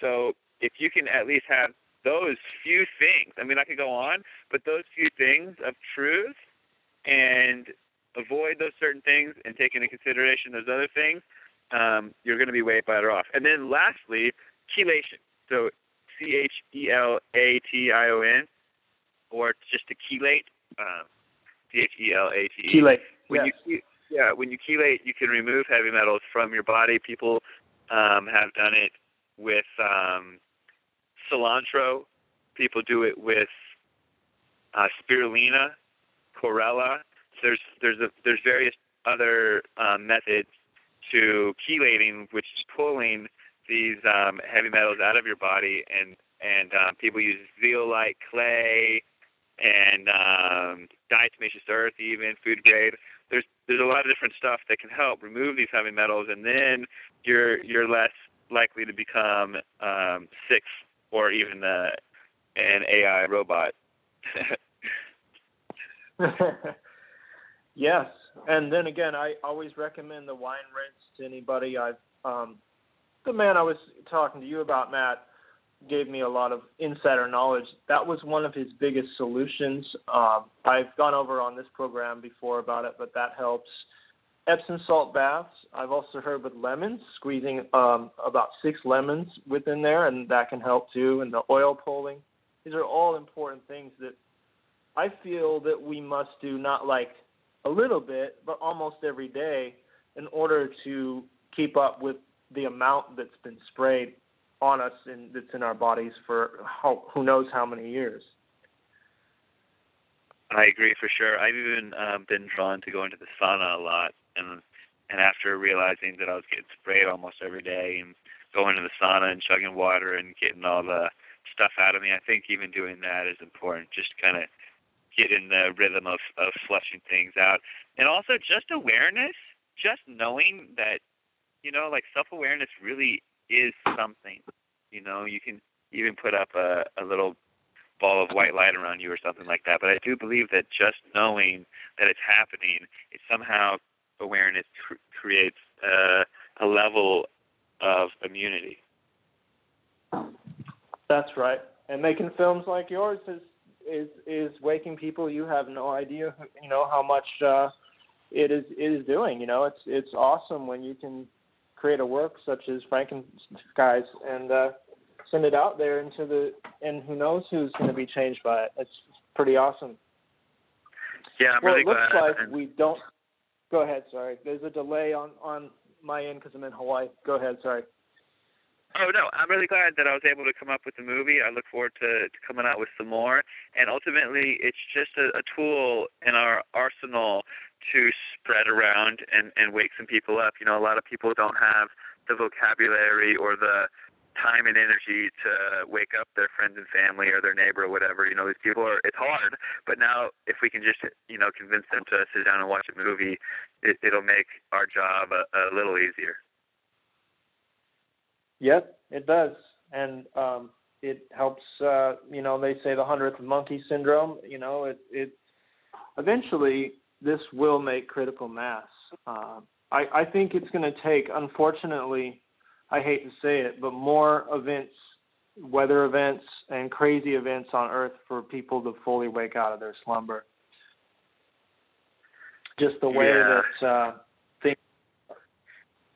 So if you can at least have those few things, I mean, I could go on, but those few things of truth and avoid those certain things and take into consideration those other things, um, you're going to be way better off. And then lastly, chelation. So C H E L A T I O N, or just to chelate. Um, C H E L A T E. Chelate. When Yes. you yeah, when you chelate, you can remove heavy metals from your body. People um, have done it with um, cilantro. People do it with uh, spirulina, chlorella. There's there's a, there's various other um, methods to chelating, which is pulling these um, heavy metals out of your body, and and um, people use zeolite clay and um, diatomaceous earth, even food grade. There's there's a lot of different stuff that can help remove these heavy metals, and then you're you're less likely to become um, sick or even uh, an AI robot. yes, and then again, I always recommend the wine rinse to anybody. I've um, the man I was talking to you about, Matt, gave me a lot of insider knowledge. That was one of his biggest solutions. Um, I've gone over on this program before about it, but that helps. Epsom salt baths. I've also heard with lemons, squeezing um, about six lemons within there, and that can help too. And the oil pulling. These are all important things that I feel that we must do not like a little bit, but almost every day in order to keep up with the amount that's been sprayed on us and that's in our bodies for how, who knows how many years. I agree for sure. I've even um, been drawn to going to the sauna a lot, and and after realizing that I was getting sprayed almost every day and going to the sauna and chugging water and getting all the stuff out of me, I think even doing that is important. Just kind of get in the rhythm of of flushing things out, and also just awareness, just knowing that you know, like self awareness really is something. You know, you can even put up a a little ball of white light around you or something like that. But I do believe that just knowing that it's happening, it somehow awareness cr- creates uh, a level of immunity. That's right. And making films like yours has is is waking people. You have no idea, you know, how much uh, it is it is doing. You know, it's it's awesome when you can create a work such as Frankenskies and uh, send it out there into the and who knows who's going to be changed by it. It's pretty awesome. Yeah, I'm well, really it looks glad. like we don't. Go ahead. Sorry, there's a delay on on my end because I'm in Hawaii. Go ahead. Sorry. Oh no, I'm really glad that I was able to come up with the movie. I look forward to, to coming out with some more. And ultimately, it's just a, a tool in our arsenal to spread around and and wake some people up. You know, a lot of people don't have the vocabulary or the time and energy to wake up their friends and family or their neighbor or whatever. You know, these people are. It's hard, but now if we can just you know convince them to sit down and watch a movie, it, it'll make our job a, a little easier. Yep, it does, and um, it helps. Uh, you know, they say the hundredth monkey syndrome. You know, it it eventually this will make critical mass. Uh, I I think it's going to take, unfortunately, I hate to say it, but more events, weather events, and crazy events on Earth for people to fully wake out of their slumber. Just the way Yeah. that uh, things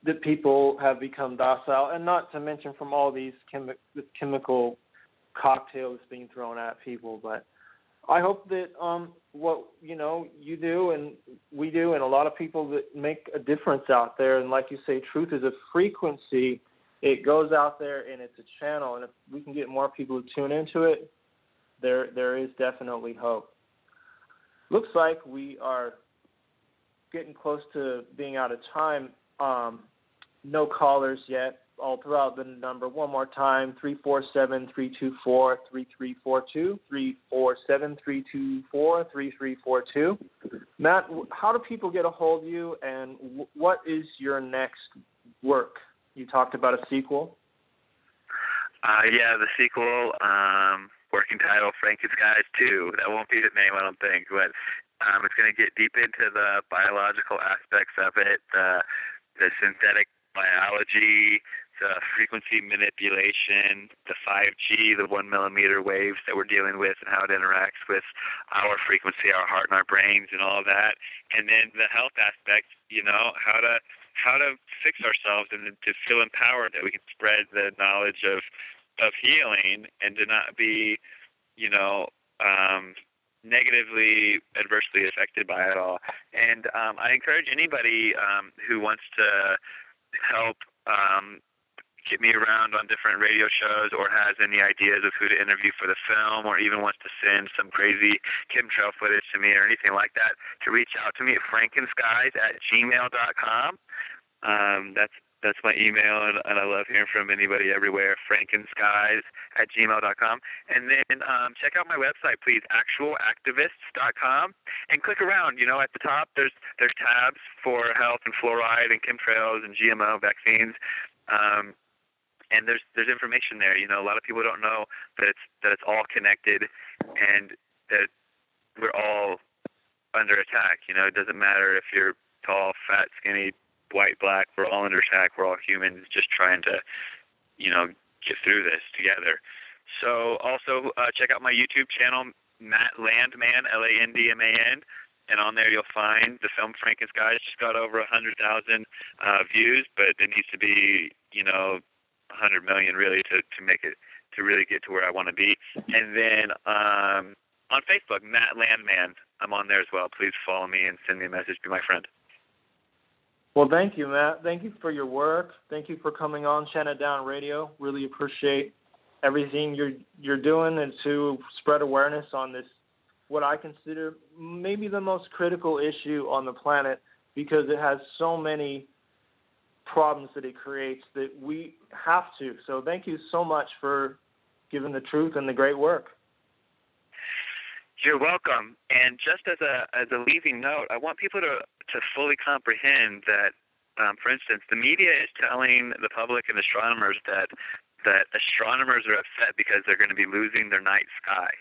that people have become docile, and not to mention from all these chemi- chemical cocktails being thrown at people. But I hope that um, what you know you do and we do, and a lot of people that make a difference out there. And like you say, truth is a frequency. It goes out there and it's a channel. And if we can get more people to tune into it, there there is definitely hope. Looks like we are getting close to being out of time. Um, no callers yet. I'll throw out the number one more time 347 324 3342. 347 324 3342. Matt, how do people get a hold of you and what is your next work? You talked about a sequel. Uh, yeah, the sequel, um, working title, Frankenskies 2. That won't be the name, I don't think, but um, it's going to get deep into the biological aspects of it, the synthetic biology, the frequency manipulation, the 5G, the one millimeter waves that we're dealing with, and how it interacts with our frequency, our heart, and our brains, and all that. And then the health aspect, you know, how to how to fix ourselves and to feel empowered that we can spread the knowledge of of healing and to not be, you know, um, negatively adversely affected by it all. And um, I encourage anybody um, who wants to help um, get me around on different radio shows or has any ideas of who to interview for the film or even wants to send some crazy chemtrail footage to me or anything like that to reach out to me at frankenskies at gmail.com. Um, that's that's my email, and, and I love hearing from anybody everywhere. Frankenskies at gmail.com. And then um, check out my website, please, actualactivists.com, and click around. You know, at the top, there's there's tabs for health and fluoride and chemtrails and GMO vaccines. Um, and there's there's information there. You know, a lot of people don't know that it's that it's all connected, and that we're all under attack. You know, it doesn't matter if you're tall, fat, skinny, white, black. We're all under attack. We're all humans, just trying to, you know, get through this together. So also uh, check out my YouTube channel, Matt Landman, L-A-N-D-M-A-N, and on there you'll find the film Frankenskies. It's just got over a hundred thousand uh, views, but it needs to be, you know, a hundred million really to to make it to really get to where I want to be. And then um, on Facebook, Matt Landman, I'm on there as well. Please follow me and send me a message. Be my friend. Well, thank you, Matt. Thank you for your work. Thank you for coming on Chant It Down Radio. Really appreciate everything you're you're doing and to spread awareness on this what I consider maybe the most critical issue on the planet because it has so many problems that it creates that we have to. So thank you so much for giving the truth and the great work. You're welcome. And just as a as a leaving note, I want people to to fully comprehend that, um, for instance, the media is telling the public and astronomers that that astronomers are upset because they're going to be losing their night sky.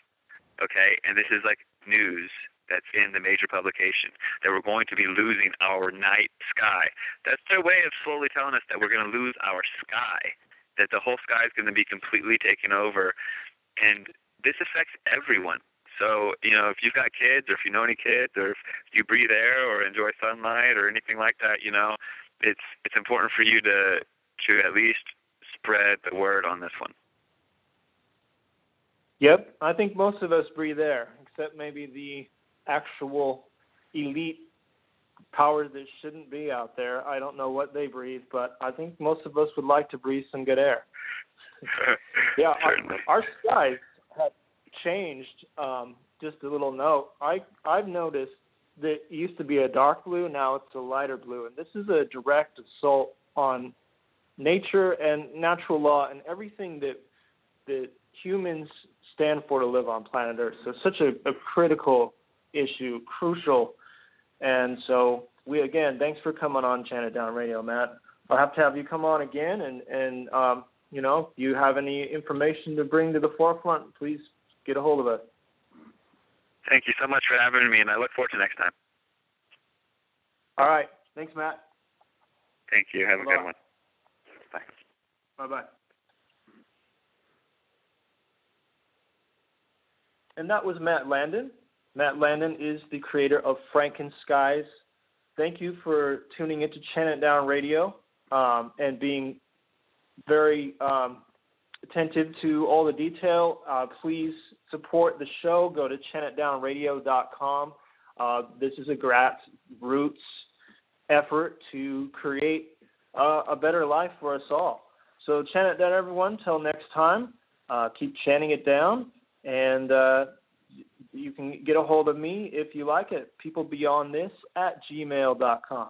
Okay, and this is like news that's in the major publication that we're going to be losing our night sky. That's their way of slowly telling us that we're going to lose our sky, that the whole sky is going to be completely taken over, and this affects everyone. So, you know, if you've got kids or if you know any kids or if you breathe air or enjoy sunlight or anything like that, you know, it's it's important for you to to at least spread the word on this one. Yep, I think most of us breathe air, except maybe the actual elite powers that shouldn't be out there. I don't know what they breathe, but I think most of us would like to breathe some good air. yeah, our, our skies have changed. Um, just a little note. I I've noticed that it used to be a dark blue, now it's a lighter blue, and this is a direct assault on nature and natural law and everything that that humans stand for to live on planet Earth. So such a, a critical issue, crucial. And so we again, thanks for coming on Chant Down Radio, Matt. I'll have to have you come on again, and and um, you know, if you have any information to bring to the forefront, please get a hold of us. Thank you so much for having me, and I look forward to next time. All right. Thanks, Matt. Thank you. Have a Bye. good one. Bye. Bye bye. And that was Matt Landman. Matt Landman is the creator of Franken Skies. Thank you for tuning into Chant It Down Radio um, and being very um, attentive to all the detail. Uh, please support the show. Go to chantitdownradio.com. Uh, this is a grassroots effort to create uh, a better life for us all. So chant it down, everyone. Till next time, uh, keep chanting it down, and uh, you can get a hold of me if you like it. People beyond this at gmail.com.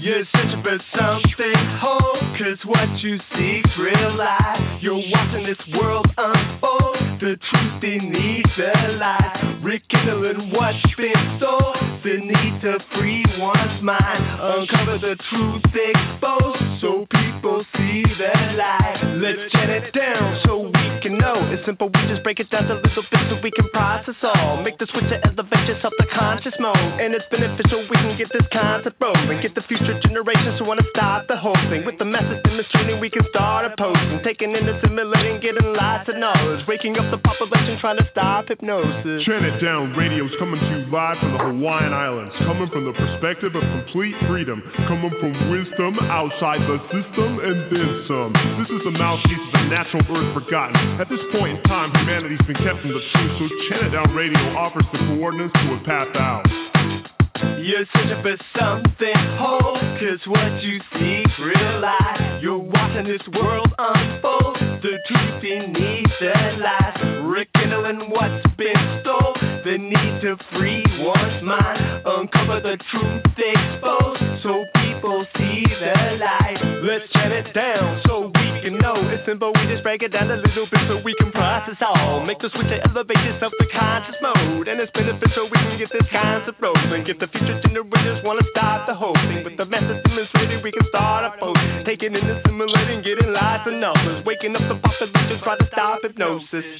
You're searching for something whole, cause what you seek's real life. You're watching this world unfold, the truth beneath the lies. Rekindling what's been stole, the free one's mind. Uncover the truth exposed, so people see the light. Let's get it down so we can know. It's simple, we just break it down to little bits so we can process all. Make the switch to elevate yourself to conscious mode. And it's beneficial, we can get this concept rolling. Get the future generations who wanna stop the whole thing. With the message demonstrating, we can start opposing. Taking in, assimilating, getting lots of knowledge. Waking up the population, trying to stop hypnosis. Chant It Down Radio's coming to you live from the Hawaiian Islands, coming from the perspective of complete freedom, coming from wisdom outside the system and then some. This is the mouthpiece of the natural earth forgotten. At this point in time, humanity's been kept from the truth, so Down Radio offers the coordinates to a path out. You're searching for something whole, cause what you seek's real life. You're watching this world unfold, the truth beneath the lies. Rekindling what's been stole, the need to free one's mind. Uncover the truth exposed, so people see the light. Let's chant it down so simple, we just break it down a little bit so we can process all. Make the switch to elevate yourself to conscious mode. And it's beneficial, we can get this concept rolling. Get the future generations wanna start the whole thing. With the message demonstrated, we can start a post. Taking in, assimilating, getting lots of numbers. Waking up the population, try to stop hypnosis.